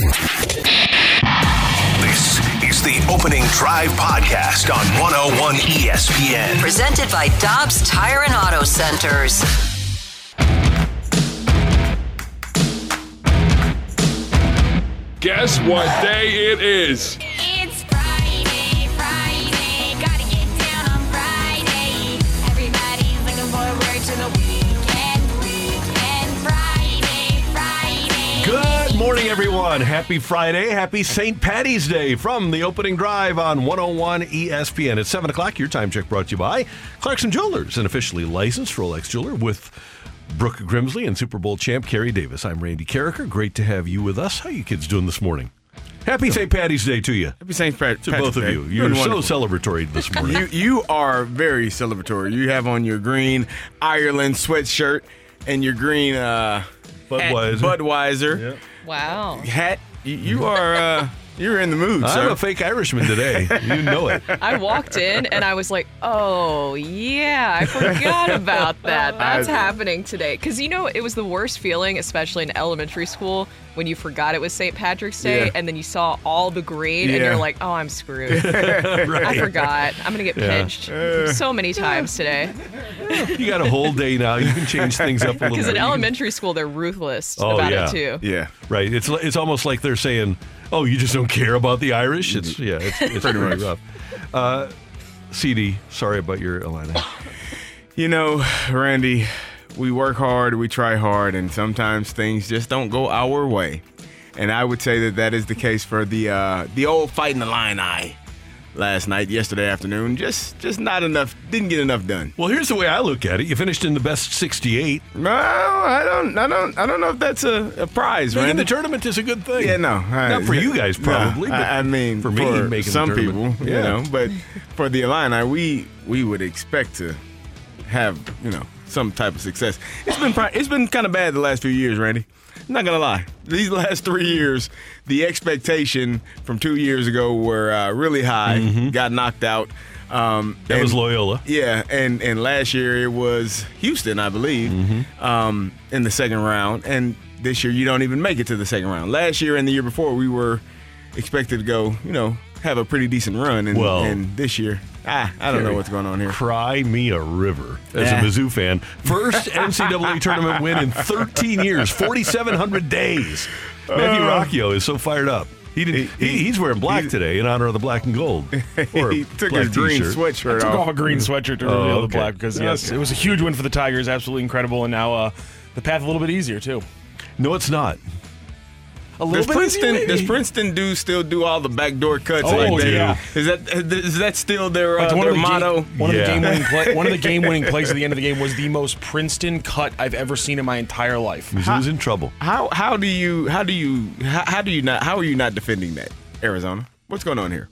This is the Opening Drive Podcast on 101 ESPN. Presented by Dobbs Tire and Auto Centers. Guess what day it is? Morning, everyone. Happy Friday. Happy St. Patty's Day from the opening drive on 101 ESPN. At 7 o'clock, your time check brought to you by Clarkson Jewelers, an officially licensed Rolex jeweler with Brooke Grimsley and Super Bowl champ Carey Davis. I'm Randy Karraker. Great to have you with us. How you kids doing this morning? Happy St. Patty's Day to you. Happy St. Pat- To Patrick's both of Day. you. You're Doing so wonderful. celebratory this morning. You you are very celebratory. You have on your green Ireland sweatshirt and your green uh, hat- Budweiser. Budweiser Wow. hat. You, you are uh, you're in the mood, I'm sir. a fake Irishman today. You know it. I walked in and I was like, oh, yeah, I forgot about that. That's I- happening today. Because, you know, it was the worst feeling, especially in elementary school, when you forgot it was St. Patrick's Day Yeah. and then you saw all the green and you're like, oh, I'm screwed. I forgot. I'm going to get Yeah. pinched so many times today. You got a whole day now. You can change things up a little bit. Because in elementary school, they're ruthless Oh, about yeah. it, too. yeah. Right. It's it's almost like they're saying, "Oh, you just don't care about the Irish." It's yeah, it's, it's pretty much. rough. Uh, CD, sorry about your Illini. You know, Randy, we work hard, we try hard, and sometimes things just don't go our way. And I would say that that is the case for the uh, the old fight in the Illini last night, yesterday afternoon. Just just not enough. Didn't get enough done. Well, here's the way I look at it. You finished in the best 68. No, I don't. I don't. I don't know if that's a, a prize, Making Randy. the tournament is a good thing. Yeah, no. I- Not for you guys, No, probably. but I, I mean, for me, making the some people, tournament. you Yeah. know. But for the Illini, we we would expect to have you know some type of success. It's been pri- it's been kind of bad the last few years, Randy. I'm not gonna lie. These last three years, the expectation from two years ago were uh, really high. Got knocked out. Um, Mm-hmm. That and- was Loyola. yeah, and and last year it was Houston, I believe, Mm-hmm. um, in the second round, and this year you don't even make it to the second round. Last year and the year before we were expected to go, you know, have a pretty decent run, and, Well- and this year, ah, I don't know what's going on here. Cry me a river as Yeah. a Mizzou fan. First NCAA tournament win in 13 years, 4,700 days. Matthew Rocchio is so fired up. He did, Uh. He- he, he- he's wearing black he- today in honor of the black and gold. Or he took black his green t-shirt. sweatshirt took off. off a green sweatshirt to Oh, reveal okay. the black because yes, Okay. it was a huge win for the Tigers. Absolutely incredible, and now uh, the path a little bit easier too. No, it's not. A little Does bit Princeton easier, does. Princeton do still do all the backdoor cuts? Oh, like they yeah. do? Is that is that still their, uh, Like, one their of the motto? Game, one Yeah. of the game winning play, one of the game winning plays at the end of the game was the most Princeton cut I've ever seen in my entire life. Mizzou's in trouble. How how do you how do you how, how do you not how are you not defending that Arizona? What's going on here?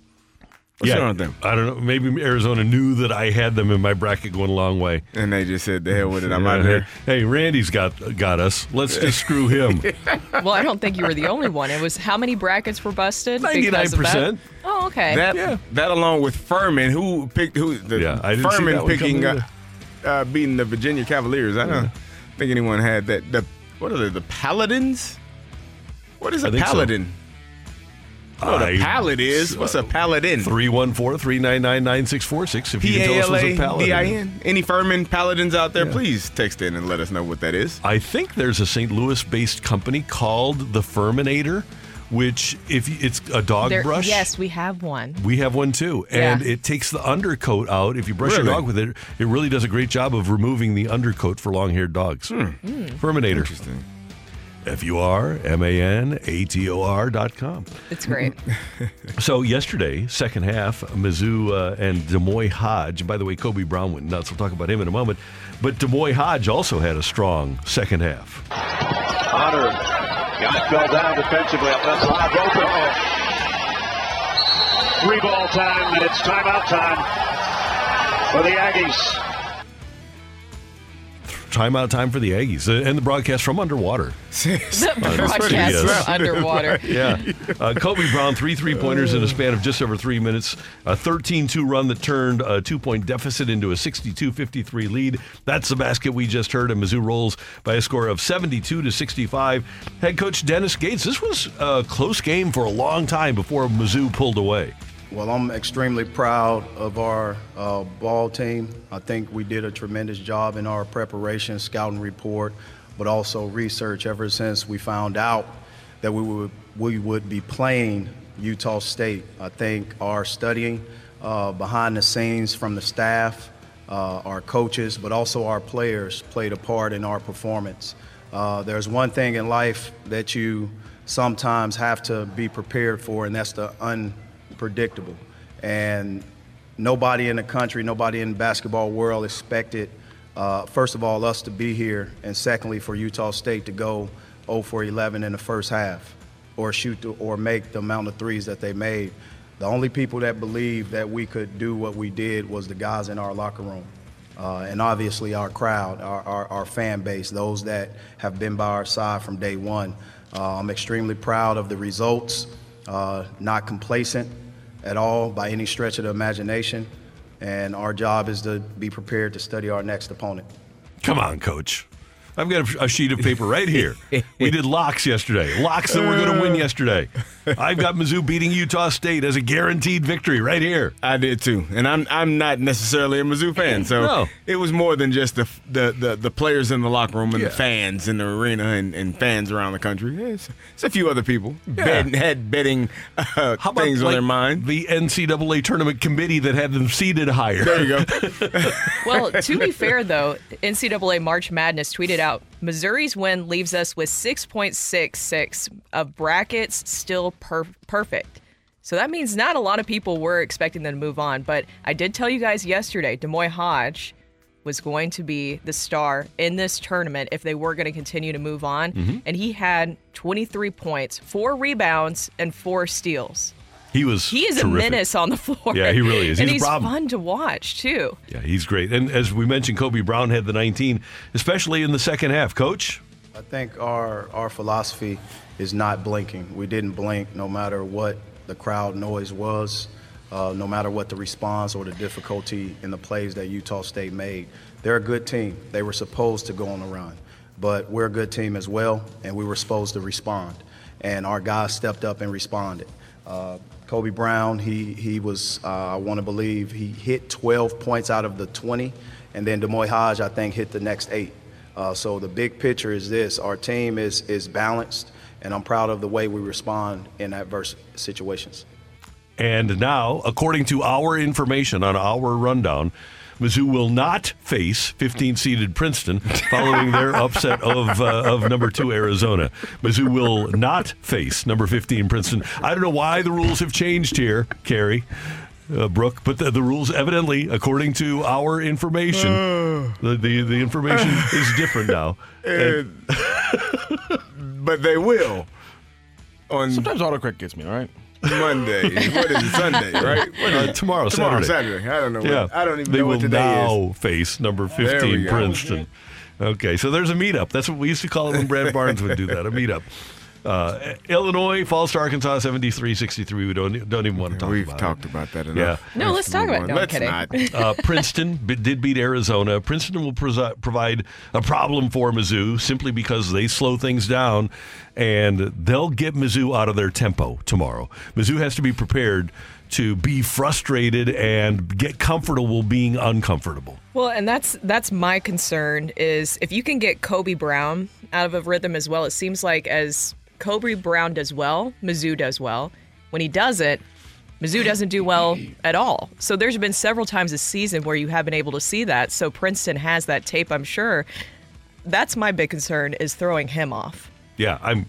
What's going on with them? I don't know. Maybe Arizona knew that I had them in my bracket going a long way. And they just said, "The hell with it, I'm Yeah, out of here." Hey, Randy's got got us. Let's just screw him. Well, I don't think you were the only one. It was how many brackets were busted? because of that? 99%. Oh, okay. That Yeah. that along with Furman, who picked who the Yeah, I didn't see Furman that one picking coming uh, uh, beating the Virginia Cavaliers. I don't think anyone had that. The what are they? The Paladins? What is a I think so. Paladin? Oh, the pallet is. What's a paladin? 314 399 9646. If you P can A tell us L what's A a D paladin. I N. Any Furman paladins out there? Please text in and let us know what that is. I think there's a St. Louis based company called the Furminator, which, if it's a dog There- brush. Yes, we have one. We have one too. And Yeah. it takes the undercoat out. If you brush Really? your dog with it, it really does a great job of removing the undercoat for long haired dogs. Hmm. Hmm. Furminator. Interesting. F U R M A N A T O R dot com. It's great. So yesterday, second half, Mizzou uh, and D'Moi Hodge. By the way, Kobe Brown went nuts. We'll talk about him in a moment. But D'Moi Hodge also had a strong second half. Otter got fell down defensively. Left side open. Three ball time, and it's timeout time for the Aggies. Timeout time for the Aggies and the broadcast from underwater. the Uh, broadcast yes. from underwater. Yeah. Uh, Kobe Brown, three three pointers in a span of just over three minutes. A 13 2 run that turned a two point deficit into a 62 53 lead. That's the basket we just heard, and Mizzou rolls by a score of 72 to 65. Head coach Dennis Gates, this was a close game for a long time before Mizzou pulled away. Well, I'm extremely proud of our uh, ball team. I think we did a tremendous job in our preparation, scouting report, but also research ever since we found out that we would, we would be playing Utah State. I think our studying uh, behind the scenes from the staff, uh, our coaches, but also our players played a part in our performance. Uh, there's one thing in life that you sometimes have to be prepared for, and that's the unpredictable. And nobody in the country, nobody in the basketball world expected, uh, first of all, us to be here, and secondly, for Utah State to go 0 for 11 in the first half, or shoot the, or make the amount of threes that they made. The only people that believed that we could do what we did was the guys in our locker room. Uh, and obviously our crowd, our, our, our fan base, those that have been by our side from day one. Uh, I'm extremely proud of the results, uh, not complacent at all by any stretch of the imagination. And our job is to be prepared to study our next opponent. Come on, coach. I've got a, a sheet of paper right here. we did locks yesterday. Locks that we're going to win yesterday. I've got Mizzou beating Utah State as a guaranteed victory right here. I did too, and I'm I'm not necessarily a Mizzou fan, so No. it was more than just the the the, the players in the locker room and Yeah. the fans in the arena and, and fans around the country. Yeah, It's, it's a few other people bet, had betting uh, How about things on like, their mind. the NCAA tournament committee that had them seated higher? There you go. Well, to be fair, though, NCAA March Madness tweeted out Missouri's win leaves us with 6.66 of brackets still per- perfect. So that means not a lot of people were expecting them to move on. But I did tell you guys yesterday, D'Moi Hodge was going to be the star in this tournament if they were going to continue to move on. Mhm. And he had 23 points, four rebounds, and four steals. He was. He is a menace on the floor. Yeah, he really is. And He's a he's problem. fun to watch, too. Yeah, he's great. And as we mentioned, Kobe Brown had the 19, especially in the second half. Coach? I think our our philosophy is not blinking. We didn't blink no matter what the crowd noise was, uh, no matter what the response or the difficulty in the plays that Utah State made. They're a good team. They were supposed to go on the run, but we're a good team as well, and we were supposed to respond. And our guys stepped up and responded. Uh, Kobe Brown, he he was, uh, I want to believe, he hit 12 points out of the 20, and then D'Moi Hodge, I think, hit the next eight. Uh, so the big picture is this: our team is is balanced, and I'm proud of the way we respond in adverse situations. And now, according to our information on our rundown, Mizzou will not face 15 seeded Princeton following their upset of, uh, of number two Arizona. Mizzou will not face number 15 Princeton. I don't know why the rules have changed here, Carey. Uh, Brooke, but the, the rules evidently, according to our information, the, the, the information is different now. And- but they will on Sometimes autocorrect gets me, all right? Monday. what is it? Sunday, right? What is Uh, tomorrow, Tomorrow, Saturday. Saturday. I don't know. Yeah, I don't even they know will what today now is. face number 15. Princeton. Okay, so there's a meetup. That's what we used to call it when Brad Barnes would do that, a meetup. Uh, Illinois falls to Arkansas 73-63. We don't don't even want to talk about We've about talked it. about that Yeah. enough. No, let's talk about it. No, Let's kidding. not. Uh, Princeton b- did beat Arizona. Princeton will presi- provide a problem for Mizzou simply because they slow things down, and they'll get Mizzou out of their tempo tomorrow. Mizzou has to be prepared to be frustrated and get comfortable being uncomfortable. Well, and that's that's my concern is if you can get Kobe Brown out of a rhythm as well. It seems like as Kobe Brown does well, Mizzou does well. When he doesn't, Mizzou doesn't do well at all. So there's been several times this season where you have been able to see that. So Princeton has that tape, I'm sure. That's my big concern is throwing him off. yeah, I'm.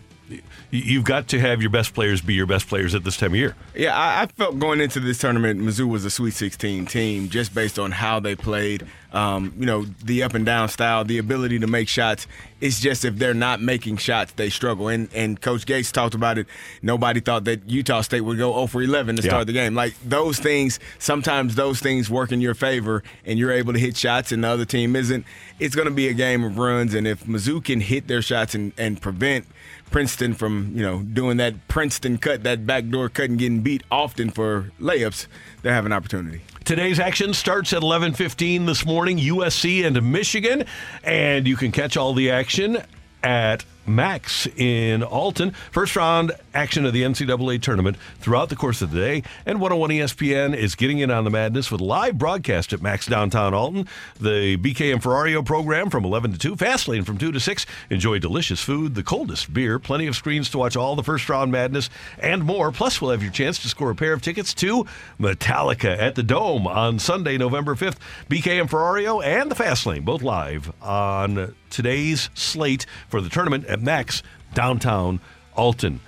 You've got to have your best players be your best players at this time of year. Yeah, I, I felt going into this tournament, Mizzou was a Sweet 16 team just based on how they played. Um, you know, the up and down style, the ability to make shots. It's just if they're not making shots, they struggle. And and Coach Gates talked about it. Nobody thought that Utah State would go 0 for 11 to Yeah. start the game. Like those things, sometimes those things work in your favor, and you're able to hit shots, and the other team isn't. It's going to be a game of runs, and if Mizzou can hit their shots and, and prevent Princeton from, you know, doing that Princeton cut, that backdoor cut and getting beat often for layups, they have an opportunity. Today's action starts at 11:15 this morning, USC and Michigan, and you can catch all the action at Max in Alton. First round action of the NCAA tournament throughout the course of the day. And 101 ESPN is getting in on the madness with live broadcast at Max downtown Alton. The BK and Ferrario program from 11 to 2, Fastlane from 2 to 6. Enjoy delicious food, the coldest beer, plenty of screens to watch all the first round madness, and more. Plus, we'll have your chance to score a pair of tickets to Metallica at the Dome on Sunday, November 5th. BK and Ferrario and the Fastlane, both live on today's slate for the tournament at Max downtown Alton.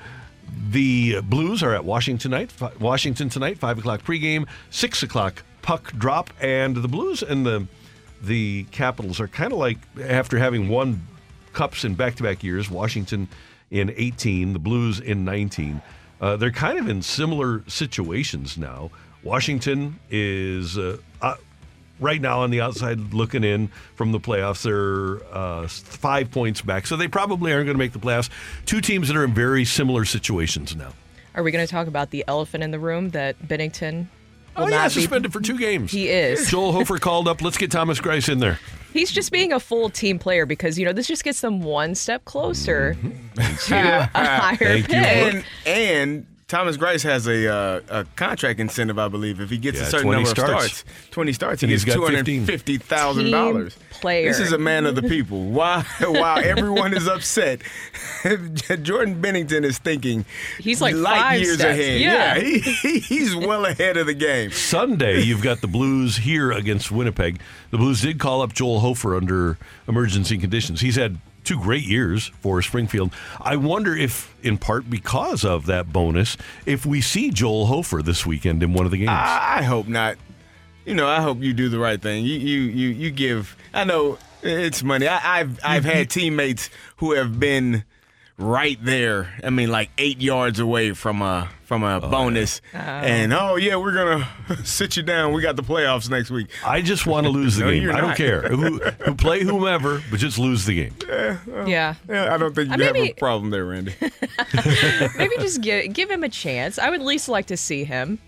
The Blues are at Washington tonight. Washington tonight, five o'clock pregame, six o'clock puck drop, and the Blues and the the Capitals are kind of like after having won cups in back-to-back years. Washington in 18, the Blues in 19. Uh, they're kind of in similar situations now. Washington is uh, right now on the outside looking in from the playoffs. They're uh, five points back, so they probably aren't going to make the playoffs. Two teams that are in very similar situations now. Are we going to talk about the elephant in the room that Binnington will Oh, yeah, not be? suspended for two games. He is. Joel Hofer called up. Let's get Thomas Greiss in there. He's just being a full team player because you know this just gets them one step closer Mm-hmm. to a higher Thank you, pick. And and Thomas Greiss has a uh, a contract incentive, I believe, if he gets Yeah, a certain number starts. of starts. Twenty starts, he And he's gets two got hundred 15. fifty thousand dollars. Team player. This is a man of the people. While while everyone is upset, Jordan Binnington is thinking He's like light five years steps. ahead. Yeah. he, he- he's well ahead of the game. Sunday, you've got the Blues here against Winnipeg. The Blues did call up Joel Hofer under emergency conditions. He's had two great years for Springfield. I wonder if, in part because of that bonus, if we see Joel Hofer this weekend in one of the games. I, hope not. You know, I hope you do the right thing. You you you you give. I know it's money. I, I've I've had teammates who have been right there. I mean, like eight yards away from a from a bonus, and oh yeah, we're gonna sit you down. We got the playoffs next week. I just want to lose the No, game. I don't care who, who play whomever, but just lose the game. yeah, Yeah, I don't think you Uh, have a problem there, Randy. maybe just give give him a chance. I would at least like to see him.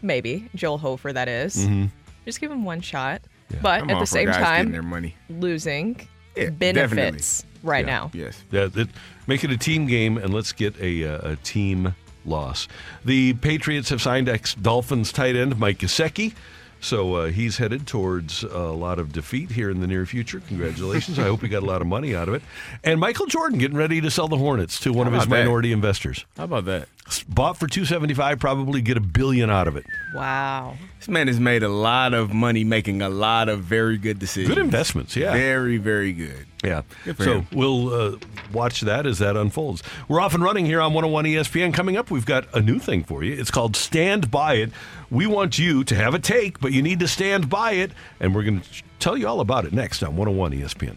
Maybe Joel Hofer, that is. Mm-hmm. Just give him one shot. But I'm at the same time, their money. losing Yeah, benefits right Yeah, now. Yes. Yeah, it, make it a team game, and let's get a, uh, a team loss. The Patriots have signed ex Dolphins tight end Mike Gesicki, so uh, he's headed towards a lot of defeat here in the near future. Congratulations! I hope he got a lot of money out of it. And Michael Jordan getting ready to sell the Hornets to one How of his about that? minority investors. How about that? Bought for two seventy five, probably get a billion out of it. Wow. This man has made a lot of money making a lot of very good decisions. Good investments, yeah. Very, very good. Yeah. Good for So him. we'll uh, watch that as that unfolds. We're off and running here on 101 ESPN. Coming up, we've got a new thing for you. It's called Stand By It. We want you to have a take, but you need to stand by it. And we're going to tell you all about it next on 101 ESPN.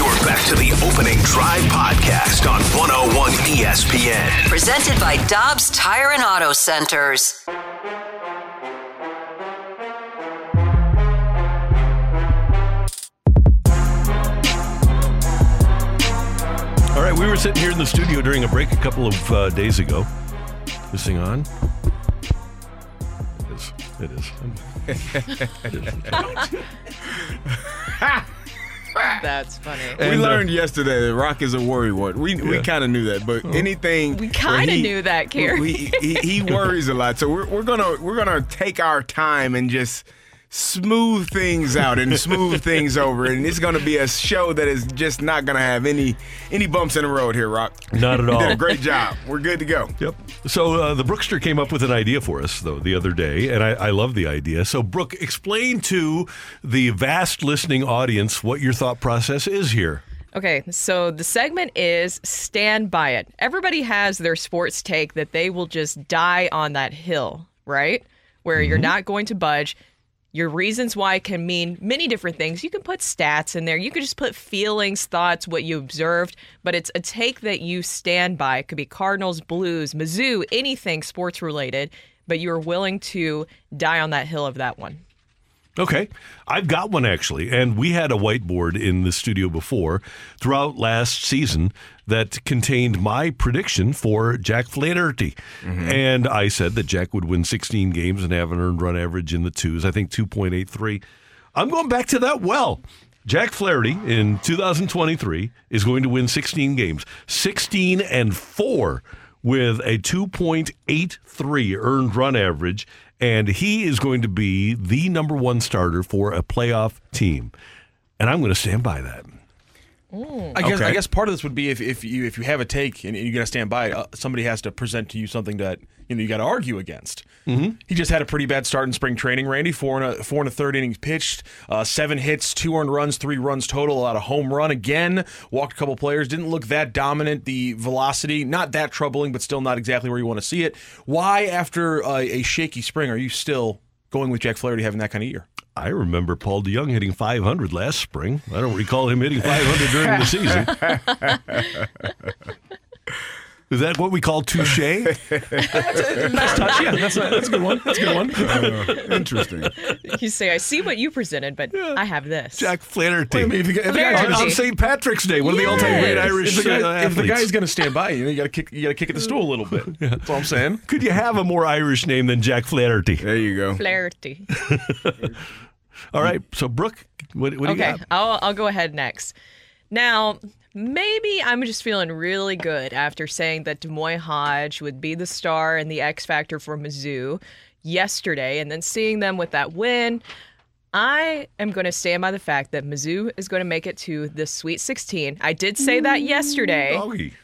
You're back to the opening drive podcast on 101 ESPN. Presented by Dobbs Tire and Auto Centers. All right, we were sitting here in the studio during a break a couple of uh, days ago. This thing on? It is. It is. It is. That's funny. we And, uh, learned yesterday that Rock is a worrywart. We we Yeah. kind of knew that, but anything We kinda knew that, Carey. we- he, he worries a lot, so we're, we're gonna we're gonna take our time and just smooth things out and smooth things over, and it's gonna be a show that is just not gonna have any any bumps in the road here, Rock. Not at You did all. a great job. We're good to go. Yep. So uh, the Brookster came up with an idea for us, though, the other day, and I, I love the idea. So, Brooke, explain to the vast listening audience what your thought process is here. Okay, so the segment is stand by it. Everybody has their sports take that they will just die on that hill, right? Where you're not going to budge. Your reasons why can mean many different things. You can put stats in there. You can just put feelings, thoughts, what you observed, but it's a take that you stand by. It could be Cardinals, Blues, Mizzou, anything sports related, but you're willing to die on that hill of that one. Okay. I've got one actually. And we had a whiteboard in the studio before throughout last season that contained my prediction for Jack Flaherty. Mm-hmm. And I said that Jack would win 16 games and have an earned run average in the twos, I think 2.83. I'm going back to that well. Jack Flaherty in 2023 is going to win 16 games, 16 and 4 with a 2.83 earned run average, and he is going to be the number one starter for a playoff team. And I'm going to stand by that. I guess I guess part of this would be if, if you if you have a take and you got to stand by it, uh, somebody has to present to you something that you know you got to argue against. Mm-hmm. He just had a pretty bad start in spring training. Randy four and a four and a third innings pitched, uh, seven hits, two earned runs, three runs total. A lot of home run again. Walked a couple players. Didn't look that dominant. The velocity not that troubling, but still not exactly where you want to see it. Why after uh, a shaky spring are you still going with Jack Flaherty having that kind of year? I remember Paul DeJong hitting 500 last spring. I don't recall him hitting 500 during the season. Is that what we call touche? Nice touch. Yeah, that's a, that's a good one. That's a good one. Uh, interesting. You say, I see what you presented, but I have this. Jack Flaherty. Wait, I mean, if you- if the guy- on, on St. Patrick's Day, one of the all-time great Irish If the, guy- uh, if the guy's going to stand by you, you got to kick. You got to kick at the stool a little bit. yeah. That's all I'm saying. Could you have a more Irish name than Jack Flaherty? There you go. Flaherty. All right, so Brooke, what, what do you okay. I'll I'll go ahead next. Now, maybe I'm just feeling really good after saying that Des D'Moi Hodge would be the star and the X factor for Mizzou yesterday, and then seeing them with that win. I am going to stand by the fact that Mizzou is going to make it to the Sweet 16. I did say that yesterday. Doggy.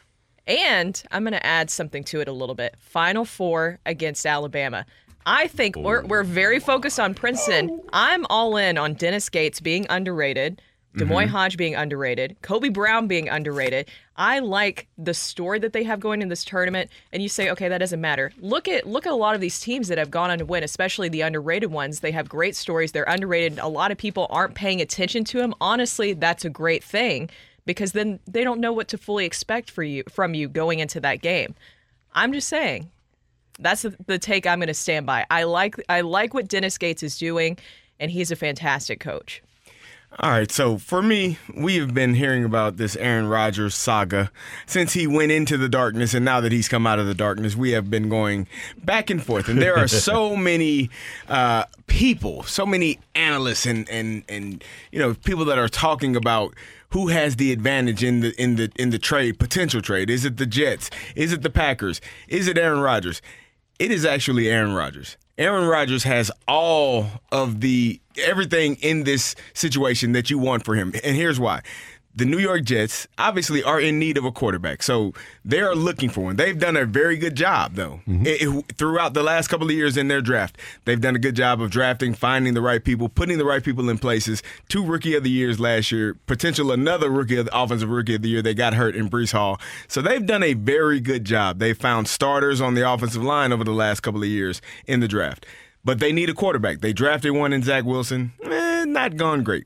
And I'm going to add something to it a little bit. Final four against Alabama. I think we're, we're very focused on Princeton. I'm all in on Dennis Gates being underrated, D'Moi mm-hmm. Hodge being underrated, Kobe Brown being underrated. I like the story that they have going in this tournament. And you say, okay, that doesn't matter. Look at look at a lot of these teams that have gone on to win, especially the underrated ones. They have great stories. They're underrated. A lot of people aren't paying attention to them. Honestly, that's a great thing because then they don't know what to fully expect for you from you going into that game. I'm just saying. That's the, the take I'm going to stand by. I like I like what Dennis Gates is doing and he's a fantastic coach. All right, so for me, we have been hearing about this Aaron Rodgers saga since he went into the darkness, and now that he's come out of the darkness, we have been going back and forth. And there are so many uh, people, so many analysts, and and and you know people that are talking about who has the advantage in the in the in the trade, potential trade. Is it the Jets? Is it the Packers? Is it Aaron Rodgers? It is actually Aaron Rodgers. Aaron Rodgers has all of the everything in this situation that you want for him. And here's why. The New York Jets obviously are in need of a quarterback. So they are looking for one. They've done a very good job, though, It- it- throughout the last couple of years in their draft. They've done a good job of drafting, finding the right people, putting the right people in places. Two rookie of the years last year, potential another rookie of the offensive rookie of the year. They got hurt in Breece Hall. So they've done a very good job. They found starters on the offensive line over the last couple of years in the draft. But they need a quarterback. They drafted one in Zach Wilson. Eh, not gone great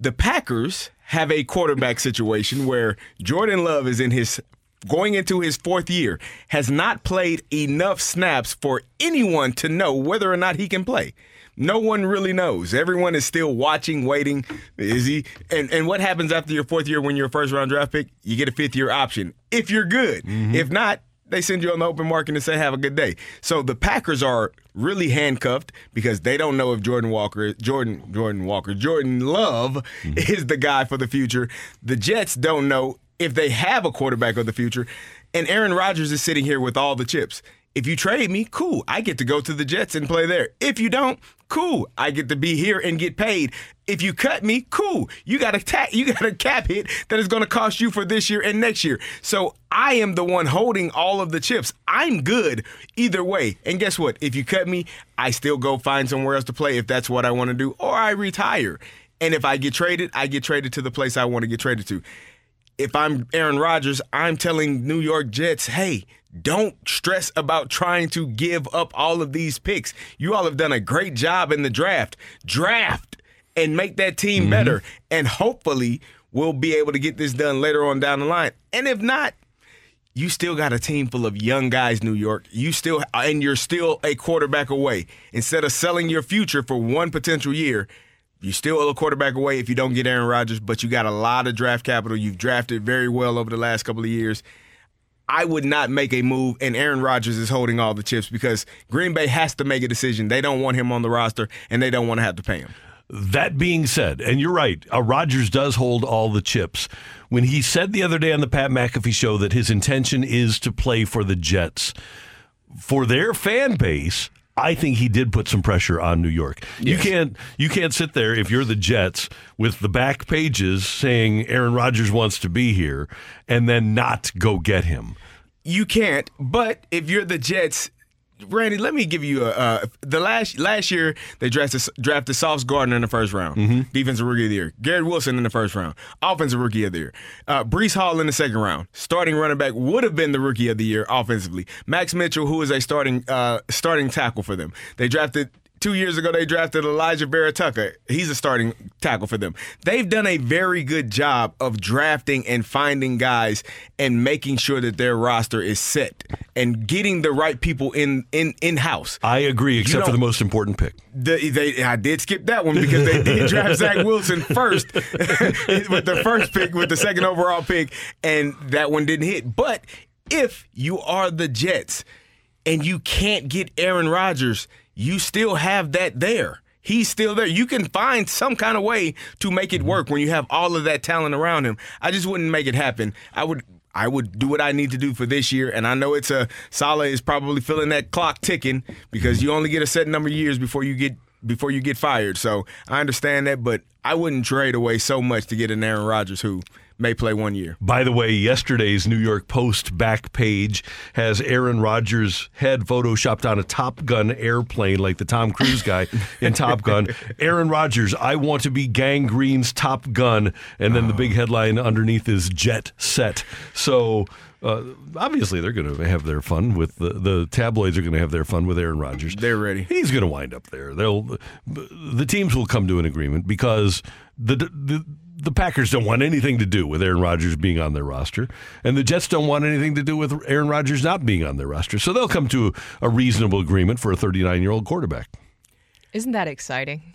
the Packers have a quarterback situation where Jordan Love is in his going into his fourth year, has not played enough snaps for anyone to know whether or not he can play. No one really knows. Everyone is still watching, waiting. Is he? And and what happens after your fourth year when you're a first round draft pick? You get a fifth year option if you're good. Mm-hmm. If not, they send you on the open market and say have a good day. So the Packers are really handcuffed because they don't know if Jordan Walker, Jordan, Jordan Walker, Jordan Love mm-hmm. is the guy for the future. The Jets don't know if they have a quarterback of the future, and Aaron Rodgers is sitting here with all the chips. If you trade me, cool. I get to go to the Jets and play there. If you don't, cool. I get to be here and get paid. If you cut me, cool. You got a ta- you got a cap hit that is going to cost you for this year and next year. So I am the one holding all of the chips. I'm good either way. And guess what? If you cut me, I still go find somewhere else to play if that's what I want to do, or I retire. And if I get traded, I get traded to the place I want to get traded to. If I'm Aaron Rodgers, I'm telling New York Jets, hey, don't stress about trying to give up all of these picks. You all have done a great job in the draft. Draft and make that team mm-hmm. better. And hopefully, we'll be able to get this done later on down the line. And if not, you still got a team full of young guys, New York. You still, and you're still a quarterback away. Instead of selling your future for one potential year, you're still a quarterback away if you don't get Aaron Rodgers, but you got a lot of draft capital. You've drafted very well over the last couple of years. I would not make a move, and Aaron Rodgers is holding all the chips because Green Bay has to make a decision. They don't want him on the roster, and they don't want to have to pay him. That being said, and you're right, uh, Rodgers does hold all the chips. When he said the other day on the Pat McAfee show that his intention is to play for the Jets, for their fan base, I think he did put some pressure on New York. You can't you can't sit there if you're the Jets with the back pages saying Aaron Rodgers wants to be here and then not go get him. You can't, but if you're the Jets, Randy, let me give you a uh, the last last year they drafted drafted Sauce Gardner in the first round, defensive rookie of the year. Garrett Wilson in the first round, offensive rookie of the year. Uh, Breece Hall in the second round, starting running back would have been the rookie of the year offensively. Max Mitchell, who is a starting uh, starting tackle for them. They drafted Two years ago, they drafted Alijah Vera Tucker. He's a starting tackle for them. They've done a very good job of drafting and finding guys and making sure that their roster is set and getting the right people in in in house. I agree, except for the most important pick. The, they, I did skip that one because they did draft Zach Wilson first with the first pick, with the second overall pick, and that one didn't hit. But if you are the Jets and you can't get Aaron Rodgers, you still have that there. He's still there. You can find some kind of way to make it mm-hmm. work when you have all of that talent around him. I just wouldn't make it happen. I would I would do what I need to do for this year, and I know it's a Saleh is probably feeling that clock ticking because you only get a set number of years before you get before you get fired. So I understand that, but I wouldn't trade away so much to get an Aaron Rodgers who may play one year. By the way, yesterday's New York Post back page has Aaron Rodgers' head photoshopped on a Top Gun airplane, like the Tom Cruise guy in Top Gun. Aaron Rodgers, I want to be Gang Green's Top Gun. And then the big headline underneath is Jet Set. So. Uh, obviously, they're going to have their fun with the, the tabloids are going to have their fun with Aaron Rodgers. They're ready. He's going to wind up there. They'll the teams will come to an agreement because the the the Packers don't want anything to do with Aaron Rodgers being on their roster, and the Jets don't want anything to do with Aaron Rodgers not being on their roster. So they'll come to a reasonable agreement for a 39 year old quarterback. Isn't that exciting?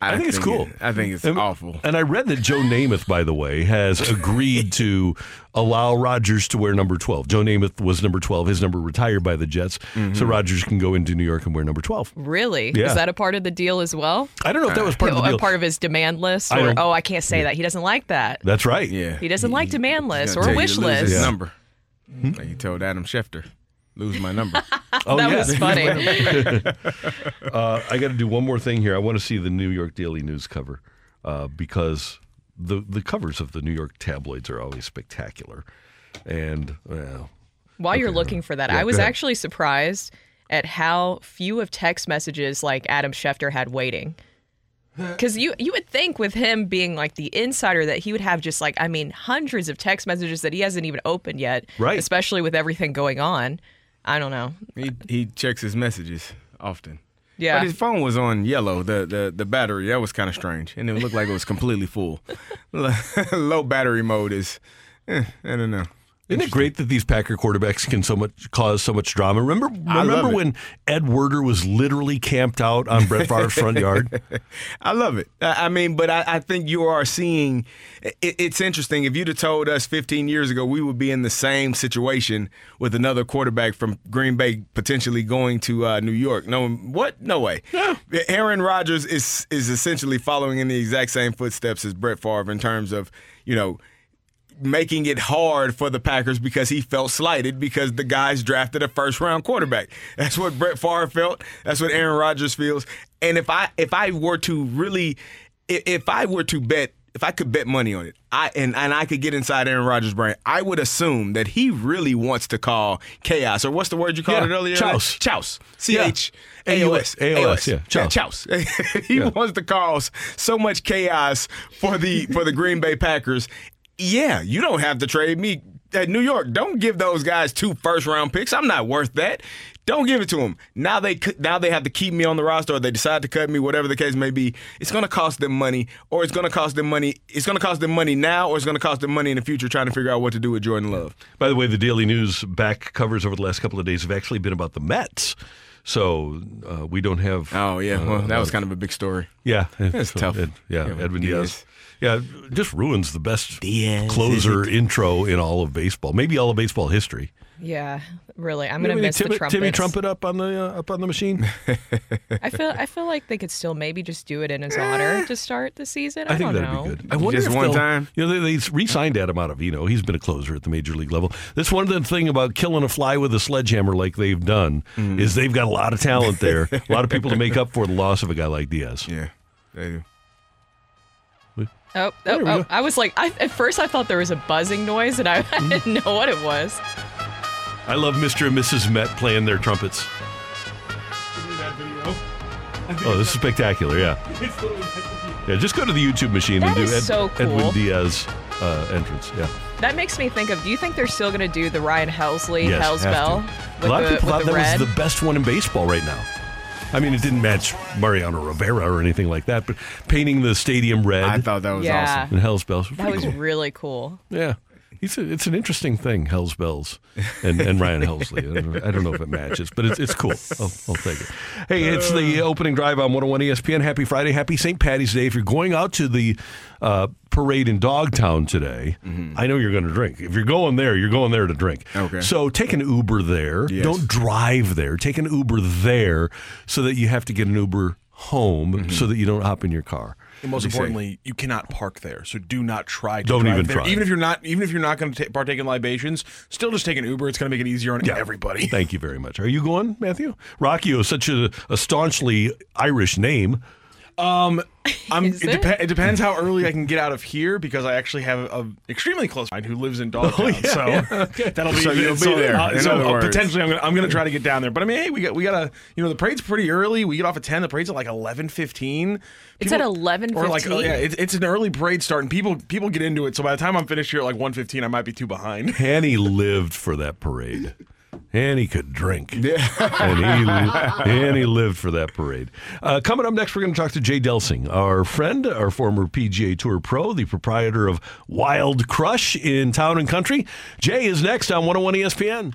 I, think, it's cool. it- I think it's And- awful. And I read that Joe Namath, by the way, has agreed to allow Rodgers to wear number 12. Joe Namath was number 12. His number retired by the Jets. So mm-hmm. Rodgers can go into New York and wear number 12. Really? Yeah. Is that a part of the deal as well? I don't know if that was part of the a deal. part of his demand list, or don't- oh, I can't say that. He doesn't like that. That's right. Yeah. He doesn't like demand lists or wish to lose his lists. number. Like he told Adam Schefter, lose my number. Oh, that yeah. was funny. Uh, I got to do one more thing here. I want to see the New York Daily News cover uh, because the the covers of the New York tabloids are always spectacular. And well, While you're looking for that, Yeah, I was actually surprised at how few of text messages like Adam Schefter had waiting. Because you you would think with him being like the insider that he would have just like I mean hundreds of text messages that he hasn't even opened yet, Right. Especially with everything going on. I don't know. he he checks his messages often. Yeah. But his phone was on yellow, the the, the battery. That was kind of strange. And it looked like it was completely full. Low battery mode is, eh, I don't know. Isn't it great that these Packer quarterbacks can so much cause so much drama? Remember, remember when Ed Werder was literally camped out on Brett Favre's front yard? I love it. I mean, but I, I think you are seeing. It, it's interesting. If you'd have told us 15 years ago we would be in the same situation with another quarterback from Green Bay potentially going to uh, New York, no, what? No way. Aaron Rodgers is is essentially following in the exact same footsteps as Brett Favre in terms of you know making it hard for the Packers because he felt slighted because the guys drafted a first round quarterback. That's what Brett Favre felt. That's what Aaron Rodgers feels. And if I if I were to really if I were to bet if I could bet money on it, I and, and I could get inside Aaron Rodgers' brain, I would assume that he really wants to call chaos or what's the word you called Yeah, it earlier? chouse. Chouse. C H A O S. AOS, yeah, chouse. Chouse. he wants to cause so much chaos for the for the Green Bay Packers. Yeah, you don't have to trade me at New York. Don't give those guys two first round picks. I'm not worth that. Don't give it to them. Now they now they have to keep me on the roster, or they decide to cut me, whatever the case may be. It's going to cost them money, or it's going to cost them money. It's going to cost them money now, or it's going to cost them money in the future trying to figure out what to do with Jordan Love. By the way, the Daily News back covers over the last couple of days have actually been about the Mets. So uh, we don't have. Oh yeah, well uh, that was kind of a big story. Yeah, it's tough. Ed- yeah, Yeah, Edwin Diaz. Diaz. Yeah, just ruins the best Diaz, closer intro in all of baseball, maybe all of baseball history. Yeah, really. I'm You gonna miss Timmy, the trumpets. Timmy trumpet up on the uh, up on the machine. I feel I feel like they could still maybe just do it in his honor to start the season. I, I think don't that'd know. be good. I wonder Just if one time? You know, they, they re-signed Adam Ottavino. He's been a closer at the major league level. That's one of the thing about killing a fly with a sledgehammer, like they've done, Mm. is they've got a lot of talent there, a lot of people to make up for the loss of a guy like Diaz. Yeah, they do. Oh, There oh, oh. I was like, I, at first I thought there was a buzzing noise, and I, I didn't know what it was. I love Mr. and Mrs. Met playing their trumpets. Oh, this is spectacular! Yeah, yeah. Just go to the YouTube machine That and do is so cool. Edwin Diaz uh, entrance. Yeah. That makes me think of. Do you think they're still gonna do the Ryan Helsley Yes, Hell's have Bell a lot the, of people thought that red? was the best one in baseball right now. I mean, it didn't match Mariano Rivera or anything like that, but painting the stadium red. I thought that was Yeah. awesome. And Hell's Bells. that was really cool. Yeah. It's, a, it's an interesting thing, Hell's Bells and, and Ryan Helsley. I don't, know, I don't know if it matches, but it's, it's cool. I'll, I'll take it. Hey, it's the uh. opening drive on 101 ESPN. Happy Friday. Happy St. Patty's Day. If you're going out to the uh, parade in Dogtown today, mm-hmm. I know you're going to drink. If you're going there, you're going there to drink. Okay. So take an Uber there. Yes. Don't drive there. Take an Uber there so that you have to get an Uber home mm-hmm. so that you don't hop in your car. And most What'd he say? importantly, you cannot park there. So do not try to Don't drive even there. try. Even if you're not even if you're not going to partake in libations, still just take an Uber. It's going to make it easier on everybody. Thank you very much. Are you going, Matthew? Rocchio is such a, a staunchly Irish name. Um, I'm, Is it, it? depe- it depends how early I can get out of here because I actually have a extremely close friend who lives in Dogtown. Oh, yeah, so yeah, that'll be So you'll be there, uh, so uh, potentially, I'm gonna I'm gonna try to get down there. But I mean, hey, we got we got to you know the parade's pretty early. We get off at ten. The parade's at like eleven fifteen. It's at 11:15? Or like oh, yeah, it's, it's an early parade start, and people people get into it. So by the time I'm finished here at like one fifteen, I might be too behind. Hanny lived for that parade. Hanny could drink. Yeah. and he, Hanny lived for that parade. Uh, coming up next, we're going to talk to Jay Delsing, our friend, our former PGA Tour pro, the proprietor of Wild Crush in Town and Country. Jay is next on 101 ESPN.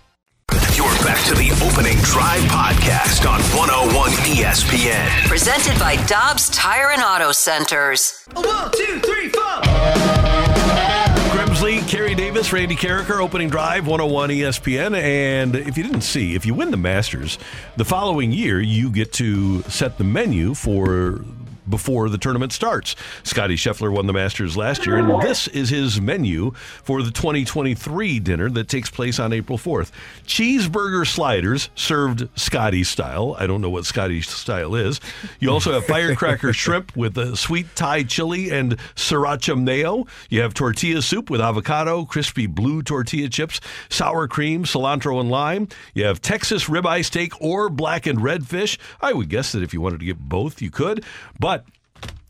You're back to the opening drive podcast on 101 ESPN. Presented by Dobbs Tire and Auto Centers. One, two, three, four. Grimsley, Carey Davis, Randy Karraker, opening drive, 101 ESPN. And if you didn't see, if you win the Masters, the following year you get to set the menu for before the tournament starts. Scotty Scheffler won the Masters last year, and this is his menu for the 2023 dinner that takes place on April 4th. Cheeseburger sliders served Scotty style. I don't know what Scotty style is. You also have firecracker shrimp with a sweet Thai chili and sriracha mayo. You have tortilla soup with avocado, crispy blue tortilla chips, sour cream, cilantro, and lime. You have Texas ribeye steak or black and red fish. I would guess that if you wanted to get both, you could. But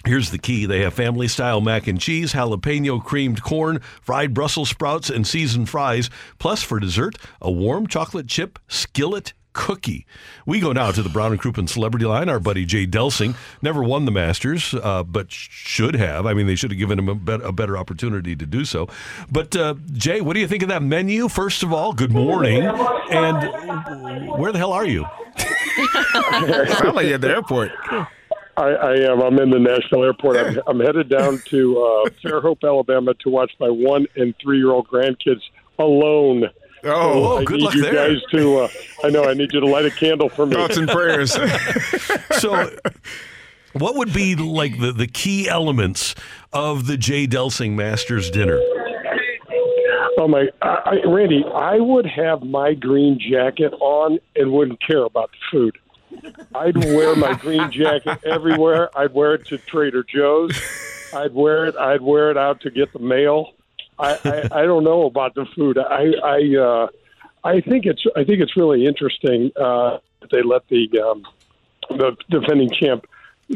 Here's the key they have family style mac and cheese, jalapeno creamed corn, fried Brussels sprouts, and seasoned fries. Plus, for dessert, a warm chocolate chip skillet cookie. We go now to the Brown and Crouppen celebrity line. Our buddy Jay Delsing never won the Masters, uh, but should have. I mean, they should have given him a, bet- a better opportunity to do so. But uh, Jay, what do you think of that menu? First of all, good morning. And where the hell are you? Sound like you're at the airport. I, I am. I'm in the national airport. I'm, I'm headed down to uh, Fairhope, Alabama, to watch my one and three year old grandkids alone. Oh, I good need luck you there. guys to. Uh, I know. I need you to light a candle for me. Thoughts and prayers. so, what would be like the, the key elements of the Jay Delsing Masters dinner? Oh my, I, I, Randy! I would have my green jacket on and wouldn't care about the food. I'd wear my green jacket everywhere. I'd wear it to Trader Joe's. I'd wear it. I'd wear it out to get the mail. I, I, I don't know about the food. I I uh, I think it's I think it's really interesting uh, that they let the um, the defending champ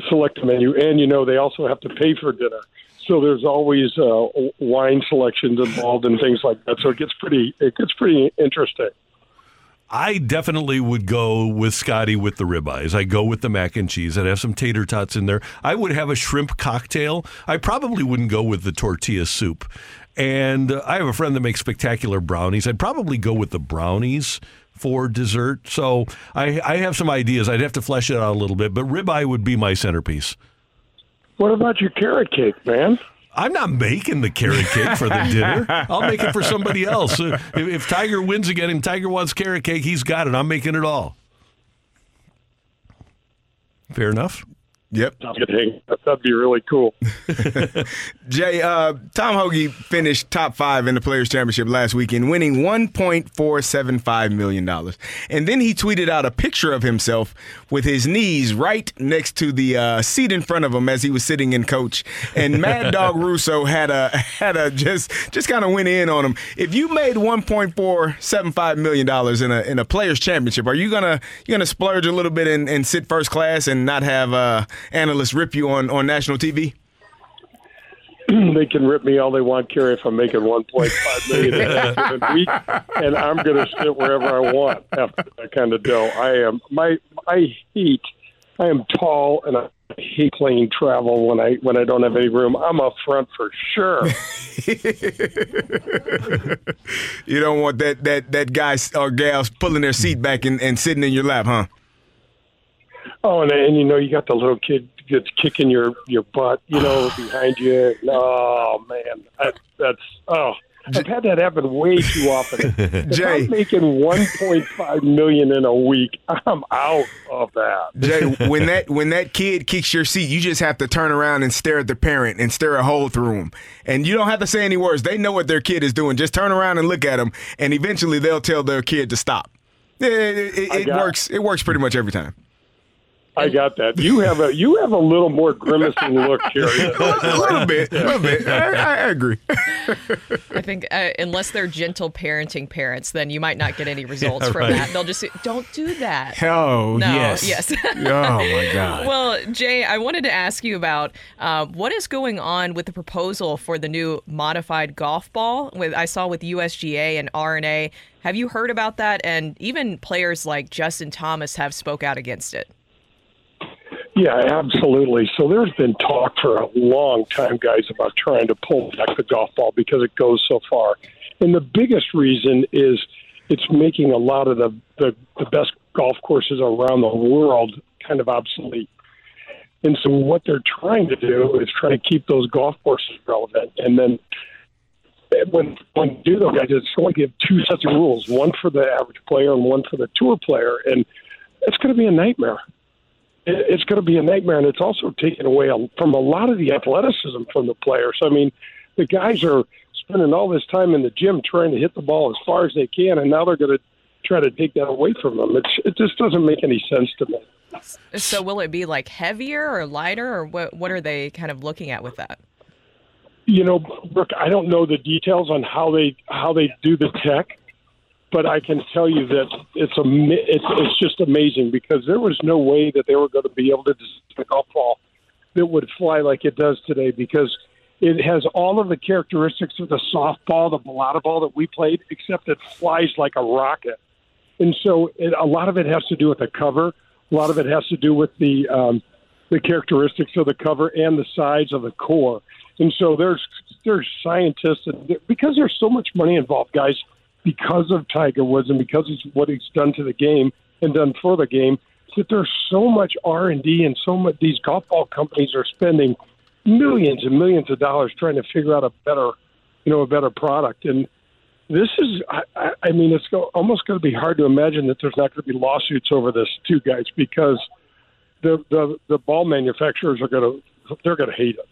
select the menu, and you know they also have to pay for dinner. So there's always uh, wine selections involved and things like that. So it gets pretty it gets pretty interesting. I definitely would go with Scottie with the ribeyes. I go with the mac and cheese. I'd have some tater tots in there. I would have a shrimp cocktail. I probably wouldn't go with the tortilla soup. And I have a friend that makes spectacular brownies. I'd probably go with the brownies for dessert. So I, I have some ideas. I'd have to flesh it out a little bit, but ribeye would be my centerpiece. What about your carrot cake, man? I'm not making the carrot cake for the dinner. I'll make it for somebody else. Uh, If, if Tiger wins again and Tiger wants carrot cake, he's got it. I'm making it all. Fair enough. Yep. That'd be really cool. Jay, uh, Tom Hoge finished top five in the Players' Championship last weekend, winning $1.475 million. And then he tweeted out a picture of himself with his knees right next to the uh, seat in front of him as he was sitting in coach. And Mad Dog Russo had a had a just just kind of went in on him. If you made $1.475 million in a in a Players' Championship, are you gonna you gonna splurge a little bit and, and sit first class and not have uh, analysts rip you on, on national TV? they can rip me all they want, Carey, if I'm making 1.5 million in a given week, and I'm going to sit wherever I want after that kind of dough. I am my I hate. I am tall and I hate plane travel when I when I don't have any room. I'm up front for sure. You don't want that that that guy or gals pulling their seat back and, and sitting in your lap, huh? Oh, and, and you know you got the little kid that's kicking your your butt, you know, behind you. Oh man, I, that's oh. I've had that happen way too often. If Jay. I'm making 1.5 million in a week, I'm out of that. Jay, when that when that kid kicks your seat, you just have to turn around and stare at the parent and stare a hole through him. And you don't have to say any words. They know what their kid is doing. Just turn around and look at them, and eventually they'll tell their kid to stop. It, it, it, it works. It works pretty much every time. I got that. You have a you have a little more grimacing look, Carey. a little bit, a little bit. I, I agree. I think uh, unless they're gentle parenting parents, then you might not get any results Yeah, from right. that. They'll just say, "Don't do that." Oh, no, yes. yes. Oh, my God. Well, Jay, I wanted to ask you about uh, what is going on with the proposal for the new modified golf ball. With I saw with USGA and R&A. Have you heard about that? And even players like Justin Thomas have spoke out against it. Yeah, absolutely. So there's been talk for a long time, guys, about trying to pull back the golf ball because it goes so far. And the biggest reason is it's making a lot of the, the, the best golf courses around the world kind of obsolete. And so what they're trying to do is try to keep those golf courses relevant. And then when when you do those guys, it's going to give two sets of rules, one for the average player and one for the tour player. And it's going to be a nightmare it- it's going to be a nightmare, and it's also taken away from a lot of the athleticism from the players. I mean, the guys are spending all this time in the gym trying to hit the ball as far as they can, and now they're going to try to take that away from them. It's, it just doesn't make any sense to me. So will it be like heavier or lighter, or what? What are they kind of looking at with that? You know, Brooke, I don't know the details on how they how they do the tech, but I can tell you that it's a it's it's just amazing because there was no way that they were going to be able to design a golf ball that would fly like it does today because it has all of the characteristics of the softball, the balata ball that we played, except it flies like a rocket. And so it, a lot of it has to do with the cover. A lot of it has to do with the um, the characteristics of the cover and the size of the core. And so there's there's scientists and because there's so much money involved, guys, because of Tiger Woods and because of what he's done to the game and done for the game, that there's so much R and D and so much these golf ball companies are spending millions and millions of dollars trying to figure out a better, you know, a better product. And this is, I, I- mean, it's go, almost going to be hard to imagine that there's not going to be lawsuits over this too, guys, because the the the ball manufacturers are going to they're going to hate it.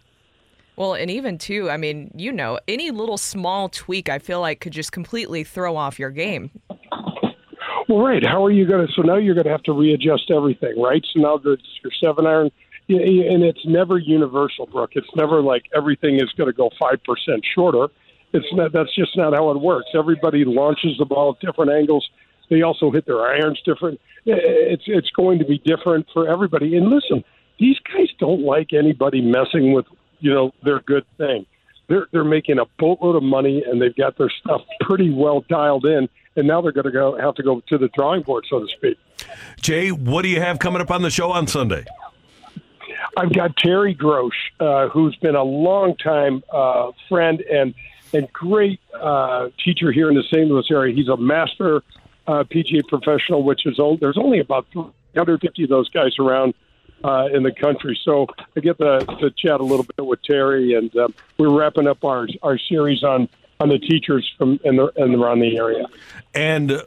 Well, and even too, I mean, you know, any little small tweak I feel like could just completely throw off your game. Well, right. How are you going to? So now you're going to have to readjust everything, right? So now there's your seven iron, and it's never universal, Brooke. It's never like everything is going to go five percent shorter. It's not. That's just not how it works. Everybody launches the ball at different angles. They also hit their irons different. It's it's going to be different for everybody. And listen, these guys don't like anybody messing with you know their good thing. They're they're making a boatload of money and they've got their stuff pretty well dialed in. And now they're going to go have to go to the drawing board, so to speak. Jay, what do you have coming up on the show on Sunday? I've got Terry Grosh, uh, who's been a long time uh, friend and and great uh, teacher here in the St. Louis area. He's a master uh, PGA professional, which is old. There's only about 350 of those guys around uh, in the country. So I get to, to chat a little bit with Terry, and um, we're wrapping up our our series on on the teachers from and the, and around the area. And uh,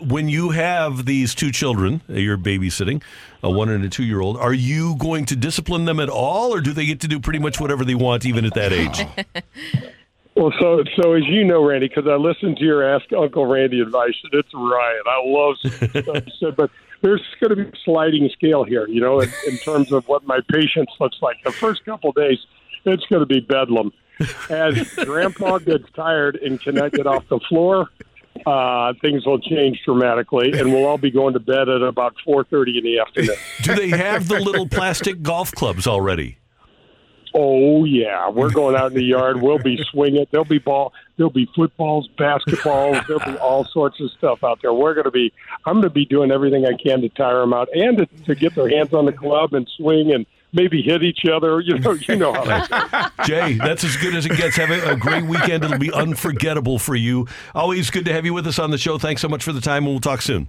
when you have these two children, uh, you're babysitting, a one and a two year old, are you going to discipline them at all, or do they get to do pretty much whatever they want, even at that age? Well, so so as you know, Randy, because I listened to your Ask Uncle Randy advice, and it's a riot. I love stuff you said, but there's going to be a sliding scale here, you know, in, in terms of what my patience looks like. The first couple of days, it's going to be bedlam. As Grandpa gets tired and get off the floor, uh, things will change dramatically, and we'll all be going to bed at about 4:30 in the afternoon. do they have the little plastic golf clubs already? Oh yeah, we're going out in the yard. We'll be swinging. There'll be ball. There'll be footballs, basketballs. There'll be all sorts of stuff out there. We're going to be. I'm going to be doing everything I can to tire them out and to, to get their hands on the club and swing and maybe hit each other. You know, you know how that goes. Jay, that's as good as it gets. Have a, a great weekend. It'll be unforgettable for you. Always good to have you with us on the show. Thanks so much for the time, and we'll talk soon.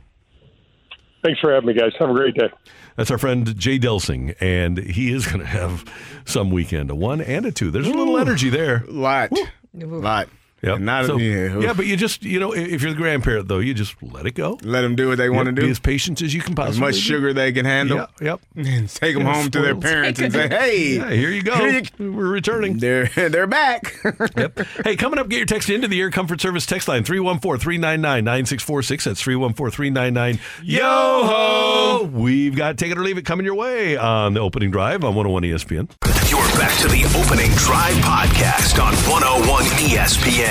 Thanks for having me, guys. Have a great day. That's our friend Jay Delsing, and he is going to have some weekend, a one and a two. There's a little energy there. Lot. Lot. Yep. Not So- yeah. yeah, but you just, you know, if you're the grandparent, though, you just let it go. Let them do what they want to do. Be as patient as you can possibly. as much be. sugar they can handle. Yep, yep. And take them Yeah, home to their parents and say, "Hey, Yeah, here you go. here We're returning. They're they're back." Yep. Hey, coming up, get your text into the Air Comfort Service text line 314 399 9646. That's 314 399 Yo ho! We've got Take It or Leave It coming your way on the opening drive on 101 ESPN. You're back to the opening drive podcast on 101 ESPN.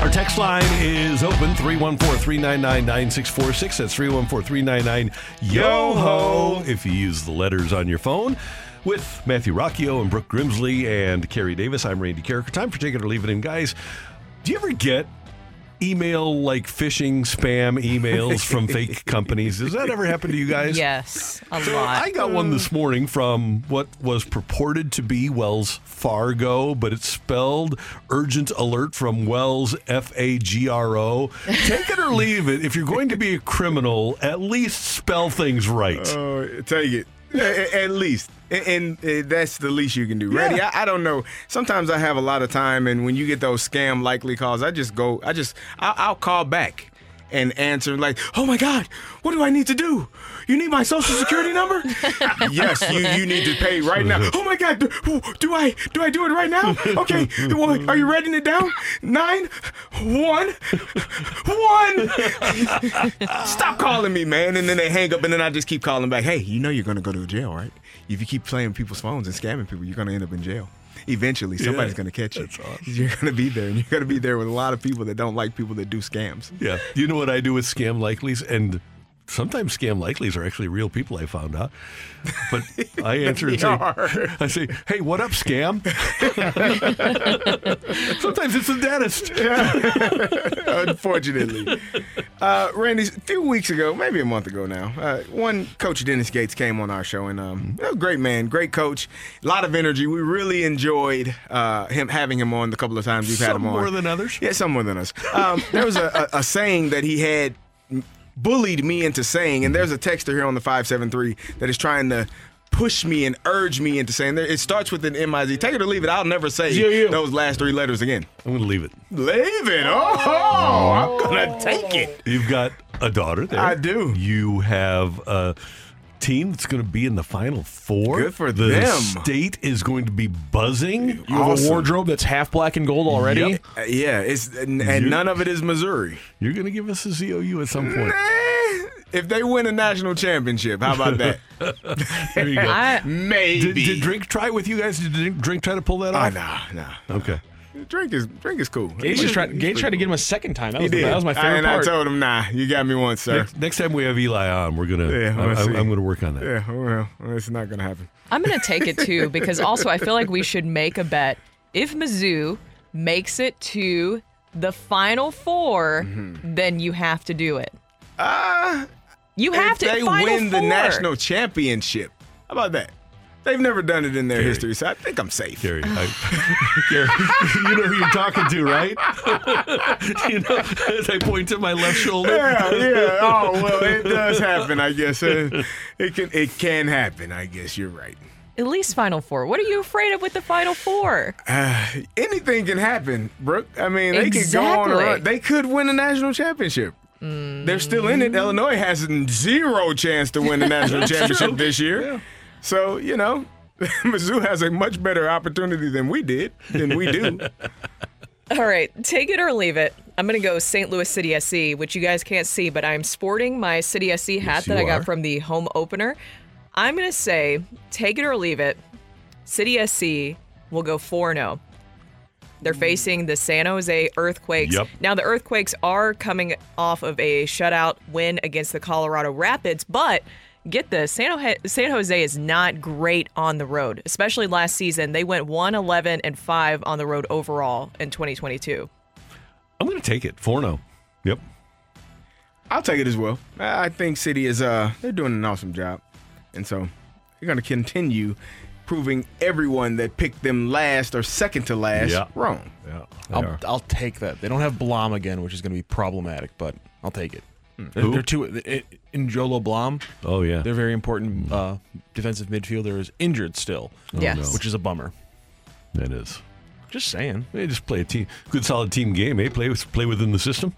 Our text line is open 314 399 9646. That's 314 399 Yo ho if you use the letters on your phone. With Matthew Rocchio and Brooke Grimsley and Carey Davis, I'm Randy Karraker. Time for Take It or Leave It in. Guys, do you ever get email like phishing spam emails from fake companies? Does that ever happen to you guys? Yes, a So lot. I got one this morning from what was purported to be Wells Fargo, but it's spelled urgent alert from Wells F A G R O. Take it or leave it. If you're going to be a criminal, at least spell things right. Oh, take it. At least. And, uh, that's the least you can do. Yeah. Ready? I, I don't know. Sometimes I have a lot of time, and when you get those scam likely calls, I just go, I just, I'll, I'll call back. and answer like, "Oh my God, what do I need to do? You need my social security number? yes, you you need to pay right now. Oh my God, do, do I do I do it right now? Okay, well, are you writing it down? Nine, one, one. Stop calling me, man. And then they hang up, and then I just keep calling back. Hey, you know you're gonna go to jail, right? If you keep playing people's phones and scamming people, you're gonna end up in jail. Eventually, somebody's Yeah, gonna catch you. You're gonna be there, and you're gonna be there with a lot of people that don't like people that do scams. Yeah. You know what I do with scam likelies? And sometimes scam likelies are actually real people, I found out. But I answer and say, are. I say, hey, what up, scam? sometimes it's the dentist. Unfortunately. Uh, Randy, a few weeks ago, maybe a month ago now, uh, one coach Dennis Gates came on our show, and um, a great man, great coach, a lot of energy. We really enjoyed uh, him having him on the couple of times we've had him on. more than others. Yeah, some more than us. Um, there was a, a, a saying that he had bullied me into saying, and there's a texter here on the 573 that is trying to push me and urge me into saying it starts with an M-I-Z. Take it or leave it. I'll never say Z-O-U. those last three letters again. I'm going to leave it. Leave it. Oh, I'm going to take it. You've got a daughter there. I do. You have a team that's going to be in the final four. Good for the them. state is going to be buzzing. You have a wardrobe that's half black and gold already. Yep. Uh, yeah, it's and, and none of it is Missouri. You're going to give us a ZOU at some point. If they win a national championship, how about that? There you go. I, Maybe. Did, did Drink try with you guys? Did Drink, Drink try to pull that Ah, off? nah, nah. Okay. Drink is drink is cool. Gates, just tried, Gates tried to get him a second time. That He was, the, did. that was my favorite and part. I told him, nah, you got me once, sir. Next, next time we have Eli on, we're gonna. Yeah, I, I, I'm gonna work on that. Yeah, well, it's not gonna happen. I'm going to take it too because also I feel like we should make a bet. If Mizzou makes it to the final 4 then you have to do it. Ah, You have if to they final win the national championship. How about that? They've never done it in their Gary. history, so I think I'm safe. Gary, I, Gary, you know who you're talking to, right? you know, as I point to my left shoulder. Yeah, yeah. Oh well, it does happen. I guess Uh, it can. It can happen. I guess you're right. At least final four. What are you afraid of with the final four? Uh, anything can happen, Brooke. I mean, they could go on a run. They could win a national championship. They're still in it. Illinois has zero chance to win the national championship this year. So you know, Mizzou has a much better opportunity than we did. Than we do. All right, take it or leave it. I'm going to go St. Louis City SC, which you guys can't see, but I'm sporting my City SC hat Yes, that I got are. from the home opener. I'm going to say, take it or leave it. City SC will go 4 0. They're mm. facing the San Jose Earthquakes. Yep. Now, the Earthquakes are coming off of a shutout win against the Colorado Rapids, but get this San Jose, San Jose is not great on the road, especially last season. They went 1 11 and 5 on the road overall in 2022. I'm gonna take it. 4 0. Yep. I'll take it as well. I I think City is. Uh, they're doing an awesome job, and so they're going to continue proving everyone that picked them last or second to last Yeah. wrong. Yeah. I'll. I'll take that. They don't have Blom again, which is going to be problematic, but I'll take it. They're, Who? they're two it- in Jolo Blom. Oh yeah. They're very important uh, defensive midfielder is injured still, Yes. no. which is a bummer. That is. Just saying. They just play a team, good solid team game. Eh? Play play within the system.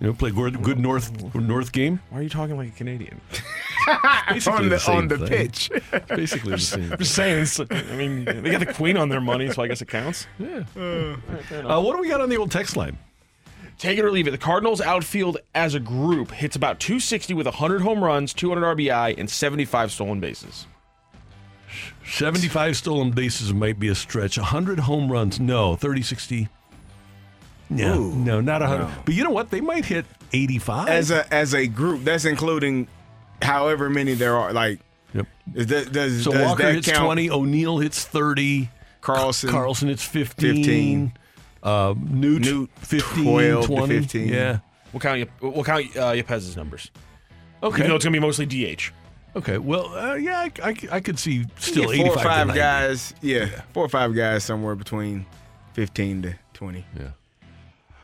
You know, play good, good North North game. Why are you talking like a Canadian? Basically on the, same on the thing. pitch. Basically the same. I'm just saying. It's, I mean, they got the Queen on their money, so I guess it counts. Yeah. Uh, what do we got on the old text line? Take it or leave it. The Cardinals outfield as a group hits about 260 with 100 home runs, 200 RBI, and 75 stolen bases. 75 stolen bases might be a stretch. 100 home runs, no. 30, 60. No, Ooh, no, not 100. But you know what? They might hit 85. As a as a group, that's including however many there are. Like, Yep. is that, does So does Walker that hits count? 20, O'Neill hits 30, Carlson, Carlson hits 15, 15. Uh, Newt, Newt, 15, 12 to 15. Yeah. We'll count. Yep- We'll count uh, Yepez's numbers. Okay. Even though it's gonna be mostly DH. Okay. Well, uh, yeah, I, I, I could see You still get four 85 or five 90. guys. Yeah, four or five guys somewhere between fifteen to twenty. Yeah.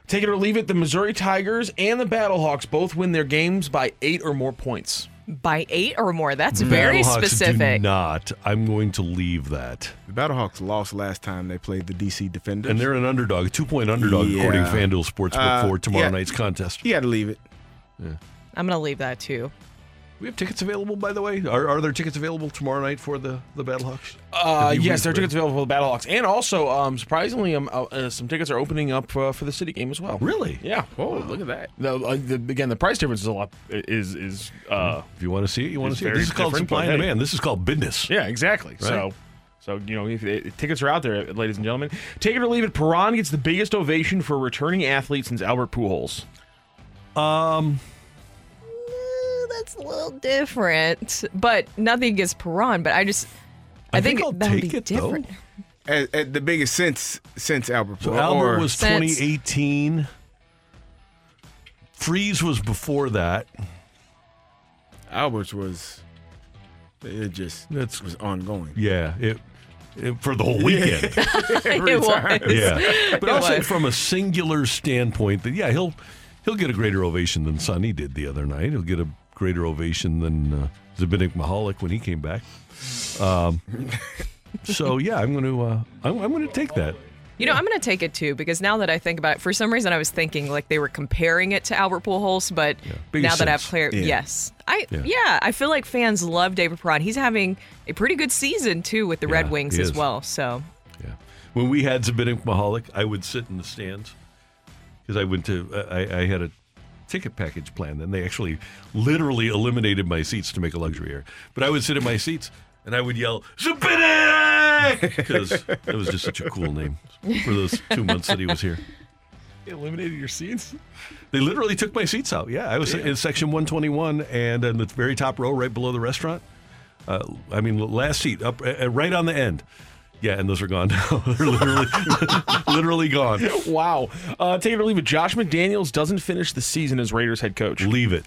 Take it or leave it. The Missouri Tigers and the Battlehawks both win their games by eight or more points. By eight or more. That's very Battlehawks specific. Do not. I'm going to leave that. The Battlehawks lost last time they played the DC Defenders. And they're an underdog, a two point underdog, according to FanDuel Sportsbook Uh, for tomorrow yeah. night's contest. You got to leave it. Yeah. I'm going to leave that too. We have tickets available, by the way. Are, are there tickets available tomorrow night for the, the Battlehawks? Uh, yes, there are tickets available for the Battlehawks, and also, um, surprisingly, um, uh, uh, some tickets are opening up uh, for the City game as well. Really? Yeah. Whoa, look at that. The, uh, the, again, the price difference is a lot. Is is uh, If you want to see it, you want to It's see it. very This is called different, supply but and hey. demand. This is called business. yeah, exactly. So. So you know, if, if tickets are out there, ladies and gentlemen. Take it or leave it. Perron gets the biggest ovation for a returning athlete since Albert Pujols. Um, That's a little different. But nothing against Perron, but I just. I, I think, think I'll that would take be it, different. At, at the biggest since since Albert. So Albert or- was 2018. Freese was before that. Albert's was. It just That's was ongoing. Yeah, it, it for the whole weekend. Every It time. was. yeah, but It I'll was. from a singular standpoint that yeah, he'll he'll get a greater ovation than Sonny did the other night. He'll get a greater ovation than uh, Zbigniew Mahalik when he came back. Um, so yeah, I'm going to uh, I'm, I'm going to take that. You know, I'm going to take it too because now that I think about it, for some reason I was thinking like they were comparing it to Albert Pujols, but biggest now that I've sense. cleared, Yeah. yes, I Yeah. yeah. I feel like fans love David Perron. He's having a pretty good season too with the Red Wings as well. So yeah, When we had Zbigniew Mahalik, I would sit in the stands because I went to I, I had a ticket package plan. Then they actually literally eliminated my seats to make a luxury air. But I would sit in my seats and I would yell Zbigniew because it was just such a cool name for those two months that he was here. eliminated your seats. They literally took my seats out. Yeah, I was in section 121 and in the very top row, right below the restaurant. Uh, I mean, last seat up, uh, right on the end. Yeah, and those are gone now. They're literally, literally gone. Wow. Uh, take it or leave it. Josh McDaniels doesn't finish the season as Raiders head coach. Leave it.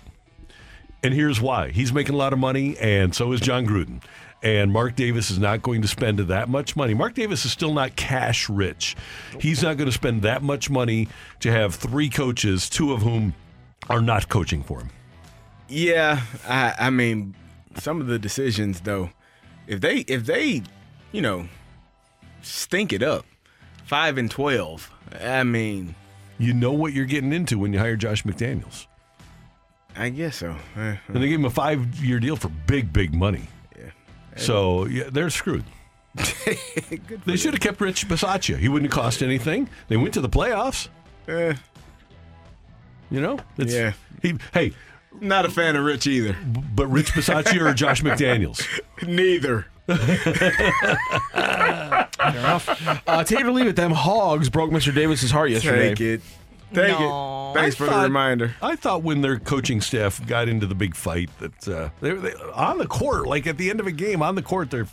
And here's why: he's making a lot of money, and so is Jon Gruden. And Mark Davis is not going to spend that much money. Mark Davis is still not cash rich. He's not going to spend that much money to have three coaches, two of whom are not coaching for him. Yeah, I, I mean, some of the decisions though, if they if they, you know, stink it up, five and twelve. I mean, You know what you're getting into when you hire Josh McDaniels. I guess so. Eh, And they gave him a five year deal for big, big money. Yeah. So yeah, they're screwed. they should have kept Rich Bisaccia. He wouldn't have cost anything. They went to the playoffs. eh, You know? It's, Yeah. He, hey, not a fan of Rich either. but Rich Bisaccia or Josh McDaniels? Neither. Uh, take it or leave it. Them hogs broke Mr. Davis's heart yesterday. Take it. Take No. it. Thanks I for thought- the reminder. I thought when their coaching staff got into the big fight that uh, they, they on the court, like at the end of a game on the court, their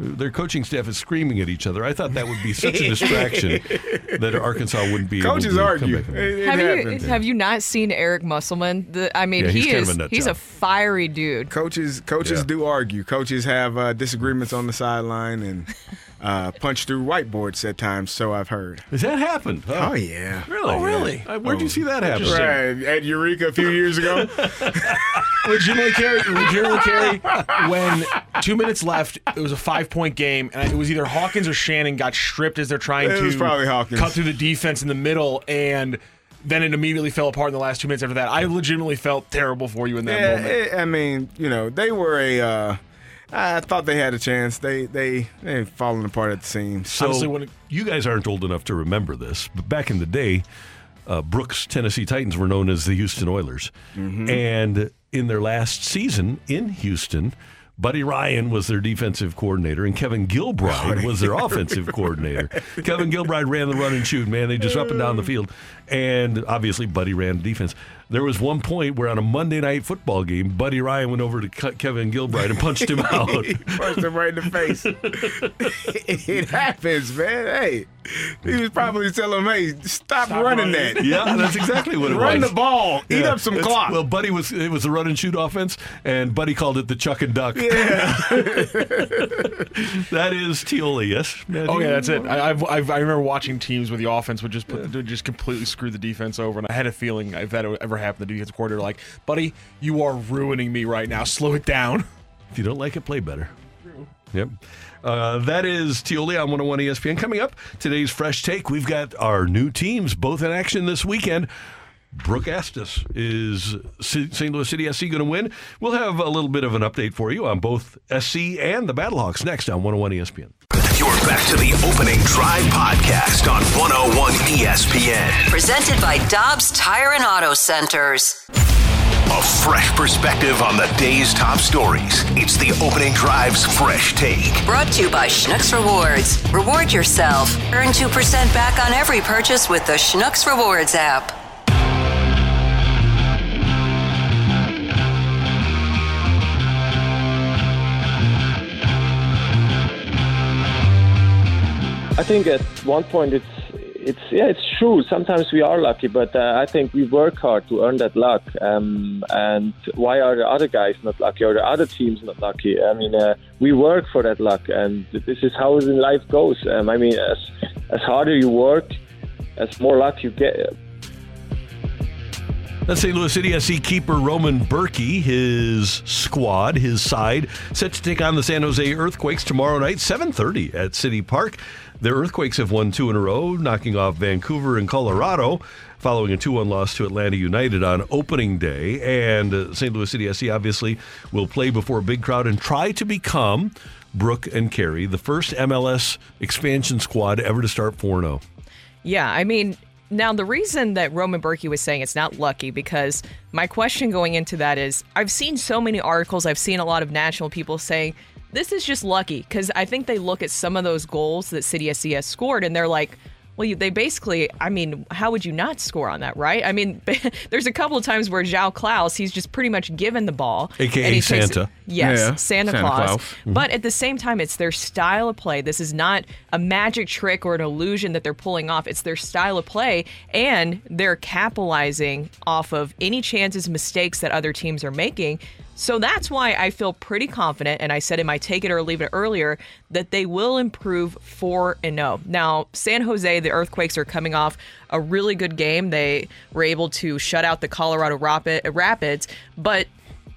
their coaching staff is screaming at each other. I thought that would be such a distraction that Arkansas wouldn't be. Coaches able to argue. Come back. It, it have you happens. have you not seen Eric Musselman? The, I mean, Yeah, he's he kind of is a nut he's job. a fiery dude. Coaches coaches Yeah. do argue. Coaches have uh, disagreements on the sideline and uh, punch through whiteboards at times. So I've heard. Has that happened? Huh? Oh yeah. Really? Oh, really? Uh, where'd you see that happen? Right at Eureka a few years ago. legitimately Carey legitimately Carey when two minutes left it was a five point game and it was either hawkins or shannon got stripped as they're trying It to was probably Hawkins. cut through the defense in the middle and then it immediately fell apart in the last two minutes after that i legitimately felt terrible for you in that yeah, moment it- I mean, you know, they were a. Uh, I thought they had a chance. They they they falling apart at the seams. So Honestly, when it- you guys aren't old enough to remember this, but back in the day, uh, Brooks Tennessee Titans were known as the Houston Oilers, and in their last season in Houston. Buddy Ryan was their defensive coordinator, and Kevin Gilbride was their offensive coordinator. Kevin Gilbride ran the run and shoot, man. They just up and down the field. And obviously, Buddy ran defense. There was one point where on a Monday night football game, Buddy Ryan went over to cut Kevin Gilbride and punched him out. Punched him right in the face. it happens, man. Hey, he was probably telling him, "Hey, stop, running, that. Yeah, that's exactly what it Run was. Run the ball. Eat up some It's- clock." Well, Buddy was it was a run and shoot offense, and Buddy called it the chuck and duck. yeah. that is Teola, yes. oh yeah that's it I, I've, I've, I remember watching teams where the offense would just put would just completely screw screw the defense over. And I had a feeling if that ever happened, the defensive coordinator, like, buddy, you are ruining me right now. Slow it down. If you don't like it, play better. Yep. Uh, that is Tioli on 101 ESPN. Coming up, today's Fresh Take. We've got our new teams both in action this weekend. Brooke asked us, is St. Louis City SC going to win? We'll have a little bit of an update for you on both SC and the Battlehawks next on 101 ESPN. You're back to the opening drive podcast on 101 ESPN. Presented by Dobbs Tire and Auto Centers. A fresh perspective on the day's top stories. It's the opening drive's fresh take. Brought to you by Schnucks Rewards. Reward yourself. Earn 2% back on every purchase with the Schnucks Rewards app. I think at one point it's it's yeah it's true. Sometimes we are lucky, but uh, I think we work hard to earn that luck. Um, and why are the other guys not lucky or the other teams not lucky? I mean, uh, we work for that luck, and this is how in life goes. Um, I mean, as as harder you work, as more luck you get. That's St. Louis City SC keeper Roman Bürki. His squad, his side, set to take on the San Jose Earthquakes tomorrow night, 7:30 at City Park. The Earthquakes have won two in a row, knocking off Vancouver and Colorado, following a 2-1 loss to Atlanta United on opening day. And uh, St. Louis City SC obviously will play before a big crowd and try to become Brooke and Carey, the first MLS expansion squad ever to start 4-0. Yeah, I mean, now the reason that Roman Bürki was saying it's not lucky because my question going into that is I've seen so many articles, I've seen a lot of national people saying this is just lucky because I think they look at some of those goals that City SC has scored and they're like, well, you- they basically, I mean, how would you not score on that, right? I mean, there's a couple of times where João Klauss, he's just pretty much given the ball. AKA and he takes Santa. yes, Yeah, Santa, Santa Claus. Claus. Mhm. But at the same time, it's their style of play. This is not a magic trick or an illusion that they're pulling off. It's their style of play, and they're capitalizing off of any chances, mistakes that other teams are making. So that's why I feel pretty confident, and I said in my take it or leave it earlier that they will improve 4 and 0. Now, San Jose, the Earthquakes are coming off a really good game. They were able to shut out the Colorado Rapid, Rapids, but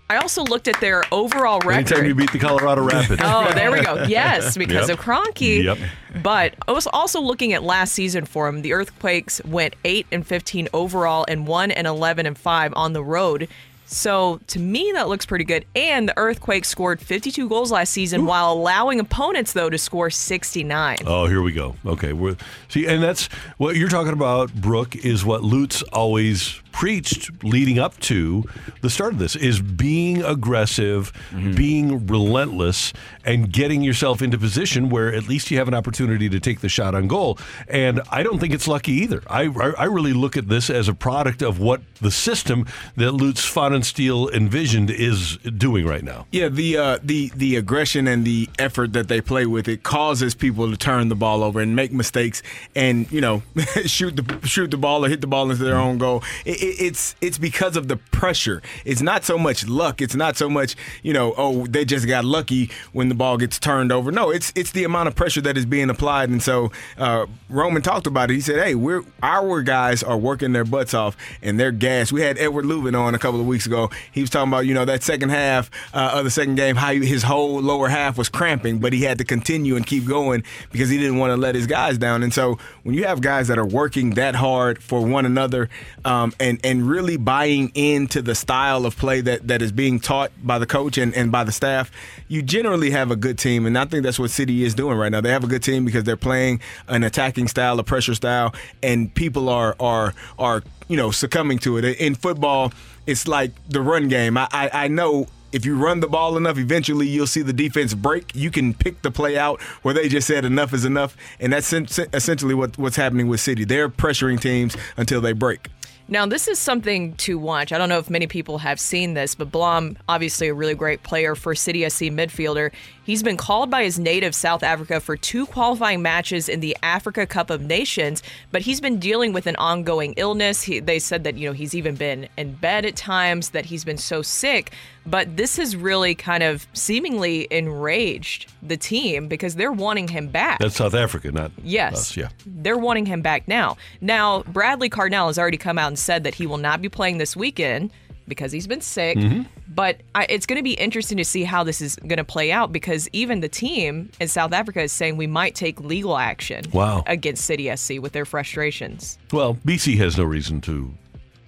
I also looked at their overall record. Anytime you beat the Colorado Rapids. Oh, there we go. Yes, because Yep. of Kroenke. Yep. But I was also looking at last season for them. The Earthquakes went 8 and 15 overall and 1 and 11 and 5 on the road. So to me, that looks pretty good. And the Earthquakes scored 52 goals last season while allowing opponents, though, to score 69. Oh, here we go. Okay, we're see, and that's what you're talking about. Brooke is what Lutz always preached leading up to the start of this is being aggressive, being relentless, and getting yourself into position where at least you have an opportunity to take the shot on goal. And I don't think it's lucky either. I I, I really look at this as a product of what the system that Lutz Steel envisioned is doing right now. Yeah, the uh, the the aggression and the effort that they play with it causes people to turn the ball over and make mistakes and you know shoot the shoot the ball or hit the ball into their own goal. It, it, it's it's because of the pressure. It's not so much luck. It's not so much you know oh they just got lucky when the ball gets turned over. No, it's it's the amount of pressure that is being applied. And so uh, Roman talked about it. He said, hey, we're our guys are working their butts off and they're gassed. We had Eduard Löwen on a couple of weeks ago. He was talking about you know that second half uh, of the second game how his whole lower half was cramping, but he had to continue and keep going because he didn't want to let his guys down. And so when you have guys that are working that hard for one another um, and and really buying into the style of play that that is being taught by the coach and, and by the staff, you generally have a good team. And I think that's what City is doing right now. They have a good team because they're playing an attacking style, a pressure style, and people are are are you know succumbing to it. In football, it's like the run game. I I, I know if you run the ball enough, eventually you'll see the defense break. You can pick the play out where they just said enough is enough, and that's essentially what, what's happening with City. They're pressuring teams until they break. Now, this is something to watch. I don't know if many people have seen this, but Blom, obviously a really great player for City SC midfielder. He's been called by his native South Africa for two qualifying matches in the Africa Cup of Nations, but he's been dealing with an ongoing illness. He, they said that, you know, he's even been in bed at times, that he's been so sick. But this has really kind of seemingly enraged the team because they're wanting him back. That's South Africa, not Yes. us. Yeah. They're wanting him back now. Now, Bradley Carnell has already come out and said that he will not be playing this weekend because he's been sick. Mhm. But I, it's going to be interesting to see how this is going to play out because even the team in South Africa is saying we might take legal action Wow. against City SC with their frustrations. Well, BC has no reason to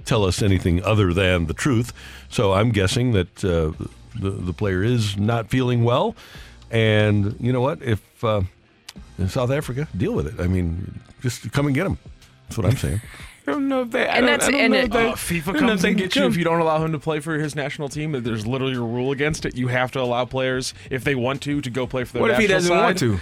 tell us anything other than the truth. So I'm guessing that uh, the the player is not feeling well, and you know what? If uh, in South Africa, deal with it. I mean, just come and get him. That's what I'm saying. I don't know if they. And that's- I and it- if they- Uh, FIFA don't know comes if and gets can you if you don't allow him to play for his national team. There's literally a rule against it. You have to allow players, if they want to, to go play for their What if he doesn't want to?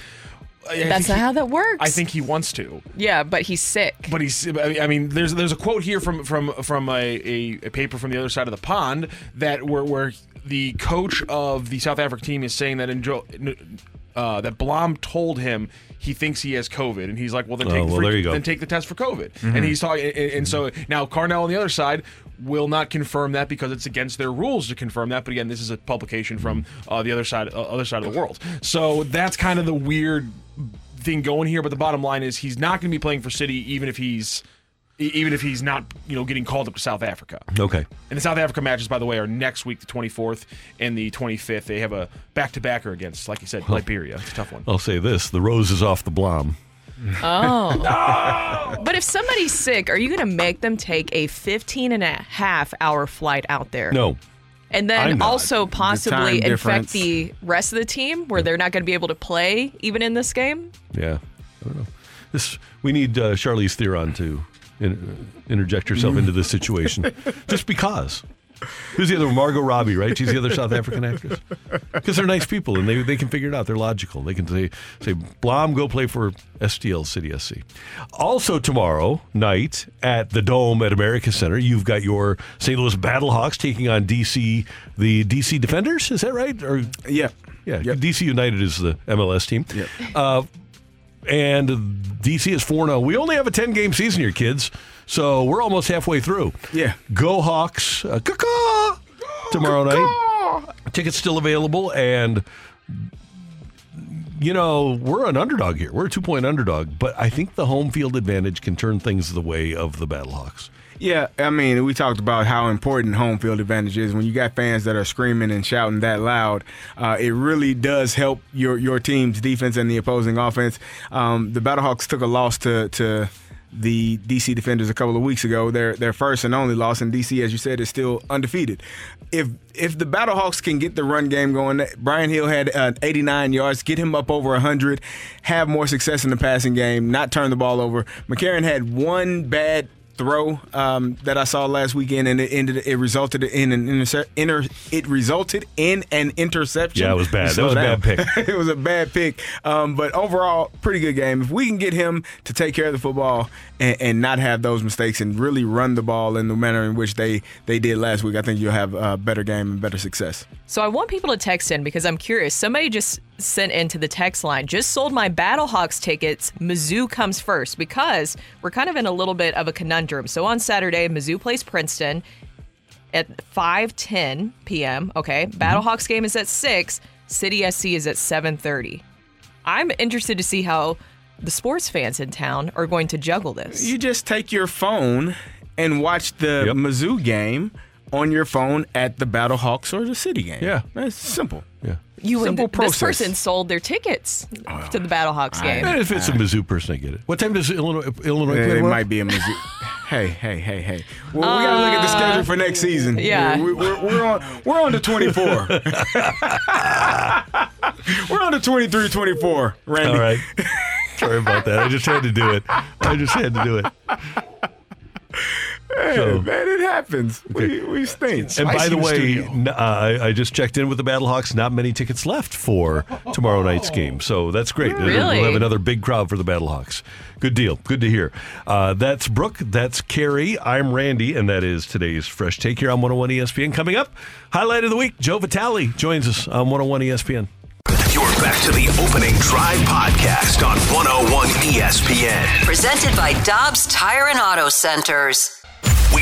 I That's not he- how that works. I think he wants to. Yeah, but he's sick. But he's. I mean- I mean, there's there's a quote here from from from a, a, a paper from the other side of the pond that where where the coach of the South Africa team is saying that enjoy, uh, that Blom told him he thinks he has COVID, and he's like, well then Oh, take the free- there you go. then take the test for COVID, Mhm. and he's talking, and, and so now Carnell on the other side will not confirm that because it's against their rules to confirm that. But again, this is a publication from uh, the other side, uh, other side of the world. So that's kind of the weird thing going here. But the bottom line is he's not going to be playing for City, even if he's even if he's not, you know, getting called up to South Africa. Okay. And the South Africa matches, by the way, are next week, the 24th and the 25th. They have a back-to-backer against, like you said, Liberia. It's a tough one. I'll say this: the rose is off the blom. Oh. But if somebody's sick, are you going to make them take a 15 and a half hour flight out there? No. And I'm then not. also possibly time infect difference. the rest of the team where they're not going to be able to play even in this game? Yeah, I don't know. This we need uh, Charlize Theron to in, interject yourself into this situation, just because. Who's the other? Margot Robbie, right? She's the other South African actress. Because they're nice people and they, they can figure it out. They're logical. They can say, say, Blom, go play for STL City SC. Also, tomorrow night at the Dome at America Center, you've got your St. Louis Battlehawks taking on DC, the DC Defenders. Is that right? Or Yeah. yeah, DC United is the MLS team. Uh, and DC is 4 0. We only have a 10 game season here, kids. So we're almost halfway through. Yeah. Go Hawks. Uh, caw-caw, tomorrow night. Tickets still available. And, you know, we're an underdog here. We're a two point underdog. But I think the home field advantage can turn things the way of the Battlehawks. Yeah, I mean, we talked about how important home field advantage is. When you got fans that are screaming and shouting that loud, uh, it really does help your your team's defense and the opposing offense. Um, the Battlehawks took a loss to to the DC Defenders a couple of weeks ago. Their their first and only loss, in DC, as you said, is still undefeated. If if the Battlehawks can get the run game going, Brian Hill had uh, 89 yards, get him up over 100, have more success in the passing game, not turn the ball over. McCarron had one bad throw um, that I saw last weekend, and it ended. It resulted in an intercept. Inter, it resulted in an interception. Yeah, it was bad. That Slow was a bad pick. it was a bad pick. Um, but overall, pretty good game. If we can get him to take care of the football and, and not have those mistakes and really run the ball in the manner in which they they did last week, I think you'll have a better game and better success. So I want people to text in because I'm curious. Somebody just sent into the text line, just sold my Battlehawks tickets. Mizzou comes first because we're kind of in a little bit of a conundrum. So on Saturday, Mizzou plays Princeton at 5:10 p.m. Okay, mm-hmm. Battlehawks game is at six. City SC is at 7:30. I'm interested to see how the sports fans in town are going to juggle this. You just take your phone and watch the Mizzou game on your phone at the Battlehawks or the City game. Yeah, that's simple. Yeah. You and Simple this process. person sold their tickets oh, to the Battlehawks game. And if it's a Mizzou person, I get it. What time does Illinois, Illinois Yeah, play? it tomorrow? might be a Mizzou. hey, hey, hey, hey. Well, we gotta look at the uh, schedule for next season. yeah. we're, we're, we're on we're on to 24. we're on to 23, 24. Randy. All right. Sorry about that. I just had to do it. I just had to do it. Hey, So- man, it happens. We we stink. And by the way, n- uh, I, I just checked in with the Battlehawks. Not many tickets left for tomorrow night's game, so that's great. Really? We'll have another big crowd for the Battlehawks. Good deal. Good to hear. Uh, that's Brooke. That's Carey. I'm Randy, and that is today's Fresh Take here on 101 ESPN. Coming up, highlight of the week: Joe Vitale joins us on 101 ESPN. You're Back to the opening drive podcast on 101 ESPN. Presented by Dobbs Tire and Auto Centers.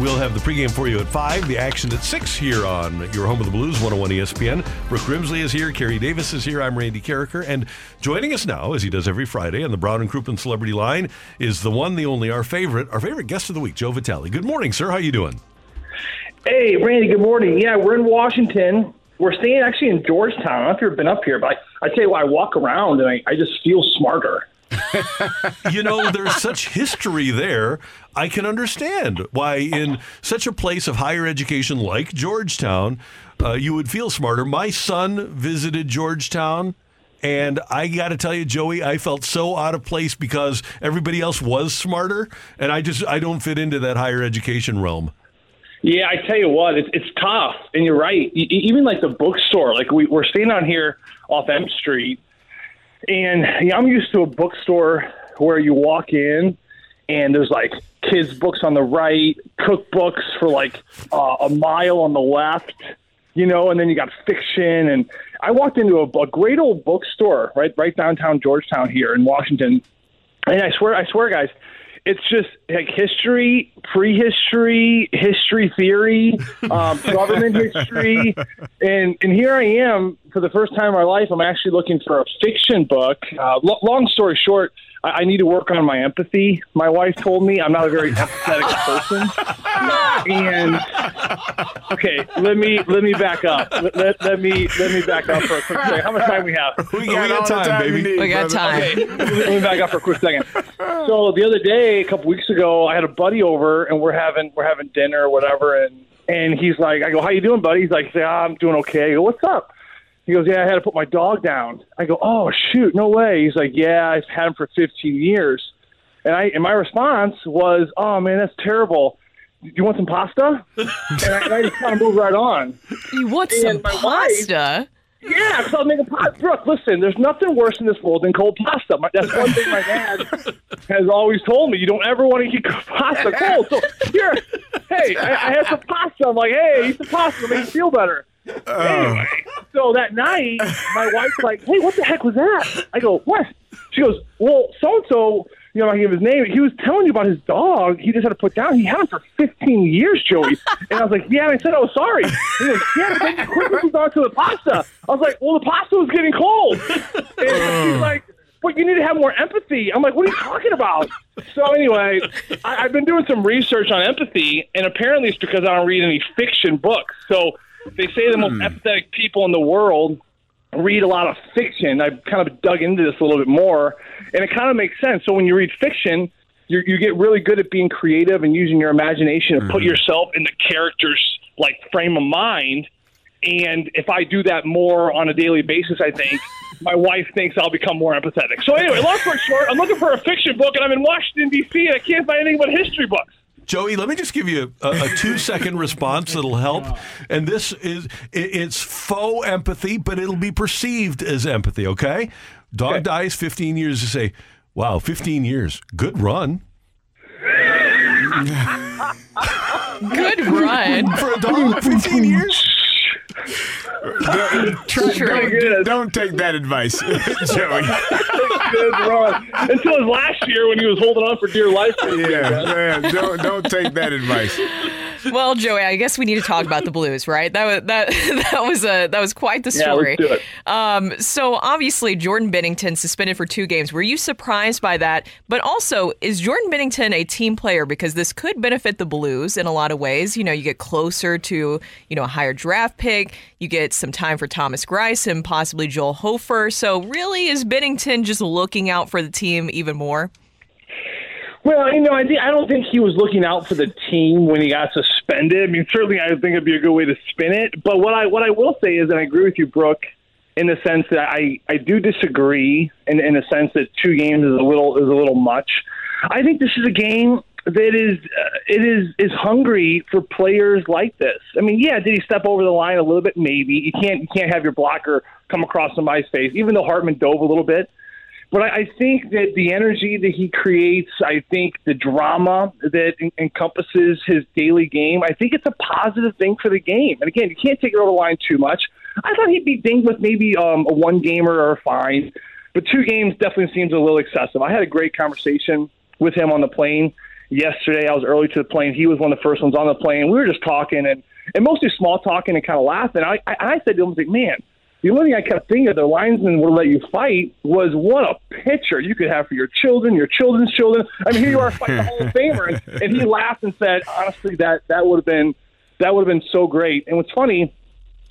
We'll have the pregame for you at 5, the action at 6 here on your home of the Blues, 101 ESPN. Brooke Grimsley is here, Carey Davis is here, I'm Randy Karraker, and joining us now, as he does every Friday on the Brown and Crouppen Celebrity Line, is the one, the only, our favorite, our favorite guest of the week, Joe Vitale. Good morning, sir. How you doing? Hey, Randy, good morning. Yeah, we're in Washington. We're staying actually in Georgetown. I don't know if you've been up here, but I, I tell you what, I walk around and I, I just feel smarter. you know, there's such history there. I can understand why, in such a place of higher education like Georgetown, uh, you would feel smarter. My son visited Georgetown. And I got to tell you, Joey, I felt so out of place because everybody else was smarter, and I just I don't fit into that higher education realm. Yeah, I tell you what, it's it's tough, and you're right. Even like the bookstore, like we, we're staying on here off M Street, and you know, I'm used to a bookstore where you walk in and there's like kids' books on the right, cookbooks for like uh, a mile on the left, you know, and then you got fiction. And I walked into a, a great old bookstore right right downtown Georgetown here in Washington, and I swear, I swear, guys, it's just like history, prehistory, history theory, um, government history, and and here I am for the first time in my life. I'm actually looking for a fiction book. Uh, lo- long story short, I, I need to work on my empathy. My wife told me I'm not a very empathetic person, and okay, let me let me back up. Let, let, let me let me back up for a quick second. How much time we have? We got all the time, you baby. need, We got brother. time. Okay, let me back up for a quick second. So the other day, a couple weeks ago, I had a buddy over, and we're having we're having dinner or whatever, and and he's like, I go, how you doing, buddy? He's like, yeah, I'm doing okay. I go, what's up? He goes, yeah, I had to put my dog down. I go, oh shoot, no way. He's like, yeah, I've had him for 15 years, and I and my response was, oh man, that's terrible. Do you want some pasta? and, I, and I just kind of moved right on. You want And some my wife- pasta? Yeah, because I was making pasta. Brooke, listen, there's nothing worse in this world than cold pasta. My, that's one thing my dad has always told me. You don't ever want to eat pasta cold. So here, hey, I, I had some pasta. I'm like, hey, eat some pasta. It'll Make you feel better. Oh. Anyway, so that night, my wife's like, hey, what the heck was that? I go, what? She goes, well, so-and-so, you know, I give his name. He was telling you about his dog. He just had to put down. He had him for 15 years, Joey. And I was like, yeah, and I said I was sorry. He goes, yeah, you quickly moved on to the pasta. I was like, well, the pasta was getting cold. And he's like, but you need to have more empathy. I'm like, what are you talking about? So anyway, I, I've been doing some research on empathy, and apparently it's because I don't read any fiction books. So they say the most hmm. empathetic people in the world read a lot of fiction. I've kind of dug into this a little bit more, and it kind of makes sense. So when you read fiction, you you get really good at being creative and using your imagination to put hmm. yourself in the character's like frame of mind. And if I do that more on a daily basis, I think my wife thinks I'll become more empathetic. So anyway, long story short, I'm looking for a fiction book, and I'm in Washington D.C. and I can't find anything but history books. Joey, let me just give you a, a two second response that'll help. And this is it, it's faux empathy, but it'll be perceived as empathy, okay? Dog dies 15 years to say, wow, 15 years. Good run. Good run. For a dog, 15 years? Don't, try- True. don't, don't take that advice, Joey. Good run. Until his last year when he was holding on for dear life. Yeah, man, don't don't take that advice. Well, Joey, I guess we need to talk about the Blues, right? That was that that was a that was quite the story. Yeah, let's do it. Um, so obviously Jordan Binnington suspended for two games. Were you surprised by that? But also, is Jordan Binnington a team player? Because this could benefit the Blues in a lot of ways. You know, you get closer to you know a higher draft pick. You get some time for Thomas Greiss and possibly Joel Hofer. So really, is Binnington just looking out for the team even more? Well, you know, I, think, I don't think he was looking out for the team when he got suspended. I mean, certainly, I think it'd be a good way to spin it. But what I what I will say is, and I agree with you, Brooke in the sense that I, I do disagree in, in the sense that two games is a little is a little much. I think this is a game that is uh, it is is hungry for players like this. I mean, yeah, did he step over the line a little bit? Maybe you can't you can't have your blocker come across somebody's face, even though Hartman dove a little bit. But I, I think that the energy that he creates, I think the drama that en- encompasses his daily game, I think it's a positive thing for the game. And again, you can't take it over the line too much. I thought he'd be dinged with maybe um, a one gamer or a fine, but two games definitely seems a little excessive. I had a great conversation with him on the plane yesterday. I was early to the plane. He was one of the first ones on the plane. We were just talking and, and mostly small talking and kind of laughing. I, I, I said to him, I was like, man, the only thing I kept thinking of the linesman would let you fight was what a picture you could have for your children, your children's children. I mean, here you are fighting the Hall of Famer, and, and he laughed and said, honestly, that that would have been that would have been so great. And what's funny,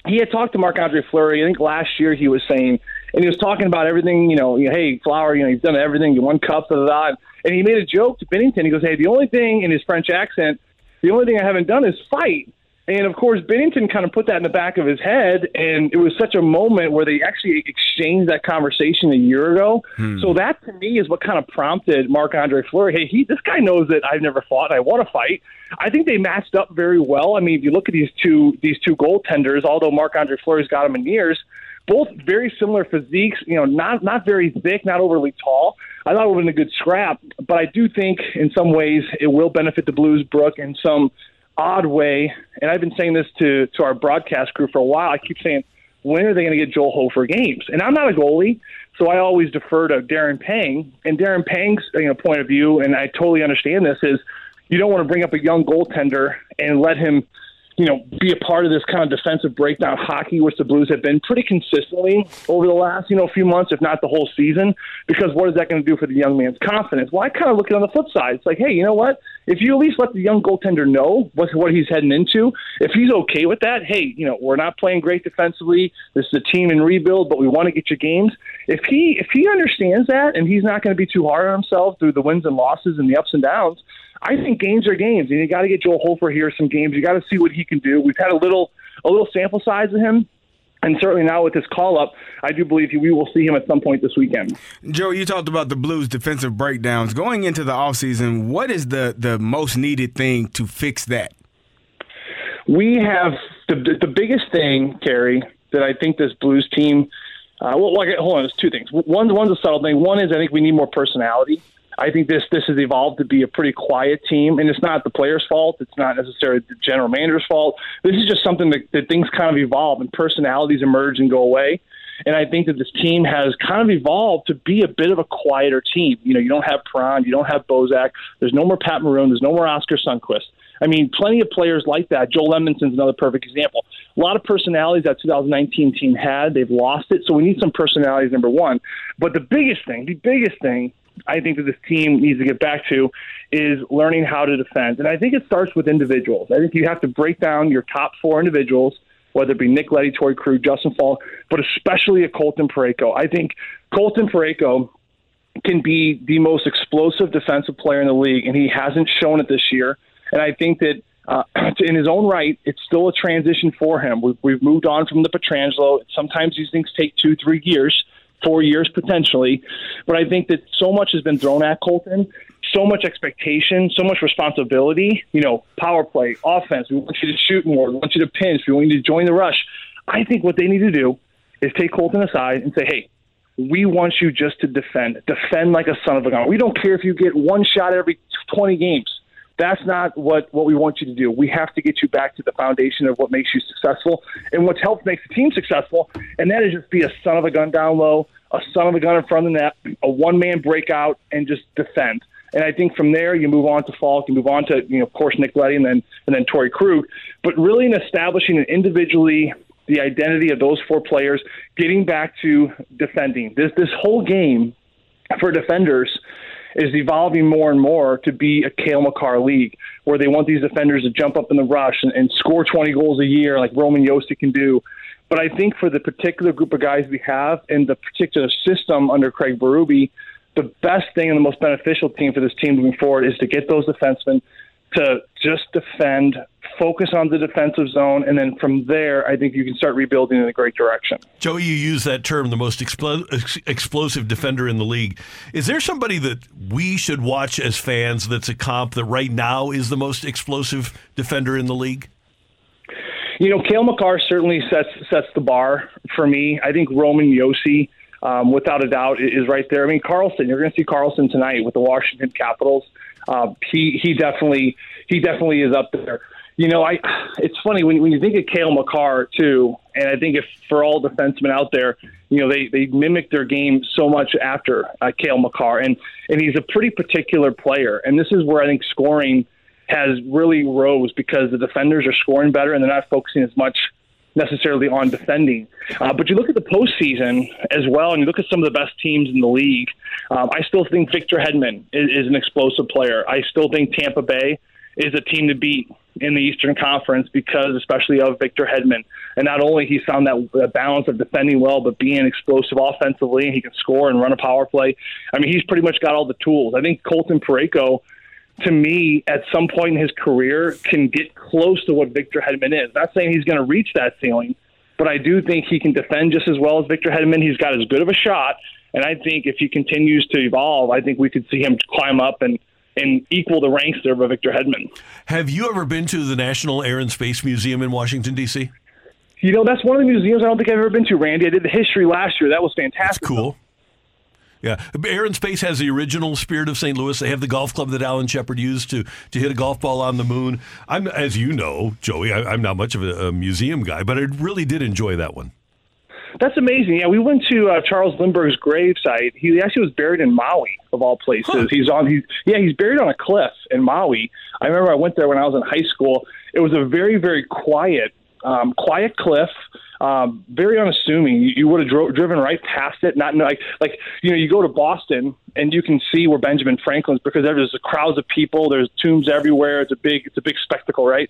he had talked to Marc Andre Fleury. I think last year he was saying, and he was talking about everything. You know, you know, hey, Flower, you know, you've done everything. You won cups, da da da. And he made a joke to Binnington. He goes, hey, the only thing in his French accent, the only thing I haven't done is fight. And of course, Binnington kind of put that in the back of his head, and it was such a moment where they actually exchanged that conversation a year ago. Hmm. So that to me is what kind of prompted Marc Andre Fleury. Hey, he this guy knows that I've never fought. I want to fight. I think they matched up very well. I mean, if you look at these two these two goaltenders, although Marc Andre Fleury's got him in years, both very similar physiques. You know, not not very thick, not overly tall. I thought it would have been a good scrap, but I do think in some ways it will benefit the Blues, Brooke, and some odd way. And I've been saying this to to our broadcast crew for a while. I keep saying, when are they going to get Joel Hofer games? And I'm not a goalie, so I always defer to Darren Pang. And Darren Pang's you know point of view, and I totally understand this, is you don't want to bring up a young goaltender and let him you know, be a part of this kind of defensive breakdown hockey, which the Blues have been pretty consistently over the last, you know, few months, if not the whole season. Because what is that going to do for the young man's confidence? Well, I kind of look at it on the flip side. It's like, hey, you know what? If you at least let the young goaltender know what what he's heading into, if he's okay with that, hey, you know, we're not playing great defensively. This is a team in rebuild, but we want to get your games. If he if he understands that and he's not going to be too hard on himself through the wins and losses and the ups and downs, I think games are games, and you got to get Joel Hofer here some games. You got to see what he can do. We've had a little a little sample size of him. And certainly now with this call up, I do believe we will see him at some point this weekend. Joe, you talked about the Blues' defensive breakdowns. Going into the offseason, what is the, the most needed thing to fix that? We have the, the biggest thing, Carey, that I think this Blues team. Uh, well, like, hold on, there's two things. One, one's a subtle thing. One is I think we need more personality. I think this this has evolved to be a pretty quiet team, and it's not the players' fault. It's not necessarily the general manager's fault. This is just something that, that things kind of evolve and personalities emerge and go away. And I think that this team has kind of evolved to be a bit of a quieter team. You know, you don't have Perron, you don't have Bozak. There's no more Pat Maroon. There's no more Oscar Sundqvist. I mean, plenty of players like that. Joel Edmundson's another perfect example. A lot of personalities that 2019 team had. They've lost it, so we need some personalities. Number one, but the biggest thing, the biggest thing I think that this team needs to get back to is learning how to defend. And I think it starts with individuals. I think you have to break down your top four individuals, whether it be Nick Leddy, Torey Krug, Justin Faulk, but especially a Colton Parayko. I think Colton Parayko can be the most explosive defensive player in the league, and he hasn't shown it this year. And I think that uh, in his own right, it's still a transition for him. We've, we've moved on from the Pietrangelo. Sometimes these things take two, three years four years potentially. But I think that so much has been thrown at Colton, so much expectation, so much responsibility. You know, power play, offense. We want you to shoot more. We want you to pinch. We want you to join the rush. I think what they need to do is take Colton aside and say, hey, we want you just to defend. Defend like a son of a gun. We don't care if you get one shot every 20 games. That's not what, what we want you to do. We have to get you back to the foundation of what makes you successful and what's helped make the team successful, and that is just be a son of a gun down low, a son of a gun in front of the net, a one man breakout, and just defend. And I think from there you move on to Faulk, you move on to you know of course Nick Leddy and then and then Torey Krug, but really in establishing an individually the identity of those four players, getting back to defending. This this whole game for defenders is evolving more and more to be a Cale Makar league, where they want these defenders to jump up in the rush and, and score 20 goals a year, like Roman Josi can do. But I think for the particular group of guys we have and the particular system under Craig Berube, the best thing and the most beneficial team for this team moving forward is to get those defensemen to just defend, focus on the defensive zone, and then from there, I think you can start rebuilding in a great direction. Joey, you use that term, the most explo- ex- explosive defender in the league. Is there somebody that we should watch as fans that's a comp that right now is the most explosive defender in the league? You know, Cale Makar certainly sets sets the bar for me. I think Roman Josi, um, without a doubt, is right there. I mean, Carlson. You're going to see Carlson tonight with the Washington Capitals. Uh, he he definitely he definitely is up there. You know, I it's funny when when you think of Cale Makar too, and I think if for all defensemen out there, you know, they they mimic their game so much after uh, Cale Makar, and and he's a pretty particular player, and this is where I think scoring has really rose because the defenders are scoring better and they're not focusing as much necessarily on defending. Uh, but you look at the postseason as well, and you look at some of the best teams in the league. Um, I still think Victor Hedman is, is an explosive player. I still think Tampa Bay is a team to beat in the Eastern Conference because, especially of Victor Hedman, and not only he's found that uh, balance of defending well, but being explosive offensively, he can score and run a power play. I mean, he's pretty much got all the tools. I think Colton Parayko to me, at some point in his career, can get close to what Victor Hedman is. Not saying he's going to reach that ceiling, but I do think he can defend just as well as Victor Hedman. He's got as good of a shot, and I think if he continues to evolve, I think we could see him climb up and and equal the ranks there by Victor Hedman. Have you ever been to the National Air and Space Museum in Washington D.C.? You know, that's one of the museums I don't think I've ever been to, Randy. I did the history last year. That was fantastic. That's cool. Yeah, Air and Space has the original Spirit of St. Louis. They have the golf club that Alan Shepard used to to hit a golf ball on the moon. I'm, as you know, Joey, I, I'm not much of a, a museum guy, but I really did enjoy that one. That's amazing. Yeah, we went to uh, Charles Lindbergh's gravesite. He actually was buried in Maui, of all places. He's on. He's yeah, he's buried on a cliff in Maui. I remember I went there when I was in high school. It was a very very quiet, um, quiet cliff. Um, very unassuming. You, you would have dro- driven right past it, not know, like like you know you go to Boston and you can see where Benjamin Franklin's because there's crowds of people. There's tombs everywhere. It's a big it's a big spectacle, right?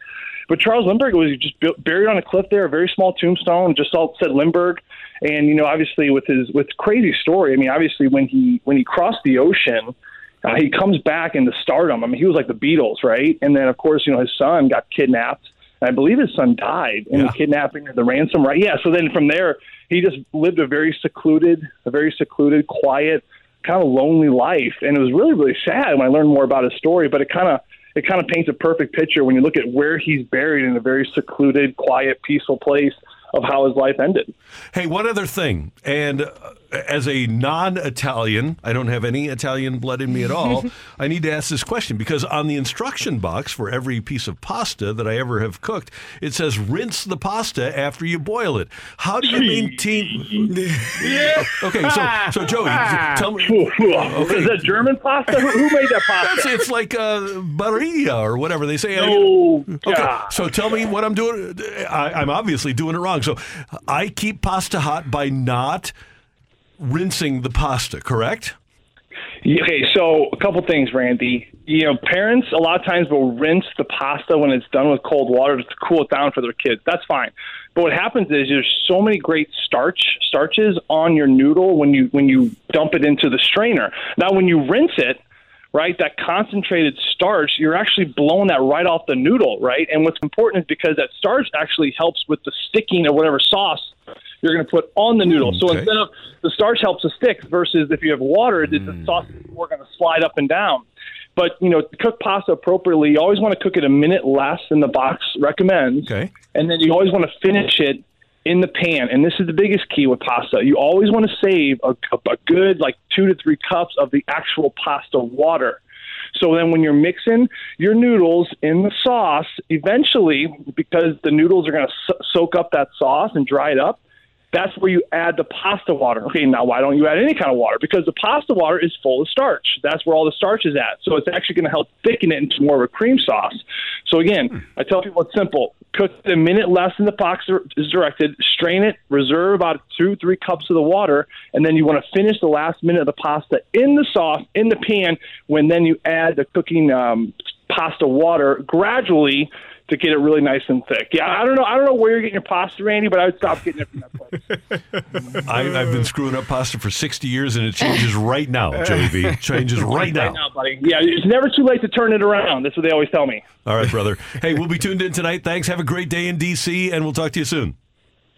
But Charles Lindbergh was just built, buried on a cliff there, a very small tombstone, just all said Lindbergh. And you know, obviously with his with crazy story. I mean, obviously when he when he crossed the ocean, uh, he comes back into stardom. I mean, he was like the Beatles, right? And then of course, you know, his son got kidnapped. And I believe his son died in the kidnapping or the ransom, right? Yeah. So then from there, he just lived a very secluded, a very secluded, quiet, kind of lonely life, and it was really really sad when I learned more about his story. But it kind of it kind of paints a perfect picture when you look at where he's buried in a very secluded, quiet, peaceful place of how his life ended. Hey, one other thing, and uh, as a non-Italian, I don't have any Italian blood in me at all. I need to ask this question because on the instruction box for every piece of pasta that I ever have cooked, it says rinse the pasta after you boil it. How do you maintain? Yeah. Okay, so so Joey, tell me. Is that German pasta? Who, who made that pasta? That's, it's like uh, barilla or whatever they say. Oh, okay, God. so tell me what I'm doing. I, I'm obviously doing it wrong. So I keep pasta hot by not rinsing the pasta, correct? Okay, so a couple things, Randy. You know, parents a lot of times will rinse the pasta when it's done with cold water to cool it down for their kids. That's fine. But what happens is there's so many great starch starches on your noodle when you when you dump it into the strainer. Now, when you rinse it, right, that concentrated starch, you're actually blowing that right off the noodle, right? And what's important is because that starch actually helps with the sticking of whatever sauce you're going to put on the noodle. So hmm, instead of the starch helps to stick versus if you have water, the, the hmm. sauce is more going to slide up and down. But you know, to cook pasta appropriately, you always want to cook it a minute less than the box recommends. Okay. And then you always want to finish it in the pan. And this is the biggest key with pasta. You always want to save a, a good like two to three cups of the actual pasta water. So then when you're mixing your noodles in the sauce, eventually, because the noodles are going to so- soak up that sauce and dry it up, that's where you add the pasta water. Okay, now why don't you add any kind of water? Because the pasta water is full of starch. That's where all the starch is at. So it's actually going to help thicken it into more of a cream sauce. So again, I tell people it's simple. Cook it a minute less than the box is directed. Strain it. Reserve about two, three cups of the water, and then you want to finish the last minute of the pasta in the sauce in the pan. When then you add the cooking um, pasta water gradually to get it really nice and thick. Yeah, I don't know. I don't know where you're getting your pasta, Randy, but I would stop getting it from that place. I, I've been screwing up pasta for 60 years, and it changes right now, Joey V. Changes right now. Right now, buddy. Yeah, it's never too late to turn it around. That's what they always tell me. All right, brother. Hey, we'll be tuned in tonight. Thanks. Have a great day in D.C., and we'll talk to you soon.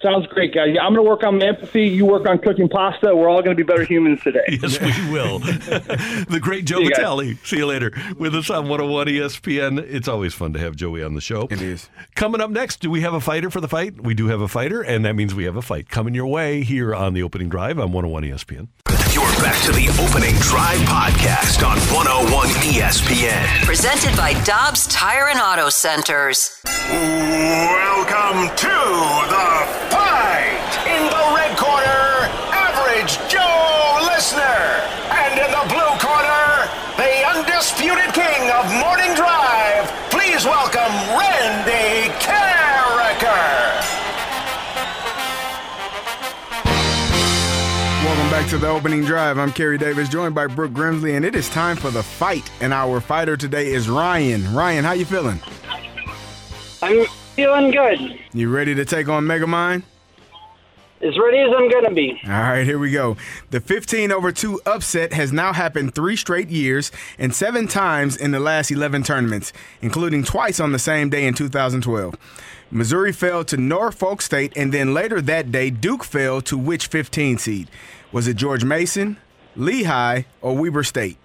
Sounds great, guys. Yeah, I'm going to work on my empathy. You work on cooking pasta. We're all going to be better humans today. Yes, we will. the great Joe See. Vitale. See you later. With us on 101 ESPN. It's always fun to have Joey on the show. It is. Coming up next, do we have a fighter for the fight? We do have a fighter, and that means we have a fight coming your way here on the opening drive on 101 ESPN. You're back to the opening drive podcast on 101 ESPN. Presented by Dobbs Tire and Auto Centers. Welcome to the fight. In the red corner, average Joe Listener. And in the blue corner, the undisputed king of morning drive. Please welcome Randy Karraker. Welcome back to the opening drive. I'm Carey Davis, joined by Brooke Grimsley, and it is time for the fight. And our fighter today is Ryan. Ryan, how you feeling? I'm feeling good. You ready to take on Megamind? As ready as I'm gonna be. All right, here we go. The 15 over 2 upset has now happened three straight years and seven times in the last 11 tournaments, including twice on the same day in 2012. Missouri fell to Norfolk State, and then later that day, Duke fell to which 15 seed? Was it George Mason, Lehigh, or Weber State?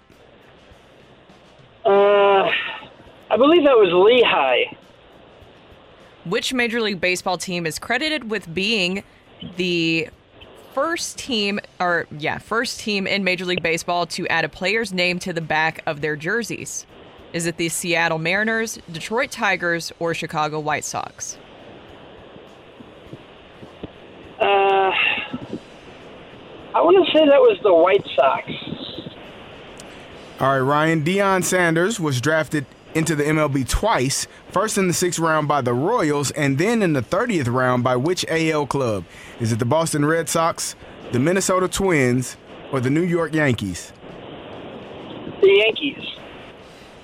Uh, I believe that was Lehigh. Which Major League Baseball team is credited with being the first team, or yeah, first team in Major League Baseball to add a player's name to the back of their jerseys? Is it the Seattle Mariners, Detroit Tigers, or Chicago White Sox? Uh, I want to say that was the White Sox. All right, Ryan. Deion Sanders was drafted into the MLB twice, first in the sixth round by the Royals, and then in the 30th round by which AL club? Is it the Boston Red Sox, the Minnesota Twins, or the New York Yankees? The Yankees.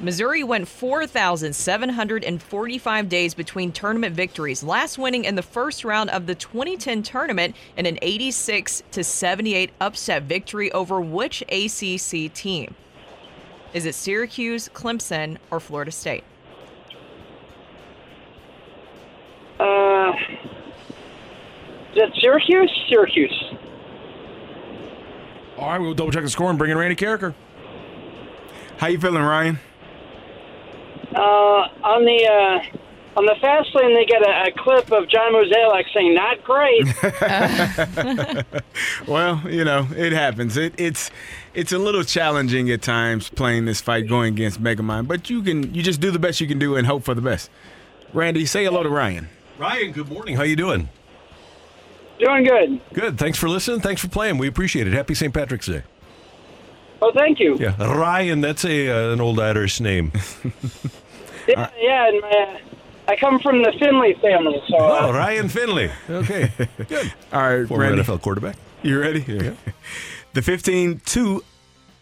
Missouri went 4,745 days between tournament victories, last winning in the first round of the 2010 tournament in an 86 78 upset victory over which ACC team? Is it Syracuse, Clemson, or Florida State? Uh, is that Syracuse? Syracuse. All right, we'll double check the score and bring in Randy Karraker. How you feeling, Ryan? Uh, on the uh, on the fast lane, they get a, a clip of John Mozeliak saying, "Not great." Well, you know, it happens. It, it's it's a little challenging at times playing this fight going against Megamind, but you can you just do the best you can do and hope for the best. Randy, say hello to Ryan. Ryan, good morning. How you doing? Doing good. Good. Thanks for listening. Thanks for playing. We appreciate it. Happy St. Patrick's Day. Oh, thank you. Yeah, Ryan. That's a uh, an old Irish name. Yeah, yeah. And my, I come from the Finley family, so. Uh, Oh, Ryan Finley. Okay, good. All right, Former Randy. NFL quarterback. You ready? the 15 2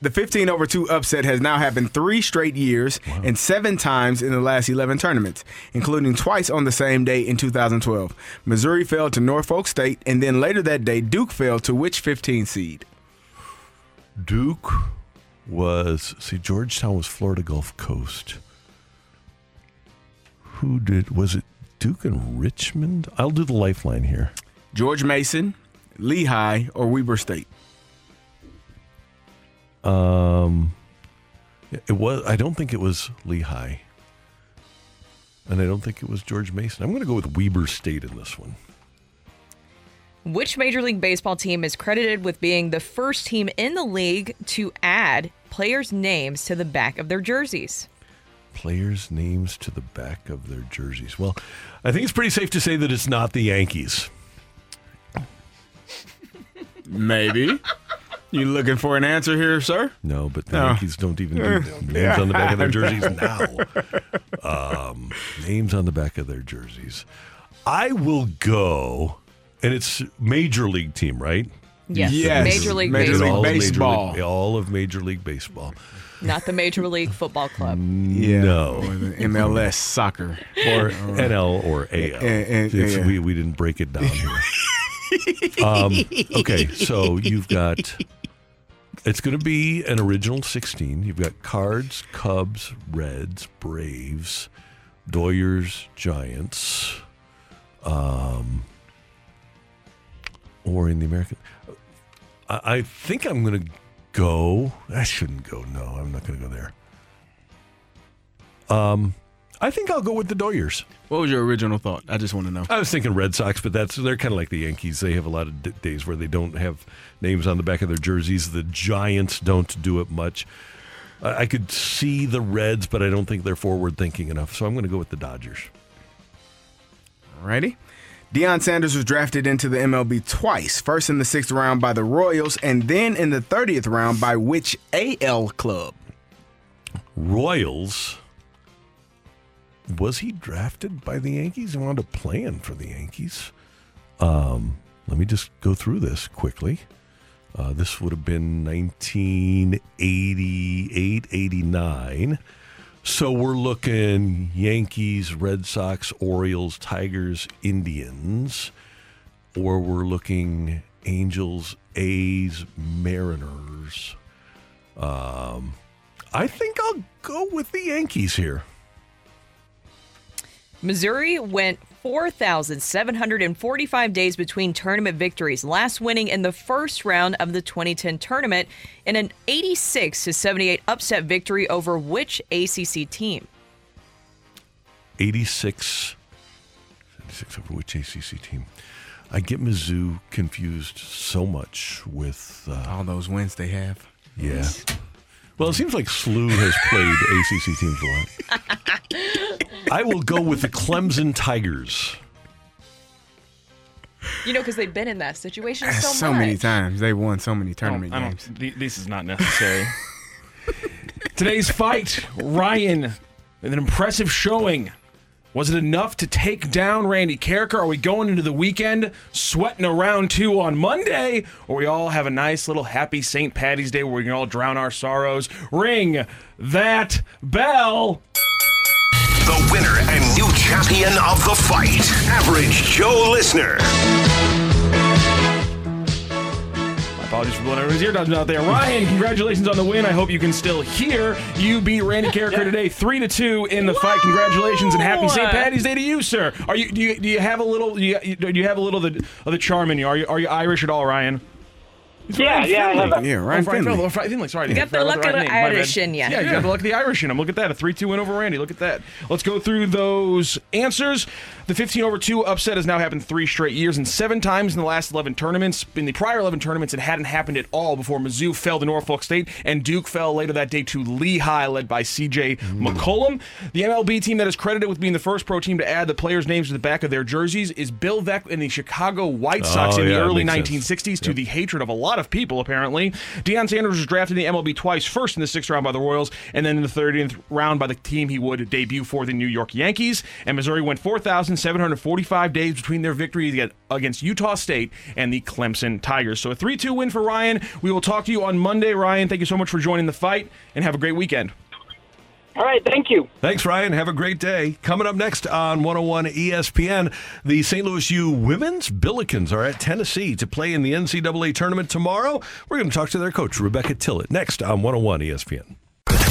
the 15 over 2 upset has now happened 3 straight years and 7 times in the last 11 tournaments, including twice on the same day in 2012. Missouri fell to Norfolk State and then later that day Duke fell to which 15 seed? Duke was see Georgetown was Florida Gulf Coast. Who did was it Duke and Richmond? I'll do the lifeline here. George Mason, Lehigh, or Weber State? Um it was I don't think it was Lehigh. And I don't think it was George Mason. I'm going to go with Weber State in this one. Which Major League Baseball team is credited with being the first team in the league to add players' names to the back of their jerseys? Players' names to the back of their jerseys. Well, I think it's pretty safe to say that it's not the Yankees. Maybe. You looking for an answer here, sir? No, but the No. Yankees don't even do names yeah. on the back of their jerseys now. Um, names on the back of their jerseys. I will go, and it's major league team, right? Yes. Yes. Major League Major League All of Major Baseball. League- all of Major League Baseball. Not the Major League Football Club. No. Or the MLS soccer. Or NL or AL. And- and- It's- yeah. we, we didn't break it down here. um, okay, so you've got. It's going to be an original 16. You've got Cards, Cubs, Reds, Braves, Doyers, Giants, um, or in the American. I, I think I'm going to go. I shouldn't go. No, I'm not going to go there. Um, I think I'll go with the Doyers. What was your original thought? I just want to know. I was thinking Red Sox, but that's they're kind of like the Yankees. They have a lot of d- days where they don't have names on the back of their jerseys. The Giants don't do it much. I, I could see the Reds, but I don't think they're forward thinking enough. So I'm going to go with the Dodgers. Alrighty. Deion Sanders was drafted into the MLB twice. First in the sixth round by the Royals, and then in the 30th round by which AL club? Royals. Was he drafted by the Yankees? I wound up playing for the Yankees. Um, let me just go through this quickly. Uh, this would have been 1988, 89. So we're looking Yankees, Red Sox, Orioles, Tigers, Indians, or we're looking Angels, A's, Mariners. Um, I think I'll go with the Yankees here. Missouri went 4,745 days between tournament victories, last winning in the first round of the 2010 tournament in an 86 to 78 upset victory over which ACC team? 86, 86 over which ACC team? I get Mizzou confused so much with uh, all those wins they have. Yeah. Well, it seems like SLU has played ACC teams a lot. I will go with the Clemson Tigers. You know, because they've been in that situation ah, so, So, much. many times. They won so many tournament I don't- games. th- This is not necessary. Today's fight, Ryan, with an impressive showing. Was it enough to take down Randy Karraker? Are we going into the weekend sweating around round two on Monday? Or we all have a nice little happy St. Patty's Day where we can all drown our sorrows? Ring that bell. The winner and new champion of the fight, Average Joe Listener. My apologies for blowing everybody's eardrums out there. Ryan, congratulations on the win. I hope you can still hear. You beat Randy Karraker today, three to two in the fight. Congratulations and happy St. Patty's Day to you, sir. Are you do you do you have a little do you, do you have a little of the, of the charm in you? Are you are you Irish at all, Ryan? It's Yeah, Ryan yeah, I have Finley. a- Yeah, Ryan Oh, Ryan Finley. Finley. Oh, Finley. Sorry, I You got the luck of the name. My bad. Irish in ya. Yeah, you got the luck of the Irish in him. Look at that, a three-two win over Randy. Look at that. Let's go through those answers. The 15 over two upset has now happened three straight years and seven times in the last 11 tournaments. In the prior 11 tournaments, it hadn't happened at all before Mizzou fell to Norfolk State and Duke fell later that day to Lehigh, led by C.J. McCollum. The MLB team that is credited with being the first pro team to add the players' names to the back of their jerseys is Bill Veeck and the Chicago White oh, Sox Oh, in the yeah, early makes sense. 1960s to the hatred of a lot of people, apparently. Deion Sanders was drafted in the MLB twice, first in the sixth round by the Royals, and then in the 30th round by the team he would debut for, the New York Yankees. And Missouri went 4,745 days between their victories against Utah State and the Clemson Tigers. So a 3 2 win for Ryan. We will talk to you on Monday. Ryan, thank you so much for joining the fight, and have a great weekend. All right, thank you. Thanks, Ryan. Have a great day. Coming up next on 101 ESPN, the St. Louis U women's Billikens are at Tennessee to play in the NCAA tournament tomorrow. We're going to talk to their coach, Rebecca Tillett, next on 101 ESPN.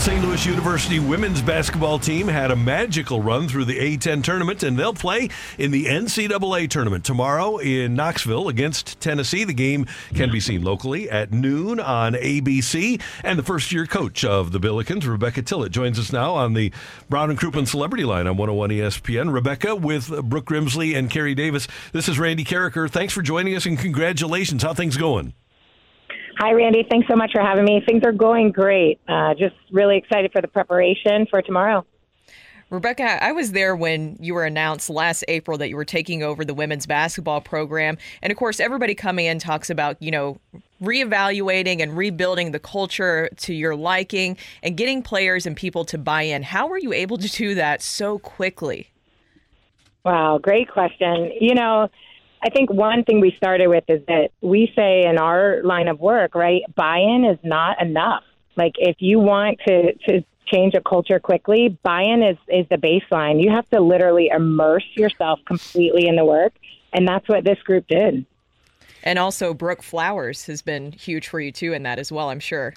St. Louis University women's basketball team had a magical run through the A10 tournament, and they'll play in the NCAA tournament tomorrow in Knoxville against Tennessee. The game can be seen locally at noon on ABC. And the first year coach of the Billikens, Rebecca Tillett, joins us now on the Brown and Crouppen Celebrity Line on 101 ESPN. Rebecca with Brooke Grimsley and Carey Davis. This is Randy Karraker. Thanks for joining us and congratulations. How things going? Hi, Randy. Thanks so much for having me. Things are going great. Uh, just really excited for the preparation for tomorrow. Rebecca, I was there when you were announced last April that you were taking over the women's basketball program. And of course, everybody coming in talks about, you know, reevaluating and rebuilding the culture to your liking and getting players and people to buy in. How were you able to do that so quickly? Wow, great question. You know, I think one thing we started with is that we say in our line of work, right, buy in is not enough. Like if you want to, to change a culture quickly, buy-in is, is the baseline. You have to literally immerse yourself completely in the work, and that's what this group did. And also, Brooke Flowers has been huge for you too in that as well, I'm sure.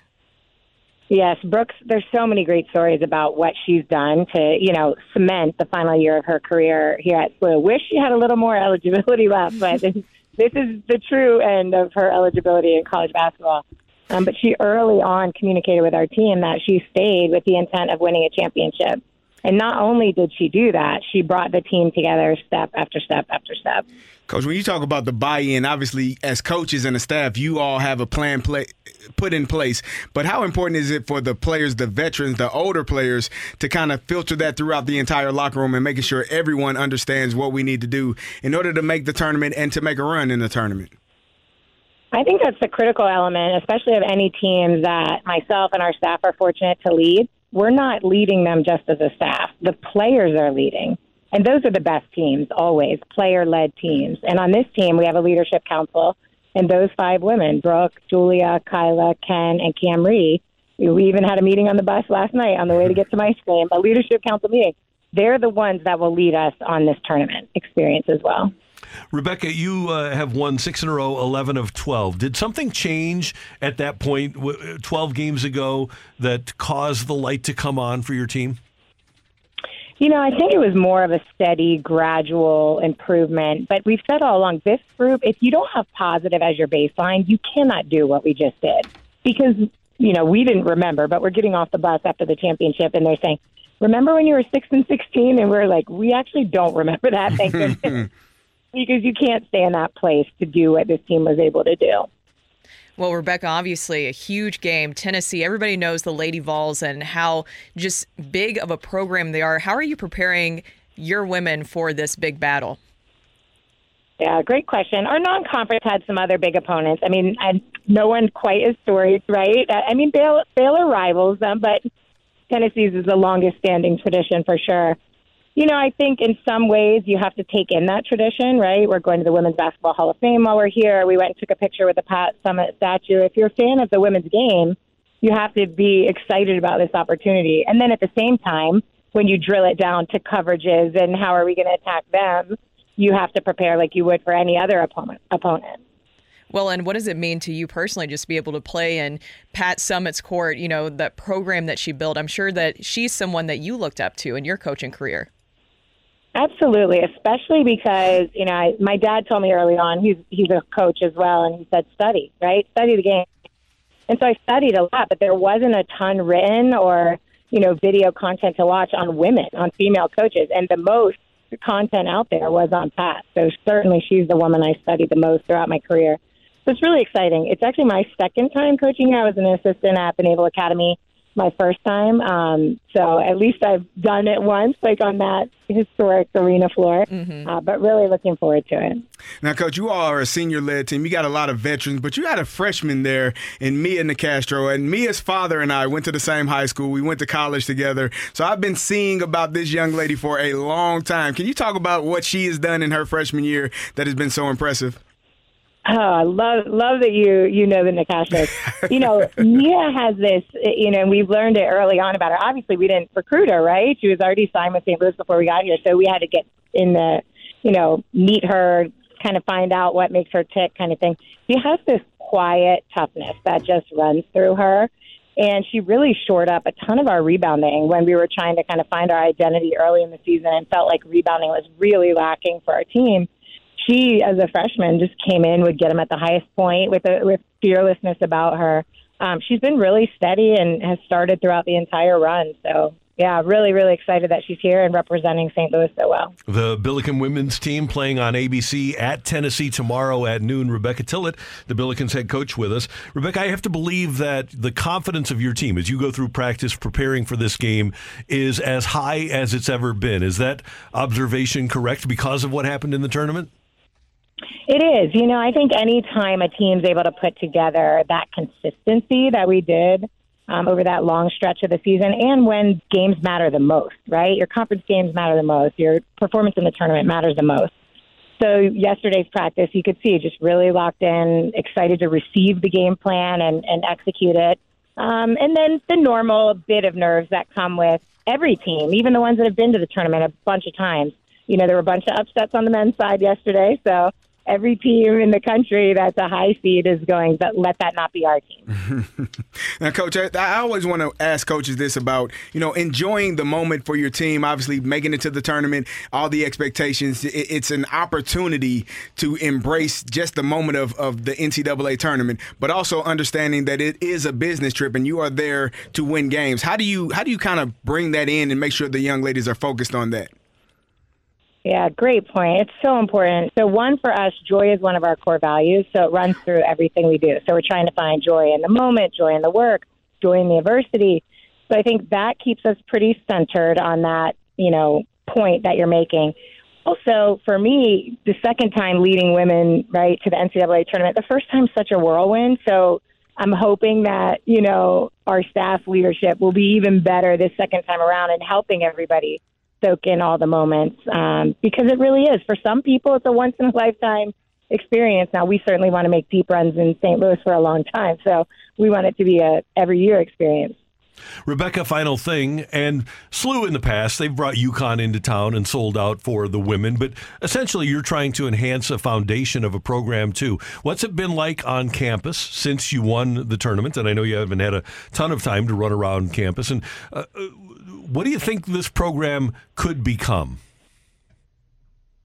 Yes, Brooks, there's so many great stories about what she's done to, you know, cement the final year of her career here at SLU. Wish she had a little more eligibility left, but this is the true end of her eligibility in college basketball. Um, but she early on communicated with our team that she stayed with the intent of winning a championship. And not only did she do that, she brought the team together step after step after step. Coach, when you talk about the buy-in, obviously as coaches and the staff, you all have a plan play, put in place. But how important is it for the players, the veterans, the older players, to kind of filter that throughout the entire locker room and making sure everyone understands what we need to do in order to make the tournament and to make a run in the tournament? I think that's the critical element, especially of any team that myself and our staff are fortunate to lead. We're not leading them just as a staff. The players are leading. And those are the best teams, always, player led teams. And on this team, we have a leadership council, and those five women Brooke, Julia, Kyla, Ken, and Camree. We even had a meeting on the bus last night on the way to get some ice cream, a leadership council meeting. They're the ones that will lead us on this tournament experience as well. Rebecca, you uh, have won six in a row, 11 of 12. Did something change at that point, 12 games ago, that caused the light to come on for your team? You know, I think it was more of a steady, gradual improvement. But we've said all along this group, if you don't have positive as your baseline, you cannot do what we just did. Because, you know, we didn't remember, but we're getting off the bus after the championship and they're saying, Remember when you were 6 and 16? And we're like, We actually don't remember that. Thank goodness because you can't stay in that place to do what this team was able to do. Well, Rebecca, obviously a huge game. Tennessee, everybody knows the Lady Vols and how just big of a program they are. How are you preparing your women for this big battle? Yeah, great question. Our non-conference had some other big opponents. I mean, I, no one quite as storied, right? I mean, Baylor, Baylor rivals them, but Tennessee's is the longest-standing tradition for sure. You know, I think in some ways you have to take in that tradition, right? We're going to the Women's Basketball Hall of Fame while we're here. We went and took a picture with the Pat Summitt statue. If you're a fan of the women's game, you have to be excited about this opportunity. And then at the same time, when you drill it down to coverages and how are we going to attack them, you have to prepare like you would for any other opponent. opponent. Well, and what does it mean to you personally just to be able to play in Pat Summitt's court, you know, that program that she built? I'm sure that she's someone that you looked up to in your coaching career. Absolutely, especially because you know I, my dad told me early on he's he's a coach as well, and he said study right, study the game. And so I studied a lot, but there wasn't a ton written or you know video content to watch on women, on female coaches, and the most content out there was on Pat. So certainly she's the woman I studied the most throughout my career. So it's really exciting. It's actually my second time coaching. I was an assistant at the Naval Academy my first time. Um, so at least I've done it once, like on that historic arena floor. Mm-hmm. Uh, but really looking forward to it. Now, Coach, you all are a senior led team. You got a lot of veterans, but you got a freshman there in Mia Nicastro. And Mia's father and I went to the same high school. We went to college together. So I've been seeing about this young lady for a long time. Can you talk about what she has done in her freshman year that has been so impressive? Oh, I love love that you you know the Nakashas. you know, Mia has this. You know, and we've learned it early on about her. Obviously, we didn't recruit her, right? She was already signed with St. Louis before we got here, so we had to get in the, you know, meet her, kind of find out what makes her tick, kind of thing. She has this quiet toughness that just runs through her. And she really shored up a ton of our rebounding when we were trying to kind of find our identity early in the season and felt like rebounding was really lacking for our team she, as a freshman, just came in, would get them at the highest point with a, with fearlessness about her. Um, she's been really steady and has started throughout the entire run. So yeah, really, really excited that she's here and representing St. Louis so well. The Billiken women's team playing on ABC at Tennessee tomorrow at noon. Rebecca Tillett, the Billikens head coach, with us. Rebecca, I have to believe that the confidence of your team as you go through practice preparing for this game is as high as it's ever been. Is that observation correct because of what happened in the tournament? It is. You know, I think anytime a team's able to put together that consistency that we did um, over that long stretch of the season and when games matter the most, right? Your conference games matter the most, your performance in the tournament matters the most. So, yesterday's practice, you could see just really locked in, excited to receive the game plan and, and execute it. Um, and then the normal bit of nerves that come with every team, even the ones that have been to the tournament a bunch of times. You know, there were a bunch of upsets on the men's side yesterday. So, every team in the country that's a high seed is going, but let that not be our team. Now, coach, I, I always want to ask coaches this about you know enjoying the moment for your team. Obviously, making it to the tournament, all the expectations. It, it's an opportunity to embrace just the moment of of the NCAA tournament, but also understanding that it is a business trip and you are there to win games. How do you how do you kind of bring that in and make sure the young ladies are focused on that? Yeah, great point. It's so important. So, one for us, joy is one of our core values. So, it runs through everything we do. So, we're trying to find joy in the moment, joy in the work, joy in the adversity. So, I think that keeps us pretty centered on that, you know, point that you're making. Also, for me, the second time leading women, right, to the NCAA tournament, the first time such a whirlwind. So, I'm hoping that, you know, our staff leadership will be even better this second time around and helping everybody soak in all the moments um, because it really is. For some people, it's a once in a lifetime experience. Now, we certainly want to make deep runs in St. Louis for a long time, so we want it to be a every year experience. Rebecca, final thing, and SLU in the past, they've brought UConn into town and sold out for the women, but essentially you're trying to enhance a foundation of a program too. What's it been like on campus since you won the tournament? And I know you haven't had a ton of time to run around campus. And uh, what do you think this program could become?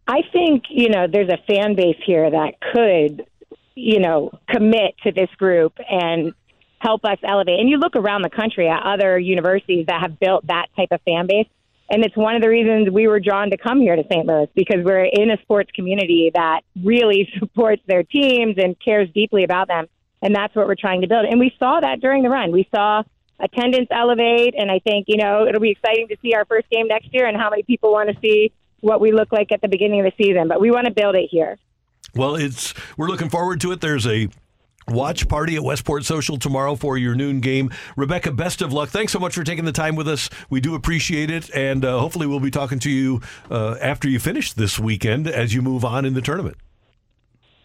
I think, you know, there's a fan base here that could, you know, commit to this group and help us elevate. And you look around the country at other universities that have built that type of fan base. And it's one of the reasons we were drawn to come here to St. Louis because we're in a sports community that really supports their teams and cares deeply about them. And that's what we're trying to build. And we saw that during the run. We saw attendance elevate. And I think, you know, it'll be exciting to see our first game next year and how many people want to see what we look like at the beginning of the season. But we want to build it here. Well, it's we're looking forward to it. There's a watch party at Westport Social tomorrow for your noon game. Rebecca, best of luck. Thanks so much for taking the time with us. We do appreciate it, and uh, hopefully we'll be talking to you uh, after you finish this weekend as you move on in the tournament.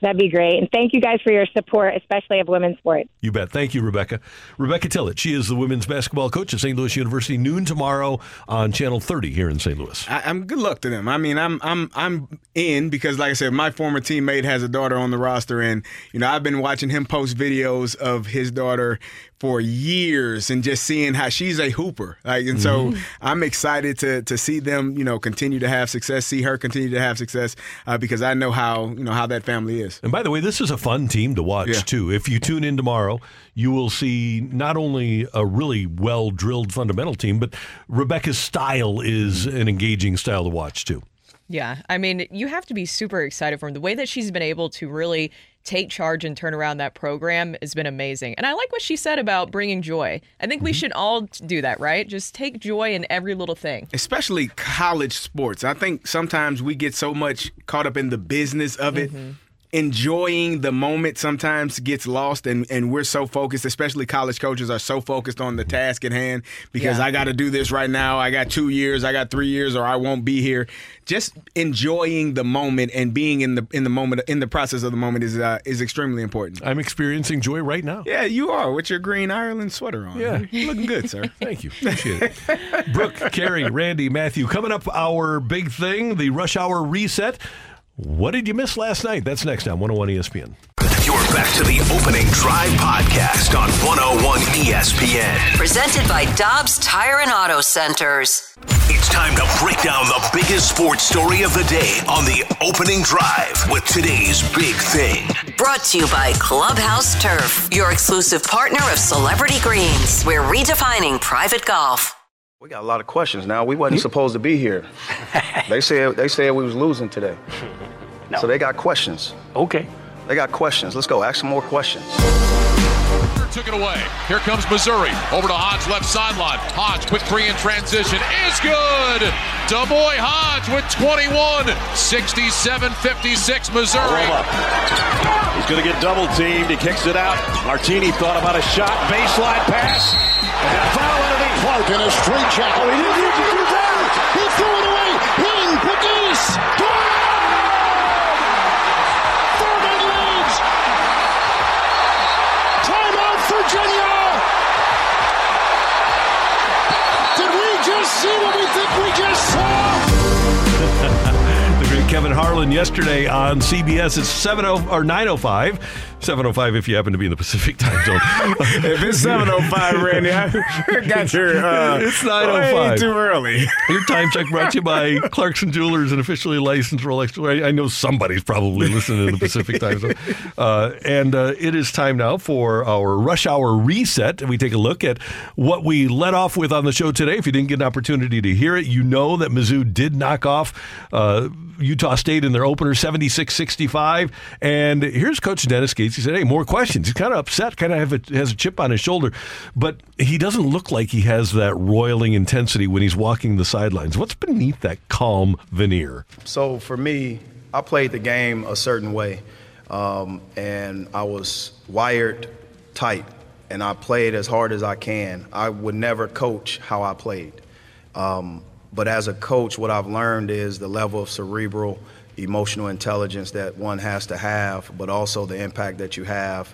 That'd be great. And thank you guys for your support, especially of women's sports. You bet. Thank you, Rebecca. Rebecca Tillett. She is the women's basketball coach at St. Louis University. Noon tomorrow on Channel 30 here in St. Louis. I, I'm good luck to them. I mean, I'm I'm I'm in because, like I said, my former teammate has a daughter on the roster, and you know I've been watching him post videos of his daughter for years and just seeing how she's a hooper. Like, and so Mm-hmm. I'm excited to to see them, you know, continue to have success, see her continue to have success, uh, because I know how you know how that family is. And by the way, this is a fun team to watch Yeah. too. If you tune in tomorrow, you will see not only a really well drilled fundamental team, but Rebecca's style is an engaging style to watch too. Yeah, I mean, you have to be super excited for him. The way that she's been able to really take charge and turn around that program has been amazing. And I like what she said about bringing joy. I think we mm-hmm. should all do that, right? Just take joy in every little thing. especially college sports. I think sometimes we get so much caught up in the business of it. Mm-hmm. Enjoying the moment sometimes gets lost, and, and we're so focused, especially college coaches are so focused on the task at hand because Yeah. I got to do this right now. I got two years, I got three years, or I won't be here. Just enjoying the moment and being in the in the moment in the process of the moment is uh, is extremely important. I'm experiencing joy right now. Yeah, you are with your green Ireland sweater on. Yeah. You're looking good, sir. Thank you. Appreciate it. Brooke, Carey, Randy, Matthew, coming up our big thing, the rush hour reset. What did you miss last night? That's next on 101 ESPN. You're back to the opening drive podcast on 101 ESPN. Presented by Dobbs Tire and Auto Centers. It's time to break down the biggest sports story of the day on the opening drive with today's big thing. Brought to you by Clubhouse Turf, your exclusive partner of Celebrity Greens. We're redefining private golf. We got a lot of questions now. We wasn't supposed to be here. they said they said we was losing today. So they got questions. Okay. They got questions. Let's go. Ask some more questions. Took it away. Here comes Missouri. Over to Hodge, left sideline. Hodge, quick three in transition is good. D'Moi Hodge with 21. 67 56 Missouri. He's going to get double teamed. He kicks it out. Martini thought about a shot. Baseline pass. And foul underneath. Clark in a straight shot. Oh, he didn't need to do that. He threw it away. Ping, Padis. Furman leads. Timeout, Virginia. Did we just see what we think we just saw? the great Kevin Harlan yesterday on CBS. It's 70 or 905. 705 if you happen to be in the Pacific time zone. if it's 705, Randy, I got your. Uh, it's 905. way too early. Your time check brought to you by Clarkson Jewelers, an officially licensed Rolex jeweler. I know somebody's probably listening in the Pacific time zone. Uh, and uh, it is time now for our rush hour reset. We take a look at what we let off with on the show today. If you didn't get an opportunity to hear it, you know that Mizzou did knock off uh, Utah State in their opener 76 65. And here's Coach Dennis Gates. He said, Hey, more questions. He's kind of upset, kind of a, has a chip on his shoulder, but he doesn't look like he has that roiling intensity when he's walking the sidelines. What's beneath that calm veneer? So for me, I played the game a certain way, um, and I was wired tight, and I played as hard as I can. I would never coach how I played. Um, but as a coach, what I've learned is the level of cerebral, emotional intelligence that one has to have, but also the impact that you have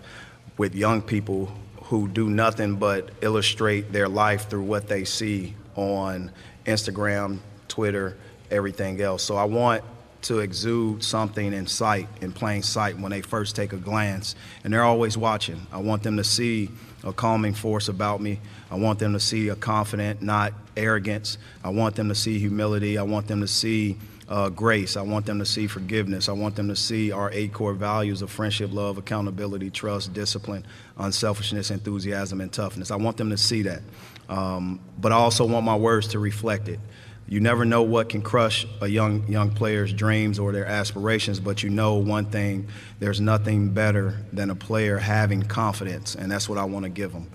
with young people who do nothing but illustrate their life through what they see on Instagram, Twitter, everything else. So I want to exude something in sight, in plain sight, when they first take a glance. And they're always watching. I want them to see a calming force about me. I want them to see a confident, not arrogance. I want them to see humility. I want them to see uh, grace. I want them to see forgiveness. I want them to see our eight core values of friendship, love, accountability, trust, discipline, unselfishness, enthusiasm, and toughness. I want them to see that. Um, but I also want my words to reflect it. You never know what can crush a young young player's dreams or their aspirations, but you know one thing: there's nothing better than a player having confidence, and that's what I want to give them.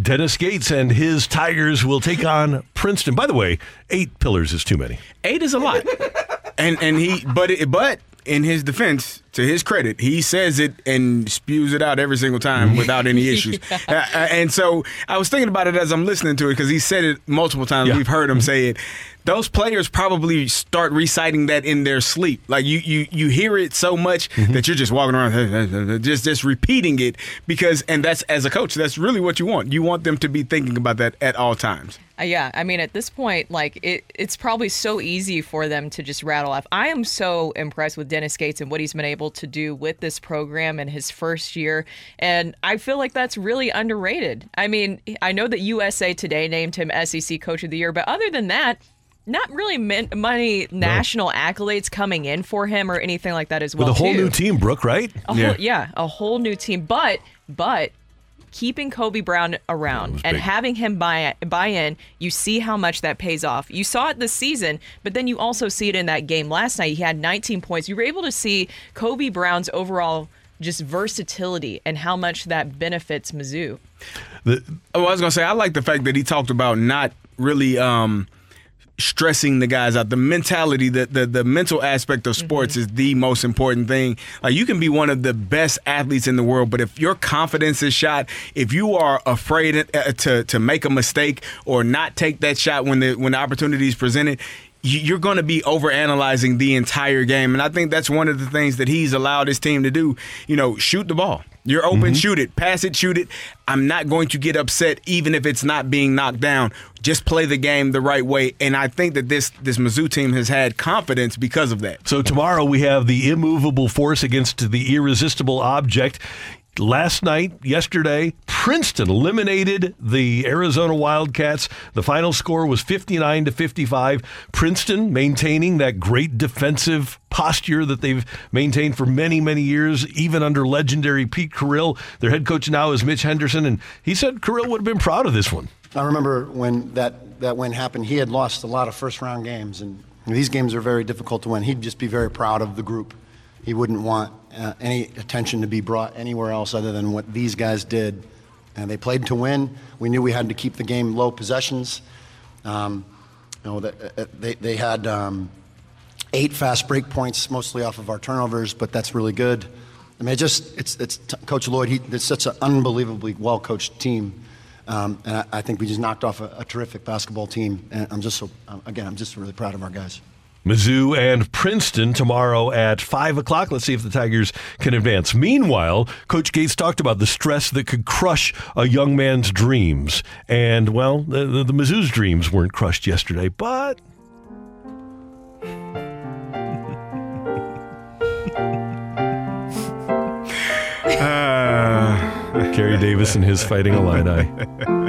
Dennis Gates and his Tigers will take on Princeton. By the way, eight pillars is too many. Eight is a lot. and and he but it, but in his defense, to his credit, he says it and spews it out every single time without any issues. yeah. uh, and so I was thinking about it as I'm listening to it because he said it multiple times. Yeah. We've heard him say it. Those players probably start reciting that in their sleep. Like you, you, you hear it so much mm-hmm. that you're just walking around, just, just repeating it because, and that's as a coach, that's really what you want. You want them to be thinking about that at all times. Uh, yeah, I mean, at this point, like it, it's probably so easy for them to just rattle off. I am so impressed with Dennis Gates and what he's been able to do with this program in his first year, and I feel like that's really underrated. I mean, I know that USA Today named him SEC Coach of the Year, but other than that, not really many national no. accolades coming in for him or anything like that as well. With a whole too. new team, Brooke, right? A yeah. Whole, yeah, a whole new team. But but keeping Kobe Brown around and big. having him buy buy in, you see how much that pays off. You saw it this season, but then you also see it in that game last night. He had 19 points. You were able to see Kobe Brown's overall just versatility and how much that benefits Mizzou. The, oh, I was gonna say I like the fact that he talked about not really. Um, stressing the guys out. The mentality, the the, the mental aspect of sports mm-hmm. is the most important thing. Like you can be one of the best athletes in the world, but if your confidence is shot, if you are afraid uh, to to make a mistake or not take that shot when the when the opportunity is presented, you're going to be overanalyzing the entire game. And I think that's one of the things that he's allowed his team to do. You know, shoot the ball. You're open, mm-hmm. shoot it, pass it, shoot it. I'm not going to get upset even if it's not being knocked down. Just play the game the right way. And I think that this this Mizzou team has had confidence because of that. So tomorrow we have the immovable force against the irresistible object. Last night, yesterday, Princeton eliminated the Arizona Wildcats. The final score was 59 to 55. Princeton maintaining that great defensive posture that they've maintained for many, many years, even under legendary Pete Carril. Their head coach now is Mitch Henderson, and he said Carril would have been proud of this one. I remember when that, that win happened, he had lost a lot of first round games, and these games are very difficult to win. He'd just be very proud of the group. He wouldn't want uh, any attention to be brought anywhere else other than what these guys did. And they played to win. We knew we had to keep the game low possessions. Um, you know, that- uh, they, they had um, eight fast break points, mostly off of our turnovers, but that's really good. I mean, it just it's it's Coach Lloyd. He it's such an unbelievably well coached team, um, and I, I think we just knocked off a, a terrific basketball team. And I'm just so again, I'm just really proud of our guys. Mizzou and Princeton tomorrow at 5 o'clock. Let's see if the Tigers can advance. Meanwhile, Coach Gates talked about the stress that could crush a young man's dreams. And, well, the, the, the Mizzou's dreams weren't crushed yesterday, but. Carey Davis and his fighting Illini.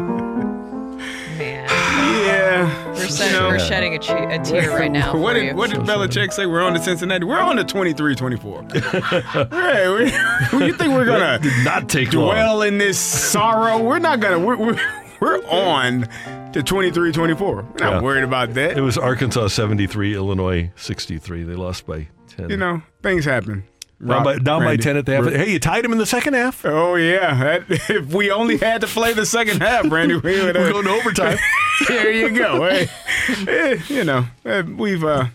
Yeah. We're, You know- we're shedding a, che- a tear right now. what did you. what did Belichick say? We're on to Cincinnati. We're on to 23-24. right. We, you think we're gonna did not take long. dwell in this sorrow? We're not gonna. We're we're, we're on to 23-24. We're not Yeah. worried about that. It was Arkansas 73, Illinois 63. They lost by 10. You know, things happen. Down by, Rob, down by 10 at the half. We're- Hey, you tied him in the second half. Oh yeah, that, if we only had to play the second half, Randy, we would. We're going to overtime. there you go. Hey, eh, you know, eh, we've uh,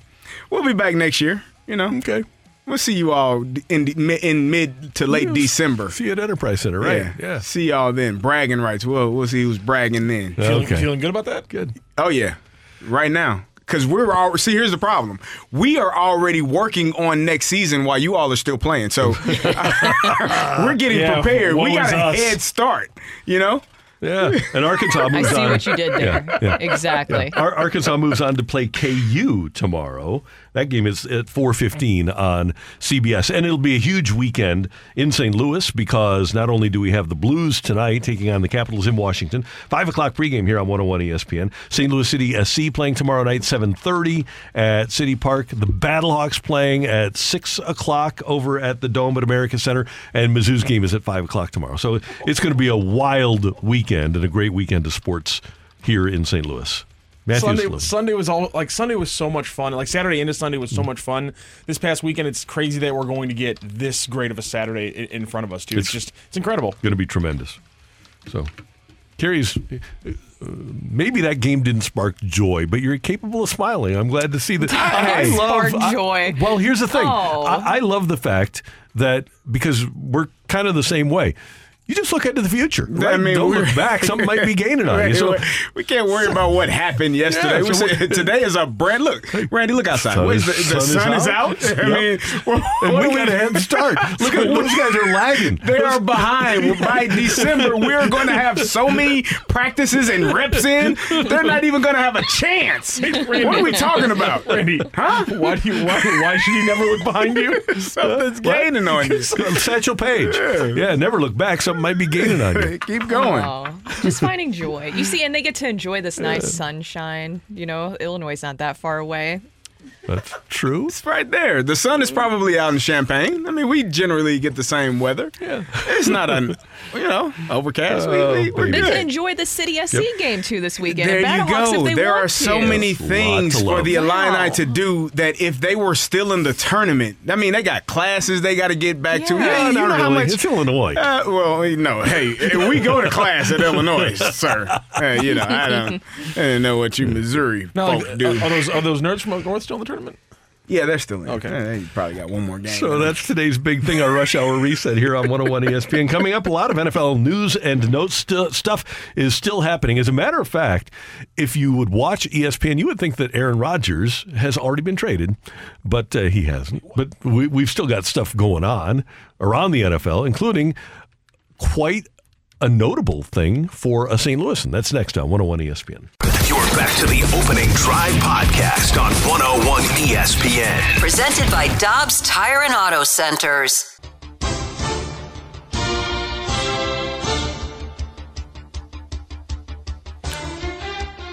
we'll be back next year. You know, okay. We'll see you all in in mid to late Yeah, December. See you at Enterprise Center, right? Yeah. Yeah. See y'all then. Bragging rights. We'll we'll see who's bragging then. Feeling, Okay. feeling good about that? Good. Oh yeah, right now. Because we're all see. Here's the problem. We are already working on next season while you all are still playing. So we're getting Yeah, prepared. We got a us. head start. You know. Yeah. And Arkansas moves on. I see on. what you did there. Yeah, yeah. Exactly. Yeah. Ar- Arkansas moves on to play KU tomorrow. That game is at 4:15 on CBS, and it'll be a huge weekend in St. Louis because not only do we have the Blues tonight taking on the Capitals in Washington, five o'clock pregame here on 101 ESPN. St. Louis City SC playing tomorrow night 7:30 at City Park. The Battlehawks playing at six o'clock over at the Dome at America Center, and Mizzou's game is at five o'clock tomorrow. So it's going to be a wild weekend and a great weekend of sports here in St. Louis. Matthew Sunday, Sloan. Sunday was all like Sunday was so much fun. Like Saturday into Sunday was Mm. so much fun. This past weekend, it's crazy that we're going to get this great of a Saturday in, in front of us too. It's, It's- just it's incredible. going to be tremendous. So, Carey's uh, maybe that game didn't spark joy, but you're capable of smiling. I'm glad to see that. I, I love Spark I- joy. well, here's the thing. Oh. I, I love the fact that because we're kind of the same way. You just look into the future. Right? I mean, don't look back. Something might be gaining on you. So, we can't worry about what happened yesterday. Yeah, so today is a brand. Look, Randy, look outside. Sun is the, the sun sun, is is out. out. I mean, and we got a head start. Look at those guys are lagging. They are behind. By December, we're going to have so many practices and reps in. They're not even going to have a chance. what are we talking about, Randy? Huh? Why do you why, why should you never look behind you? Something's gaining on you. Satchel Paige. Yeah, never look back. Something might be gaining on you. Keep going. Aw, just finding joy. You see, and they get to enjoy this nice sunshine. You know, Illinois is not that far away. That's true. It's right there. The sun is probably out in Champaign. I mean, we generally get the same weather. Yeah. It's not un, you know, overcast. we, we, we're They good. can enjoy the City SC Yep. game too this weekend. There and you Battlehawks go. If they There are so to. many things for the Illini Wow. to do that if they were still in the tournament, I mean, they got classes they got to get back to. Yeah. Yeah, you not know how really. much. It's Illinois. Uh, well, no. Hey, we go to class at Illinois, sir. Uh, you know, I don't, I don't know what you Missouri No, folk like, do. are those are those nerds from up north still in the tournament? Yeah, they're still in. Okay. Uh, they probably got one more game. So that's today's big thing, our rush hour reset here on 101 ESPN. Coming up, a lot of NFL news and notes st- stuff is still happening. As a matter of fact, if you would watch ESPN, you would think that Aaron Rodgers has already been traded, but uh, he hasn't. But we, we've still got stuff going on around the NFL, including quite a notable thing for a St. Louis. And that's next on 101 ESPN. You're back to the opening drive podcast on 101 ESPN. Presented by Dobbs Tire and Auto Centers.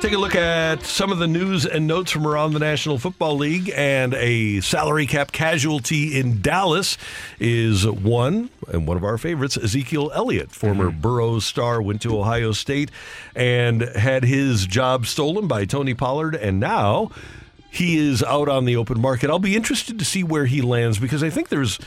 Take a look at some of the news and notes from around the National Football League, and a salary cap casualty in Dallas is one, and one of our favorites, Ezekiel Elliott, former mm-hmm. Burroughs star, went to Ohio State and had his job stolen by Tony Pollard, and now he is out on the open market. I'll be interested to see where he lands because I think there's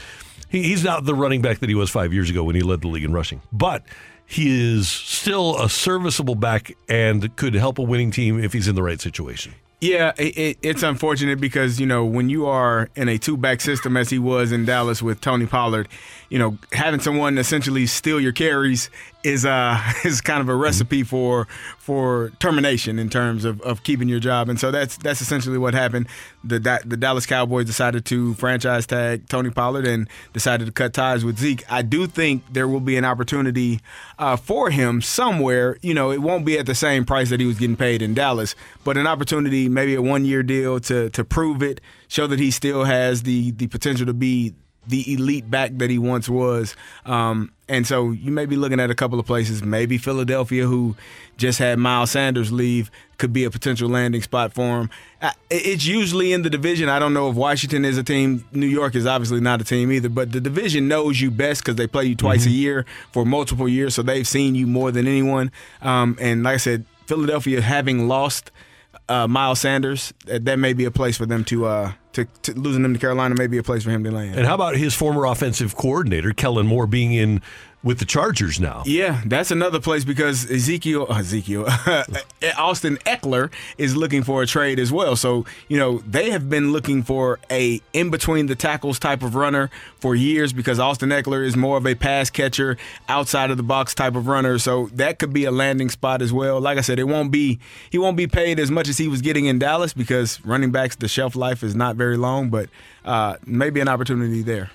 he's not the running back that he was five years ago when he led the league in rushing, but he is still a serviceable back and could help a winning team if he's in the right situation. Yeah, it, it, it's unfortunate because you know when you are in a two-back system as he was in Dallas with Tony Pollard, you know having someone essentially steal your carries is uh is kind of a recipe for for termination in terms of, of keeping your job, and so that's that's essentially what happened. The the Dallas Cowboys decided to franchise tag Tony Pollard and decided to cut ties with Zeke. I do think there will be an opportunity uh, for him somewhere. You know, it won't be at the same price that he was getting paid in Dallas, but an opportunity, maybe a one year deal to to prove it, show that he still has the the potential to be the elite back that he once was. Um, and so you may be looking at a couple of places. Maybe Philadelphia, who just had Miles Sanders leave, could be a potential landing spot for him. It's usually in the division. I don't know if Washington is a team. New York is obviously not a team either. But the division knows you best because they play you twice a year for multiple years. So they've seen you more than anyone. Um, and like I said, Philadelphia having lost uh, Miles Sanders, that, that may be a place for them to, uh, to, to losing him to Carolina may be a place for him to land. And how about his former offensive coordinator, Kellen Moore, being in with the Chargers now? Yeah, that's another place because Ezekiel, uh, Ezekiel, Austin Ekeler is looking for a trade as well. So you know they have been looking for a in between the tackles type of runner for years because Austin Ekeler is more of a pass catcher, outside of the box type of runner. So that could be a landing spot as well. Like I said, it won't be he won't be paid as much as he was getting in Dallas because running backs the shelf life is not very long, but uh, maybe an opportunity there.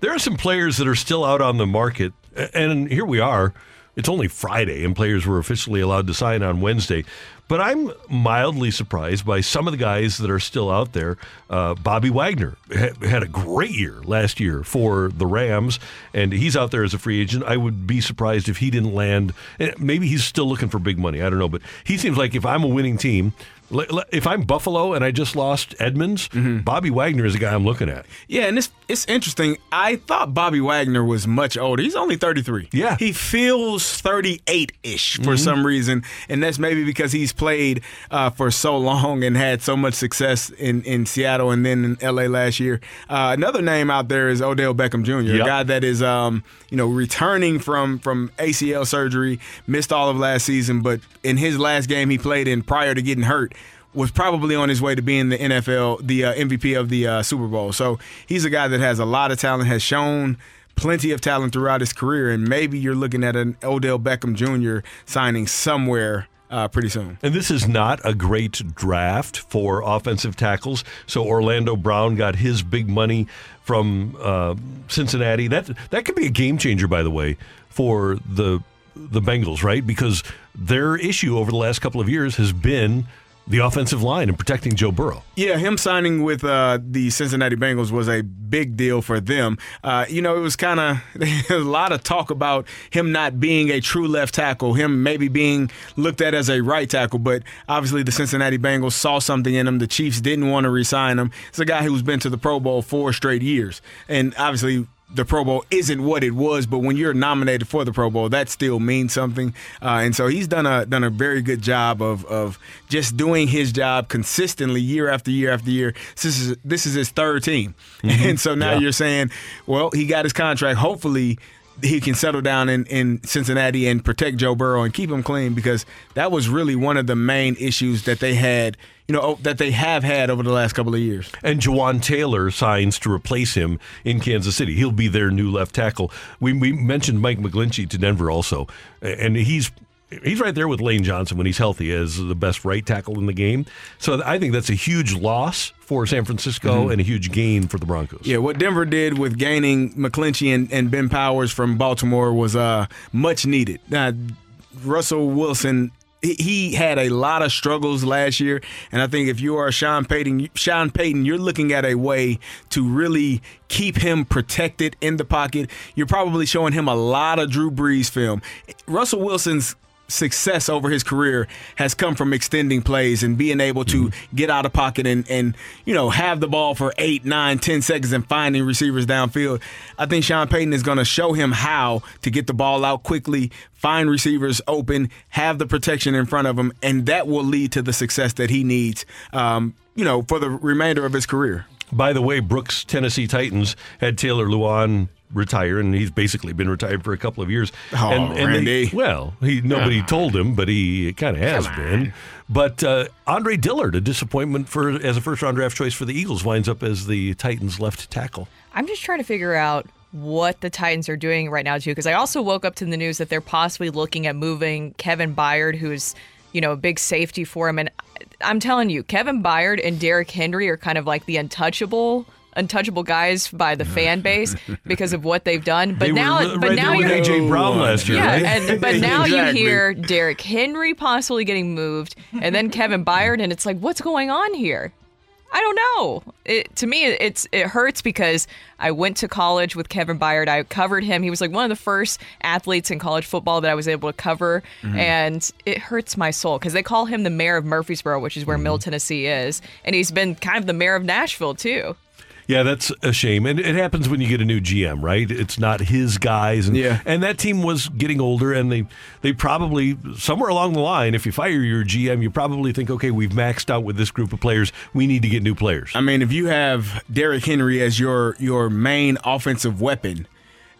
There are some players that are still out on the market, and here we are. It's only Friday, and players were officially allowed to sign on Wednesday. But I'm mildly surprised by some of the guys that are still out there. Uh, Bobby Wagner ha- had a great year last year for the Rams, and he's out there as a free agent. I would be surprised if he didn't land. Maybe he's still looking for big money. I don't know, but he seems like if I'm a winning team, if I'm Buffalo and I just lost Edmunds, Bobby Wagner is a guy I'm looking at. Yeah, and it's it's interesting. I thought Bobby Wagner was much older. He's only 33. Yeah. He feels 38-ish for Mhm. some reason, and that's maybe because he's played uh, for so long and had so much success in, in Seattle and then in LA last year. Uh, another name out there is Odell Beckham Jr., Yep. a guy that is um, you know returning from from ACL surgery, missed all of last season, but in his last game he played in prior to getting hurt was probably on his way to being the NFL, the uh, MVP of the uh, Super Bowl. So he's a guy that has a lot of talent, has shown plenty of talent throughout his career, and maybe you're looking at an Odell Beckham Jr. signing somewhere uh, pretty soon. And this is not a great draft for offensive tackles. So Orlando Brown got his big money from uh, Cincinnati. That that could be a game changer, by the way, for the the Bengals, right? Because their issue over the last couple of years has been the offensive line and protecting Joe Burrow. Yeah, him signing with uh, the Cincinnati Bengals was a big deal for them. Uh, you know, it was kind of a lot of talk about him not being a true left tackle, him maybe being looked at as a right tackle, but obviously the Cincinnati Bengals saw something in him. The Chiefs didn't want to re-sign him. It's a guy who's been to the Pro Bowl four straight years, and obviously the Pro Bowl isn't what it was, but when you're nominated for the Pro Bowl, that still means something. Uh, and so he's done a done a very good job of of just doing his job consistently year after year after year. This is this is his third team, Mhm. and so now Yeah. you're saying, well, he got his contract. Hopefully. He can settle down in, in Cincinnati and protect Joe Burrow and keep him clean because that was really one of the main issues that they had, you know, oh, that they have had over the last couple of years. And Jawaan Taylor signs to replace him in Kansas City. He'll be their new left tackle. We, we mentioned Mike McGlinchey to Denver also, and he's he's right there with Lane Johnson when he's healthy as the best right tackle in the game. So I think that's a huge loss for San Francisco Mhm. and a huge gain for the Broncos. Yeah, what Denver did with gaining McGlinchey and, and Ben Powers from Baltimore was uh, much needed. Now, Russell Wilson. he- He had a lot of struggles last year, and I think if you are Sean Payton, Sean Payton, you're looking at a way to really keep him protected in the pocket. You're probably showing him a lot of Drew Brees film. Russell Wilson's success over his career has come from extending plays and being able to get out of pocket and, and you know have the ball for eight, nine, ten seconds and finding receivers downfield. I think Sean Payton is going to show him how to get the ball out quickly, find receivers open, have the protection in front of him, and that will lead to the success that he needs. Um, you know, for the remainder of his career. By the way, Brooks Tennessee Titans had Taylor Lewan retire, and he's basically been retired for a couple of years. Oh, and, and Randy. They, well, he nobody told him, but he kind of has been. But uh, Andre Dillard, a disappointment for as a first round draft choice for the Eagles, winds up as the Titans' left tackle. I'm just trying to figure out what the Titans are doing right now too, because I also woke up to the news that they're possibly looking at moving Kevin Byard, who's you know a big safety for him, and I'm telling you, Kevin Byard and Derrick Henry are kind of like the untouchable. Untouchable guys by the fan base because of what they've done, but They now, right but there now you're AJ Brown last year, yeah, right? and but now Exactly. you hear Derrick Henry possibly getting moved, and then Kevin Byard, and it's like, what's going on here? I don't know. It, to me, it's it hurts because I went to college with Kevin Byard. I covered him. He was like one of the first athletes in college football that I was able to cover, Mm-hmm. Mhm. and it hurts my soul because they call him the mayor of Murfreesboro, which is where Mm-hmm. Middle Tennessee is, and he's been kind of the mayor of Nashville too. Yeah, that's a shame, and it happens when you get a new GM, right? It's not his guys, and Yeah. and that team was getting older, and they they probably somewhere along the line, if you fire your GM, you probably think, okay, we've maxed out with this group of players, we need to get new players. I mean, if you have Derrick Henry as your your main offensive weapon,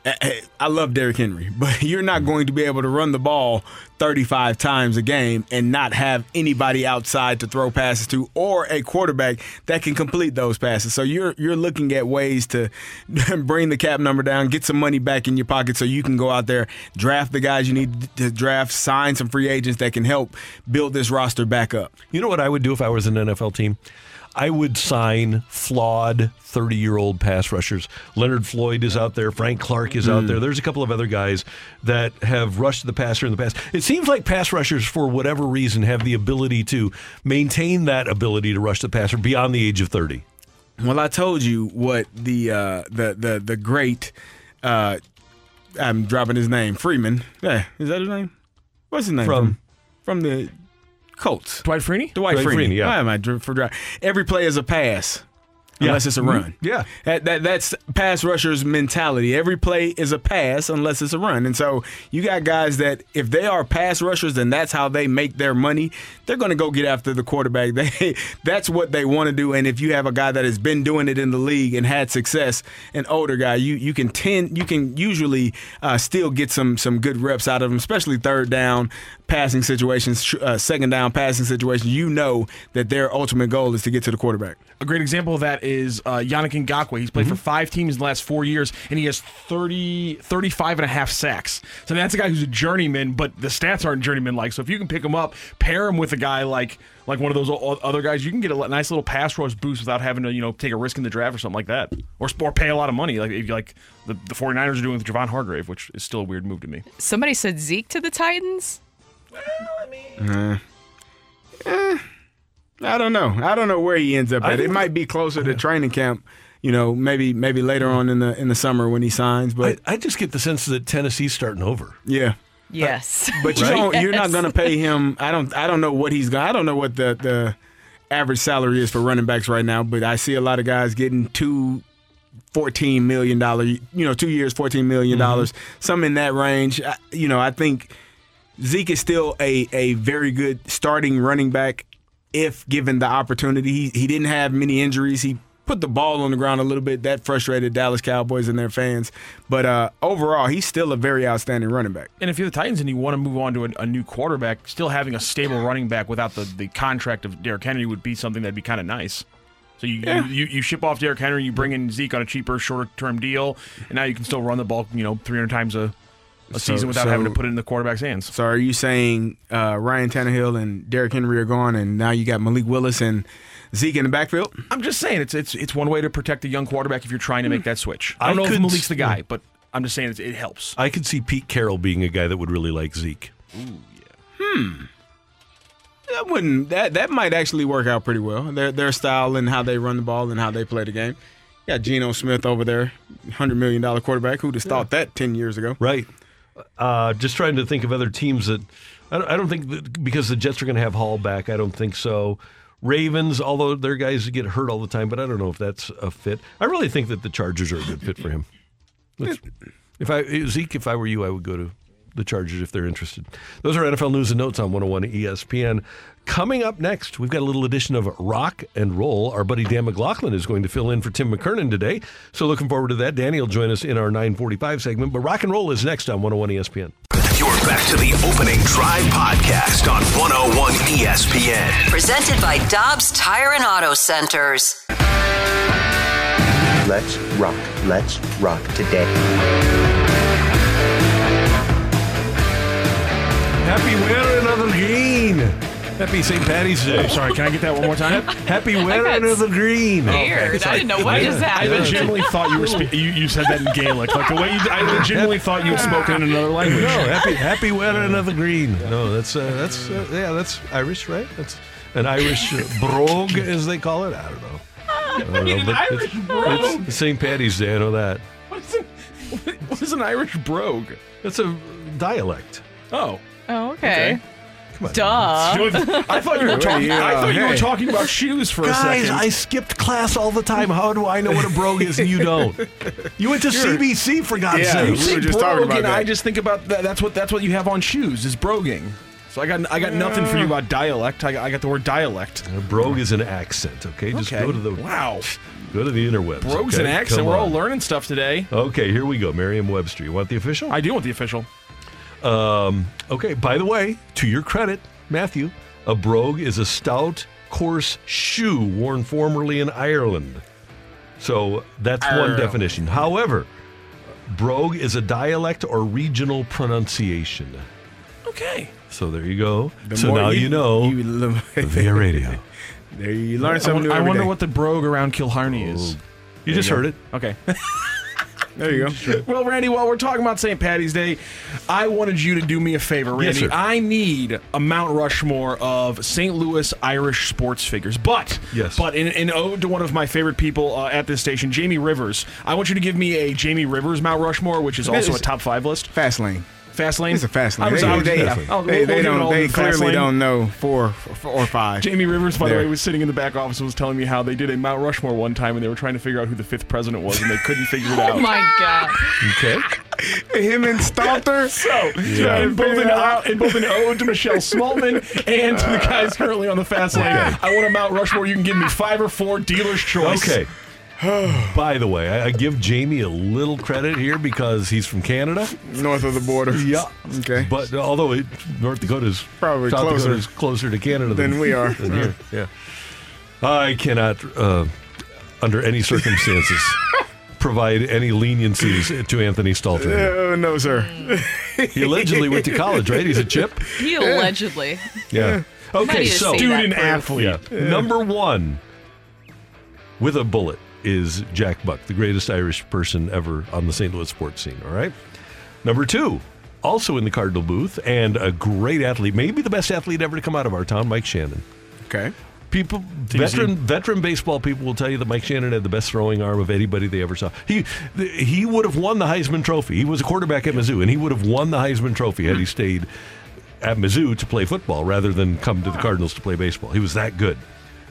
Eh, eh, I love Derrick Henry, but you're not going to be able to run the ball 35 times a game and not have anybody outside to throw passes to or a quarterback that can complete those passes. So you're you're looking at ways to bring the cap number down, get some money back in your pocket so you can go out there, draft the guys you need to draft, sign some free agents that can help build this roster back up. You know what I would do if I was an NFL team? I would sign flawed 30 year old pass rushers. Leonard Floyd is out there. Frank Clark is out Mm. there. There's a couple of other guys that have rushed the passer in the past. It seems like pass rushers, for whatever reason, have the ability to maintain that ability to rush the passer beyond the age of 30. Well, I told you what the uh, the the the great. Uh, I'm dropping his name. Freeman. Yeah, is that his name? What's his name From- from, the Colts? Dwight Freeney. Dwight, Dwight Freeney. Freeney, yeah. Why am I dri- for dri- Every play is a pass. Yeah. Unless it's a run. Yeah. That, that that's pass rushers mentality. Every play is a pass unless it's a run. And so you got guys that if they are pass rushers and that's how they make their money, they're going to go get after the quarterback. They that's what they want to do. And if you have a guy that has been doing it in the league and had success, an older guy, you you can tend you can usually uh, still get some some good reps out of him, especially third down passing situations, uh, second down passing situations. You know that their ultimate goal is to get to the quarterback. A great example of that is uh, Yannick Ngakoue. He's played for five teams in the last four years, and he has 30, 35 and a half sacks. So that's a guy who's a journeyman, but the stats aren't journeyman like. So if you can pick him up, pair him with a guy like like one of those other guys, you can get a nice little pass rush boost without having to you know take a risk in the draft or something like that, or or pay a lot of money like if you like the, the 49ers are doing with Javon Hargrave, which is still a weird move to me. Somebody said Zeke to the Titans. Uh, eh, I don't know. I don't know where he ends up I at. It might be closer to training camp. You know, maybe maybe later on in the in the summer when he signs. But I, I just get the sense that Tennessee's starting over. yeah, Yes. but you Right? don't. You're not going to pay him. I don't. I don't know what he's going. I don't know what the the average salary is for running backs right now. But I see a lot of guys getting two. Fourteen million dollar, you know, two years, fourteen million dollars, some in that range. I, you know, I think Zeke is still a, a very good starting running back if given the opportunity. He, he didn't have many injuries. He put the ball on the ground a little bit. That frustrated Dallas Cowboys and their fans. But uh, overall, he's still a very outstanding running back. And if you're the Titans and you want to move on to a, a new quarterback, still having a stable running back without the, the contract of Derrick Henry would be something that'd be kind of nice. So you, Yeah. you, you you ship off Derrick Henry, you bring in Zeke on a cheaper, shorter term deal, and now you can still run the ball, you know, 300 times a, a So- season without having to put it in the quarterback's hands. So are you saying uh, Ryan Tannehill and Derrick Henry are gone, and now you got Malik Willis and Zeke in the backfield? I'm just saying it's it's it's one way to protect a young quarterback if you're trying to make that switch. I don't I know if could- Malik's the guy, but I'm just saying it's, it helps. I could see Pete Carroll being a guy that would really like Zeke. Ooh, yeah. Hmm. That wouldn't that that might actually work out pretty well. Their their style and how they run the ball and how they play the game. You got Geno Smith over there, hundred million dollar quarterback. Who'd have thought that ten years ago? Right. Uh, just trying to think of other teams that I don't, I don't think that because the Jets are going to have Hall back. I don't think so. Ravens, although their guys get hurt all the time, but I don't know if that's a fit. I really think that the Chargers are a good fit for him. Let's- If I Zeke, if I were you, I would go to the Chargers if they're interested. Those are NFL news and notes on 101 ESPN. Coming up next, we've got a little edition of Rocc and Roll. Our buddy Dan McLaughlin is going to fill in for Tim McKernan today. So looking forward to that. Danny will join us in our 945 segment. But Rocc and Roll is next on 101 ESPN. You're back to the opening drive podcast on 101 ESPN. Presented by Dobbs Tire and Auto Centers. Let's rock. Let's rock today. Happy wearing of the green. Happy St. Patty's Day. Sorry, can I get that one more time? Happy wearing of the green. Weird. I didn't know what is that. I that. legitimately thought you were spe- you, you said that in Gaelic. Like the way you, I legitimately thought you had spoken in another language. No, happy happy wearing of the green. No, that's uh, that's uh, yeah, that's Irish, right? That's an Irish uh, brogue, as they call it. I don't know. I don't know, An but Irish it's, brogue? it's St. Patty's Day. I know that. What's an, what is an Irish brogue? That's a dialect. Oh. Oh, okay. Come on. Duh. I thought you were talking. I thought you were Hey. talking about shoes for a second. Guys. I skipped class all the time. How do I know what a brogue is and you don't? You went to CBC for God's yeah, sake. you say brogue, and I just think about that. That's what that's what you have on shoes is broguing. So I got I got nothing for you about dialect. I got, I got the word dialect. A brogue is an accent. Okay, just Okay. go to the wow. Go to the interwebs. Brogue's okay? an accent. Come We're all learning stuff today. Okay, here we go. Merriam-Webster. You want the official? I do want the official. Um, okay. By the way, to your credit, Matthew, a brogue is a stout, coarse shoe worn formerly in Ireland. So that's one Ireland. definition. However, brogue is a dialect or regional pronunciation. Okay. So there you go. The so now you, know via radio. There you learn something wonder, new I wonder day. what the brogue around Killarney is. You just heard it. Okay. There you go. Well, Randy, while we're talking about St. Patty's Day, I wanted you to do me a favor, Yes, Randy. sir. I need a Mount Rushmore of St. Louis Irish sports figures. But, Yes. but in, in ode to one of my favorite people uh, at this station, Jamie Rivers, I want you to give me a Jamie Rivers Mount Rushmore, which is also a top five list. Fast lane. Fast lane. It's a fast I lane. was, They, I was- oh, they, yeah. they, Oh, we'll- they we'll don't. They the clearly lane. don't know four, four or five. Jamie Rivers, by the way, was sitting in the back office and was telling me how they did a Mount Rushmore one time and they were trying to figure out who the fifth president was and they couldn't figure it oh out. Oh my god. Okay. Him and Stalter. So, Yeah. in, both an, in both an ode to Michelle Smallmon and to the guys currently on the fast lane, I want a Mount Rushmore. You can give me five or four dealer's choice. Okay. By the way, I, I give Jamie a little credit here because he's from Canada. North of the border. Yeah. Okay. But although it, North Dakota's Probably South closer. Dakota's closer to Canada than, Than we are. than here. Yeah. I cannot, uh, under any circumstances, provide any leniencies to Anthony Stalter. Oh, no, sir. He allegedly went to college, right? He's a chip. He allegedly. Yeah. How Okay, so Student proof? athlete. Yeah. Number one with a bullet is Jack Buck, the greatest Irish person ever on the St. Louis sports scene. All right. Number two, also in the Cardinal booth, and a great athlete, maybe the best athlete ever to come out of our town, Mike Shannon. Okay. People, veteran veteran baseball people will tell you that Mike Shannon had the best throwing arm of anybody they ever saw. He he would have won the Heisman Trophy. He was a quarterback at Mizzou, and he would have won the Heisman Trophy had he stayed at Mizzou to play football rather than come to the Cardinals to play baseball. He was that good.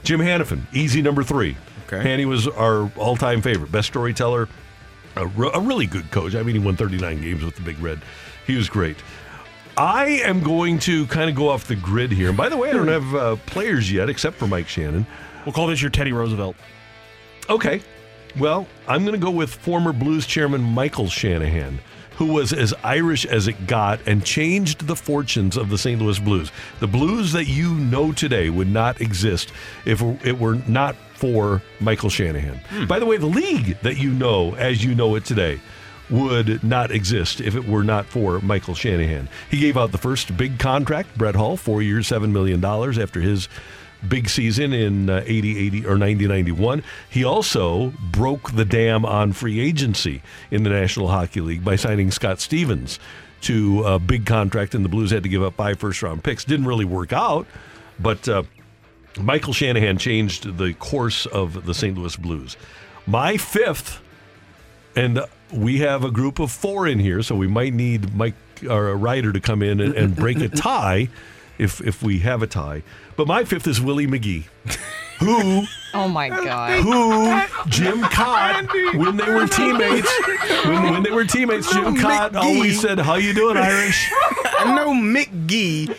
Jim Hanifan, easy number three. Okay. he was our all-time favorite, best storyteller, a, re- a really good coach. I mean, he won 39 games with the Big Red. He was great. I am going to kind of go off the grid here. And by the way, I don't have uh, players yet, except for Mike Shannon. We'll call this your Teddy Roosevelt. Okay. Well, I'm going to go with former Blues chairman Michael Shanahan, who was as Irish as it got and changed the fortunes of the St. Louis Blues. The Blues that you know today would not exist if it were not for Michael Shanahan. By the way, the league that you know as you know it today would not exist if it were not for Michael Shanahan. He gave out the first big contract, Brett Hull, four years, $7 million after his big season in uh, 80 80 or 90 91 he also broke the dam on free agency in the national hockey league by signing scott stevens to a big contract and the blues had to give up five first round picks didn't really work out but uh, michael shanahan changed the course of the st louis blues my fifth and we have a group of four in here, so we might need Mike or a writer to come in and, and break a tie if if we have a tie. But my fifth is Willie McGee, who Oh my god. who Jim Kaat when they were teammates when, when they were teammates Jim Kaat McGee. always said how you doing Irish I know McGee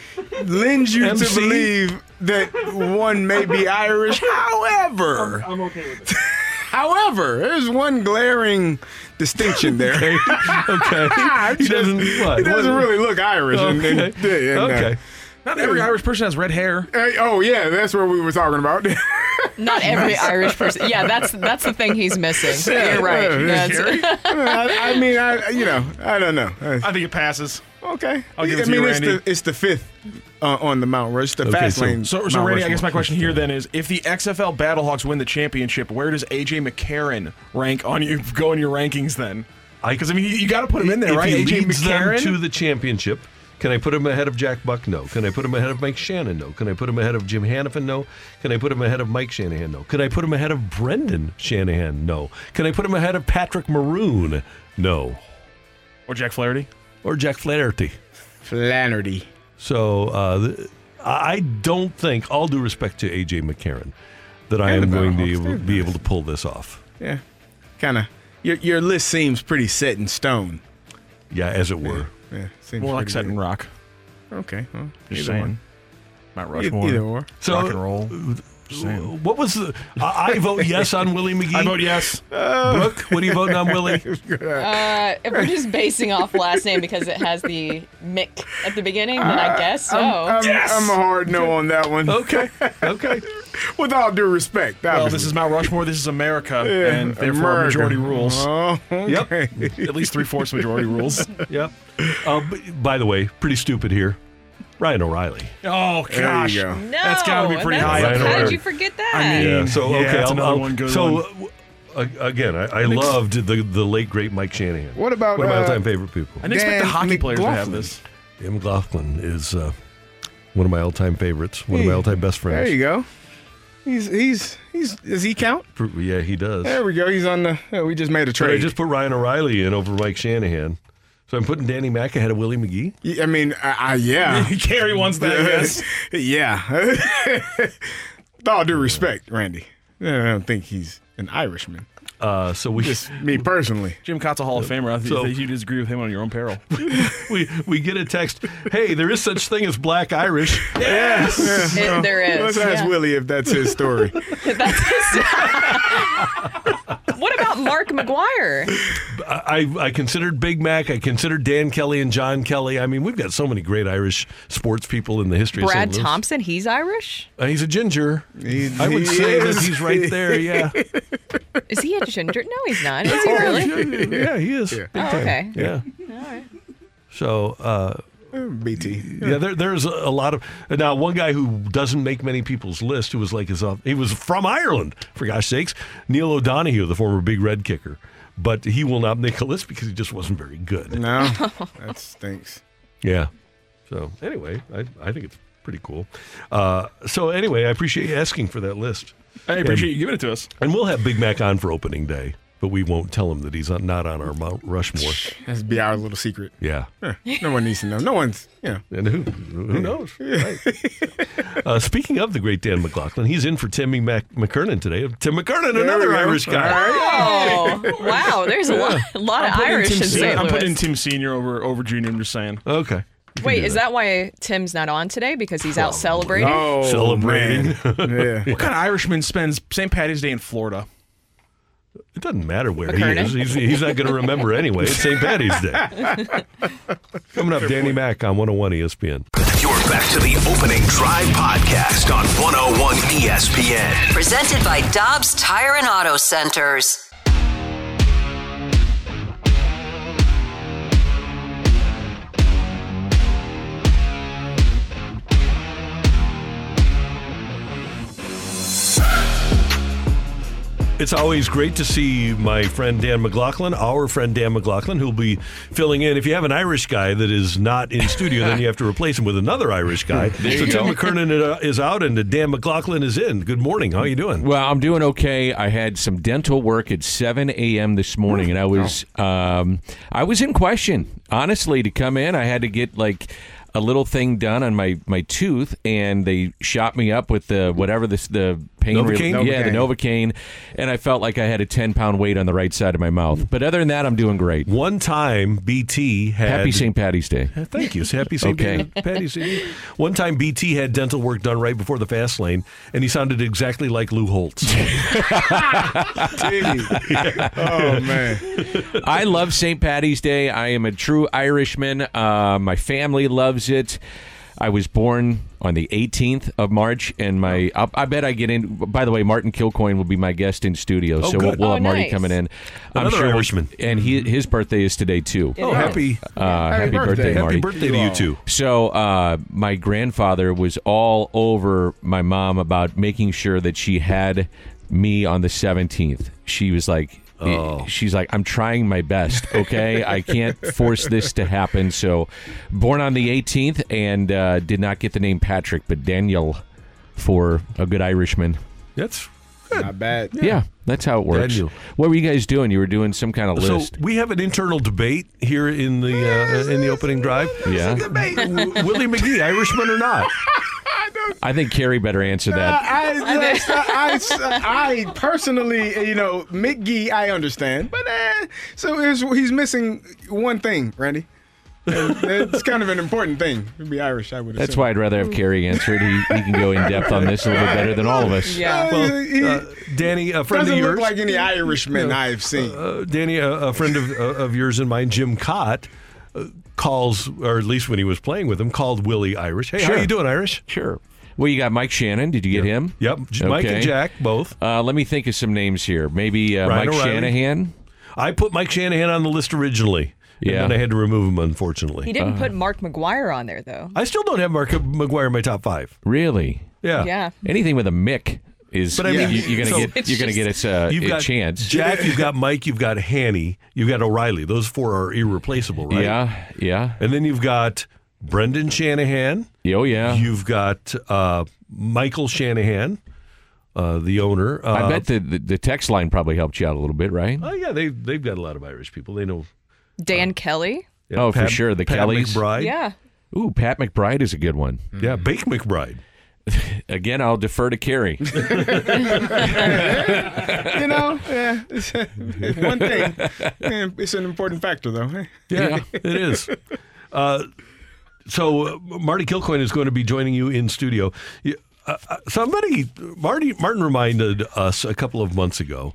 lends you to MC? believe that one may be Irish. However, I'm okay with it. however, there's one glaring distinction there. okay okay he doesn't what He doesn't really look Irish. and- and- Okay. and, uh, Okay. Not every Irish person has red hair. Hey, oh yeah, that's what we were talking about. Not every Irish person. Yeah, that's that's the thing he's missing. You're right. Yeah, That's- I, I mean, I you know, I don't know. I think it passes. Okay, I'll give it I to mean, you, it's Randy. the it's the fifth uh, on the Mount Rush, the Okay, fast so- lane. So, so Mount Randy, I guess my question here then is: If the XFL Battlehawks win the championship, where does AJ McCarron rank on you? Go in your rankings then? Because I mean, you, you got to put him in there, if right? he AJ leads them McCarron. to the championship, can I put him ahead of Jack Buck? No. Can I put him ahead of Mike Shannon? No. Can I put him ahead of Jim Hanifan? No. Can I put him ahead of Mike Shanahan? No. Can I put him ahead of Brendan Shanahan? No. Can I put him ahead of Patrick Maroon? No. or Jack Flaherty. Or Jack Flaherty? Flannery. So uh, th- I don't think, all due respect to AJ McCarron, that I am going to Battlehawks, able, be able to pull this off. Yeah, kind of. Your your list seems pretty set in stone. Yeah, as it were. Yeah, seems More like pretty set in good. rock. Okay, well, Just either saying. one. Mount E- Rushmore. Either or. So, rock and roll. Uh, Just saying. What was the? I I vote yes on Willie McGee. I vote yes. Brooke, what are you voting on, Willie? Uh, if we're just basing off last name because it has the Mick at the beginning, then I guess so. I'm, I'm, I'm a hard no on that one. Okay, okay. With all due respect, Well, this is Mount Rushmore. This is America, Yeah, and therefore America. majority rules. Oh, okay. At least three fourths majority rules. Yep. Uh, by the way, pretty stupid here. Ryan O'Reilly. Oh There gosh, you go. no, that's got to be pretty high. Ryan up How there. did O'Reilly. you forget that? I mean, Yeah. So yeah, okay, that's I'll, another I'll- one good so one. uh, again, I, I loved the the late great Mike Shanahan. What about, one of my uh, all-time favorite people? I didn't expect the Dan hockey players to have this. Jim McLaughlin is uh, one of my all-time favorites. One of my all-time best friends. There you go. He's he's he's does he count? Yeah, he does. There we go. He's on the. yeah, we just made a But I just put Ryan O'Reilly in over Mike Shanahan. So I'm putting Danny Mac ahead of Willie McGee. I mean, I, I yeah. Carey wants that. I guess. yeah. With all due respect, Randy, I don't think he's an Irishman. Uh, so we Just me personally. Jim Kaat's a Hall of Famer. I think So- you disagree with him on your own peril. we we get a text. Hey, there is such thing as black Irish. Yes. It- there is, Let's ask yeah. Willie if that's his story. That's his- what about Mark McGwire? I, I considered Big Mac. I considered Dan Kelly and John Kelly. I mean, we've got so many great Irish sports people in the history Brad of St. Louis. Thompson, he's Irish? Uh, he's a ginger. He- I would he say is. that he's right there. Yeah. Is he a ginger? No, he's not. Is he Oh, really? yeah, he is. Yeah. Big Oh, time. okay. Yeah. All right. So, uh, BT. yeah, there, there's a lot of now. One guy who doesn't make many people's list, who was like his, off he was from Ireland, for gosh sakes, Neil O'Donoghue, the former Big Red kicker, but he will not make a list because he just wasn't very good. No, that stinks. Yeah. So anyway, I, I think it's pretty cool. Uh, so anyway, I appreciate you asking for that list. I appreciate you giving it to us. And we'll have Big Mac on for opening day, but we won't tell him that he's not on our Mount Rushmore. That's be our little secret. Yeah. No one needs to know. No one's, you know. And who who knows? Right. uh, speaking of the great Dan McLaughlin, he's in for Timmy Mac- McKernan today. Tim McKernan, There another. Irish guy. Oh, wow. There's a lot, a lot of Irish Tim in Se- St. I'm putting Tim Senior over over Junior. I'm just saying. Okay. Wait, is that why Tim's not on today? Because he's out celebrating? Oh, Celebrating. man. yeah. What kind of Irishman spends St. Patty's Day in Florida? It doesn't matter where McKernan. he is. He's, he's not going to remember anyway. It's St. Patty's Day. Coming up, Danny Mac on 101 ESPN. You're back to the opening drive podcast on 101 ESPN. Presented by Dobbs Tire and Auto Centers. It's always great to see my friend Dan McLaughlin, our friend Dan McLaughlin, who'll be filling in. If you have an Irish guy that is not in studio, then you have to replace him with another Irish guy. There so you Tim. McKernan is out and Dan McLaughlin is in. Good morning. How are you doing? Well, I'm doing okay. I had some dental work at 7 a.m. this morning, and I was um, I was in question. Honestly, to come in, I had to get like a little thing done on my, my tooth, and they shot me up with the whatever this the pain Novocaine? yeah, the Novocaine, and I felt like I had a 10 pound weight on the right side of my mouth. But other than that, I'm doing great. One time, BT had Happy St. Patty's Day. Thank you. Happy St. Okay. Patty's Day. One time, BT had dental work done right before the fast lane, and he sounded exactly like Lou Holtz. oh man. I love St. Patty's Day. I am a true Irishman. Uh, my family loves it. I was born on the 18th of March, and my I, I bet I get in. By the way, Martin Kilcoyne will be my guest in studio, Oh, so we'll, we'll Oh, have Marty coming in. Another we'll- Irishman. and he, his birthday is today too. Oh, happy- uh, Happy happy birthday. birthday, Happy birthday to you too. So uh, my grandfather was all over my mom about making sure that she had me on the 17th. She was like. Oh. She's like, I'm trying my best. Okay, I can't force this to happen. So, born on the 18th, and uh, did not get the name Patrick, but Daniel, for a good Irishman. That's Not bad. Yeah, that's how it works. Daniel. What were you guys doing? You were doing some kind of list. So we have an internal debate here in the uh, in the opening drive. Yeah. W- Willie McGee, Irishman or not? I think Carey better answer that. I, I, I, I personally, you know, Mick Gee, I understand, but uh, so he's missing one thing, Randy. And it's kind of an important thing to be Irish, I would. That's why I'd rather have Carey answer it. He, he can go in depth on this a little bit better than all of us. Yeah. Well, uh, Danny, a friend Doesn't of look yours. like any Irishman Yeah. I've seen. Uh, Danny, a, a friend of, uh, of yours and mine, Jim Kaat, uh, calls, or at least when he was playing with him, called Willie Irish. Hey, how Sure. you doing, Irish? Sure. Well, you got Mike Shannon. Did you get him? Yep. J- Mike and Jack, both. Uh, let me think of some names here. Maybe uh, Mike O'Reilly. Shanahan. I put Mike Shanahan on the list originally. Yeah. And then I had to remove him, unfortunately. He didn't put Mark McGwire on there though. I still don't have Mark McGwire in my top five. Really? Yeah. Yeah. Anything with a Mick is. But I mean, you, are gonna get. You're gonna get its uh, you've a got chance. Jack, you've got Mike, you've got Hanny, you've got O'Reilly. Those four are irreplaceable, right? Yeah. Yeah. And then you've got Brendan Shanahan. Oh yeah. You've got uh, Michael Shanahan, uh, the owner. Uh, I bet the, the the text line probably helped you out a little bit, right? Oh yeah, they they've got a lot of Irish people. They know. Dan Kelly. yeah, oh, for sure. The Pat Kellys. McBride. Yeah. Ooh, Pat McBride is a good one. Yeah, Bake McBride. Again, I'll defer to Carey. you know, yeah, it's, one thing. Yeah, it's an important factor, though. Yeah, it is. Uh, so uh, Marty Kilcoyne is going to be joining you in studio. You- Uh, uh, somebody, Marty Martin reminded us a couple of months ago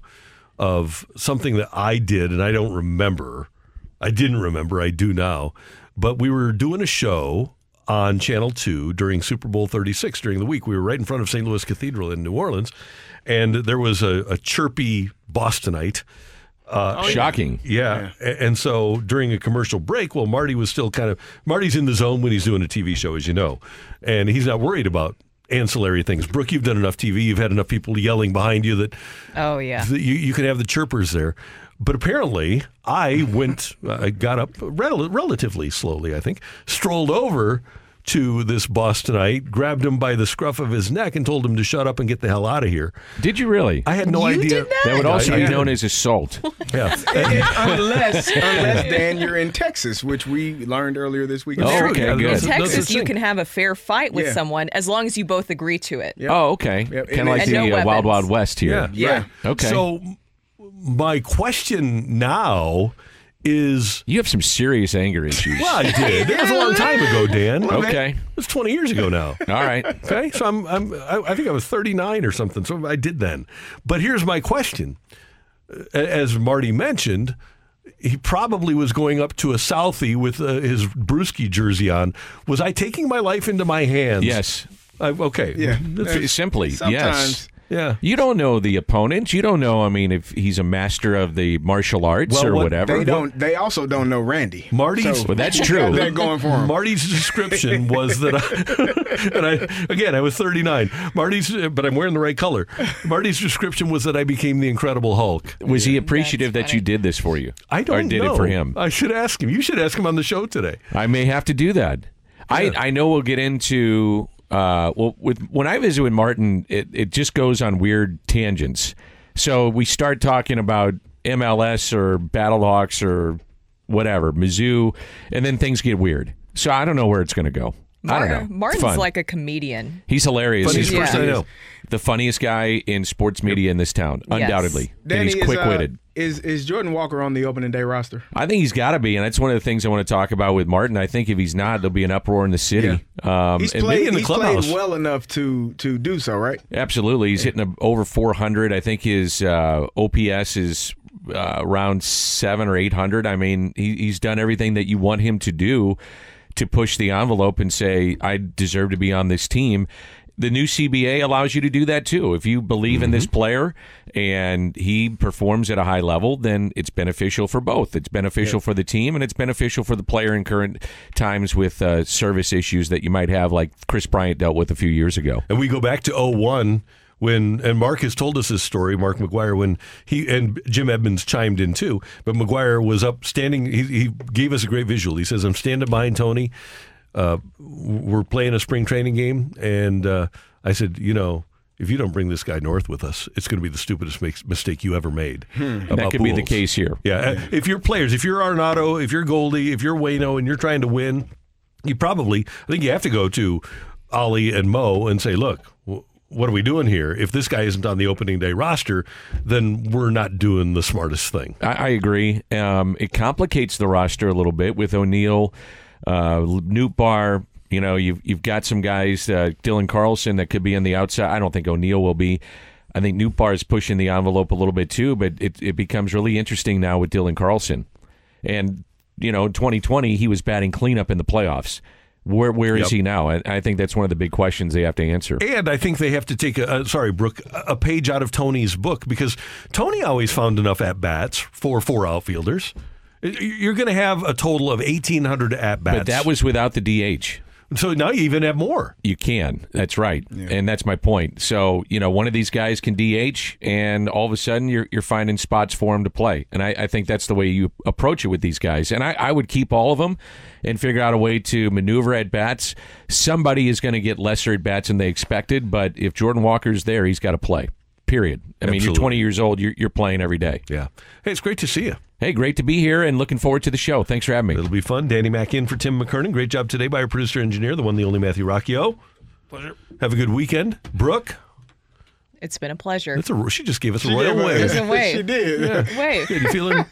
of something that I did, and I don't remember. I didn't remember. I do now. But we were doing a show on Channel 2 during Super Bowl 36 during the week. We were right in front of St. Louis Cathedral in New Orleans, and there was a, a chirpy Bostonite. Uh, Oh. Shocking. Yeah. A- And so during a commercial break, well, Marty was still kind of Marty's in the zone when he's doing a TV show, as you know, and he's not worried about ancillary things. Brooke, you've done enough TV. You've had enough people yelling behind you that Oh yeah. that you, you can have the chirpers there. But apparently, I went, I got up rel- relatively slowly, I think, strolled over to this Bostonite, grabbed him by the scruff of his neck, and told him to shut up and get the hell out of here. Did you really? I had no You idea. did that? That would also I- I be did. known as assault. Yeah. unless, unless Dan, you're in Texas, which we learned earlier this week. Oh, okay, In good. Texas, you can have a fair fight with Yeah. someone as long as you both agree to it. Oh, okay. Yep. Kind of like the no uh, Wild. Wild West here. Yeah. Yeah. Okay. So my question now is you have some serious anger issues. well, I did. That was a long time ago, Dan. Okay. It was 20 years ago now. All right. Okay, so I'm, I'm I, I think I was 39 or something. So I did then. But here's my question: As Marty mentioned, he probably was going up to a Southie with uh, his Bruschi jersey on. Was I taking my life into my hands? Yes. I, okay. Yeah. That's- Simply, Sometimes yes. Yeah. You don't know the opponent. You don't know. I mean, if he's a master of the martial arts Well, or what- whatever. They don't. They also don't know Randy. Marty's. So- Well, that's true. They're going for him. Marty's description was that, I, and I again I was 39. Marty's, but I'm wearing the right color. Marty's description was that I became the Incredible Hulk. Was he appreciative that you did this for you? I don't or did know. it for him? I should ask him. You should ask him on the show today. I may have to do that. I I know we'll get into uh well with when I visit with Martin, it it just goes on weird tangents. So we start talking about MLS or Battlehawks or whatever, Mizzou, and then things get weird. So I don't know where it's going to go. I don't know. It's Martin's fun. like a comedian. He's hilarious. Funniest He's person I know. The funniest guy in sports media in this town, Yes. undoubtedly. Danny, and he's uh, quick witted. Is is Jordan Walker on the opening day roster? I think he's got to be, and that's one of the things I want to talk about with Martin. I think if he's not, there'll be an uproar in the city. Um, he's and played. maybe in the he's clubhouse. played well enough to to do so, right? Absolutely, he's hitting a, over 400. I think his uh, OPS is uh, around seven or 800. I mean, he, he's done everything that you want him to do to push the envelope and say, "I deserve to be on this team." The new CBA allows you to do that too. If you believe in this player and he performs at a high level, then it's beneficial for both. It's beneficial for the team and it's beneficial for the player in current times with uh, service issues that you might have, like Kris Bryant dealt with a few years ago. And we go back to 01 when and Mark has told us this story, Mark McGwire, when he and Jim Edmonds chimed in too. But McGwire was up standing. He, he gave us a great visual. He says, "I'm standing behind Tony. Uh, we're playing a spring training game, and uh, I said, you know." If you don't bring this guy north with us, it's going to be the stupidest make- mistake you ever made. That about could be the case here. Yeah, uh, if you're players, if you're Arenado, if you're Goldie, if you're Wayno, and you're trying to win, you probably, I think you have to go to Ollie and Mo and say, look, what are we doing here? If this guy isn't on the opening day roster, then we're not doing the smartest thing. I, I agree. Um, it complicates the roster a little bit with O'Neill, uh, Nootbaar. You know, you've you've got some guys, uh, Dylan Carlson, that could be on the outside. I don't think O'Neill will be. I think Nootbaar is pushing the envelope a little bit too, but it, it becomes really interesting now with Dylan Carlson. And you know, in 2020, he was batting cleanup in the playoffs. Where where is Yep. he now? And I think that's one of the big questions they have to answer. And I think they have to take a uh, sorry, Brooke, a page out of Tony's book because Tony always found enough at bats for four outfielders. You're going to have a total of 1,800 at bats. But that was without the DH. So now you even have more. You can. That's right. And that's my point. So, you know, one of these guys can DH and all of a sudden you're you're finding spots for him to play. And I, I think that's the way you approach it with these guys. And I, I would keep all of them and figure out a way to maneuver at bats. Somebody is going to get lesser at bats than they expected, but if Jordan Walker's there, he's got to play. Period. I mean, you're 20 years old, you're, you're playing every day. Yeah. Hey, it's great to see you. Hey, great to be here and looking forward to the show. Thanks for having me. It'll be fun. Danny Mac in for Tim McKernan. Great job today by our producer engineer, the one, the only Matthew Rocchio. Pleasure. Have a good weekend. Brooke, It's been a pleasure. that's a she just gave us a She royal did, wave. A wave. She did. Yeah. Wave. Good. You feeling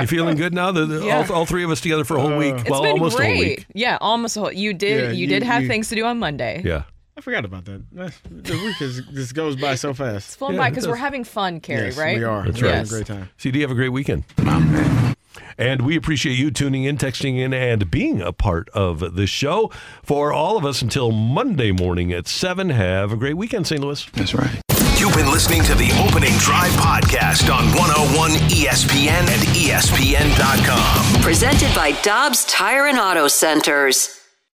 you feeling good now? The, the- Yeah. all, all three of us together for a whole week. It's well, been almost a whole great. week. Yeah, almost a whole. You did. Yeah, you, you- did have you- things to do on Monday. Yeah. I forgot about that. That's- The week is, just goes by so fast. It's flown Yeah, by because we're having fun, Carey. Yes, right? we are. That's We're right. having a great time. CD, have a great weekend. And we appreciate you tuning in, texting in, and being a part of the show. For all of us until Monday morning at 7, have a great weekend, St. Louis. That's right. You've been listening to the Opening Drive podcast on 101 ESPN and ESPN.com. Presented by Dobbs Tire and Auto Centers.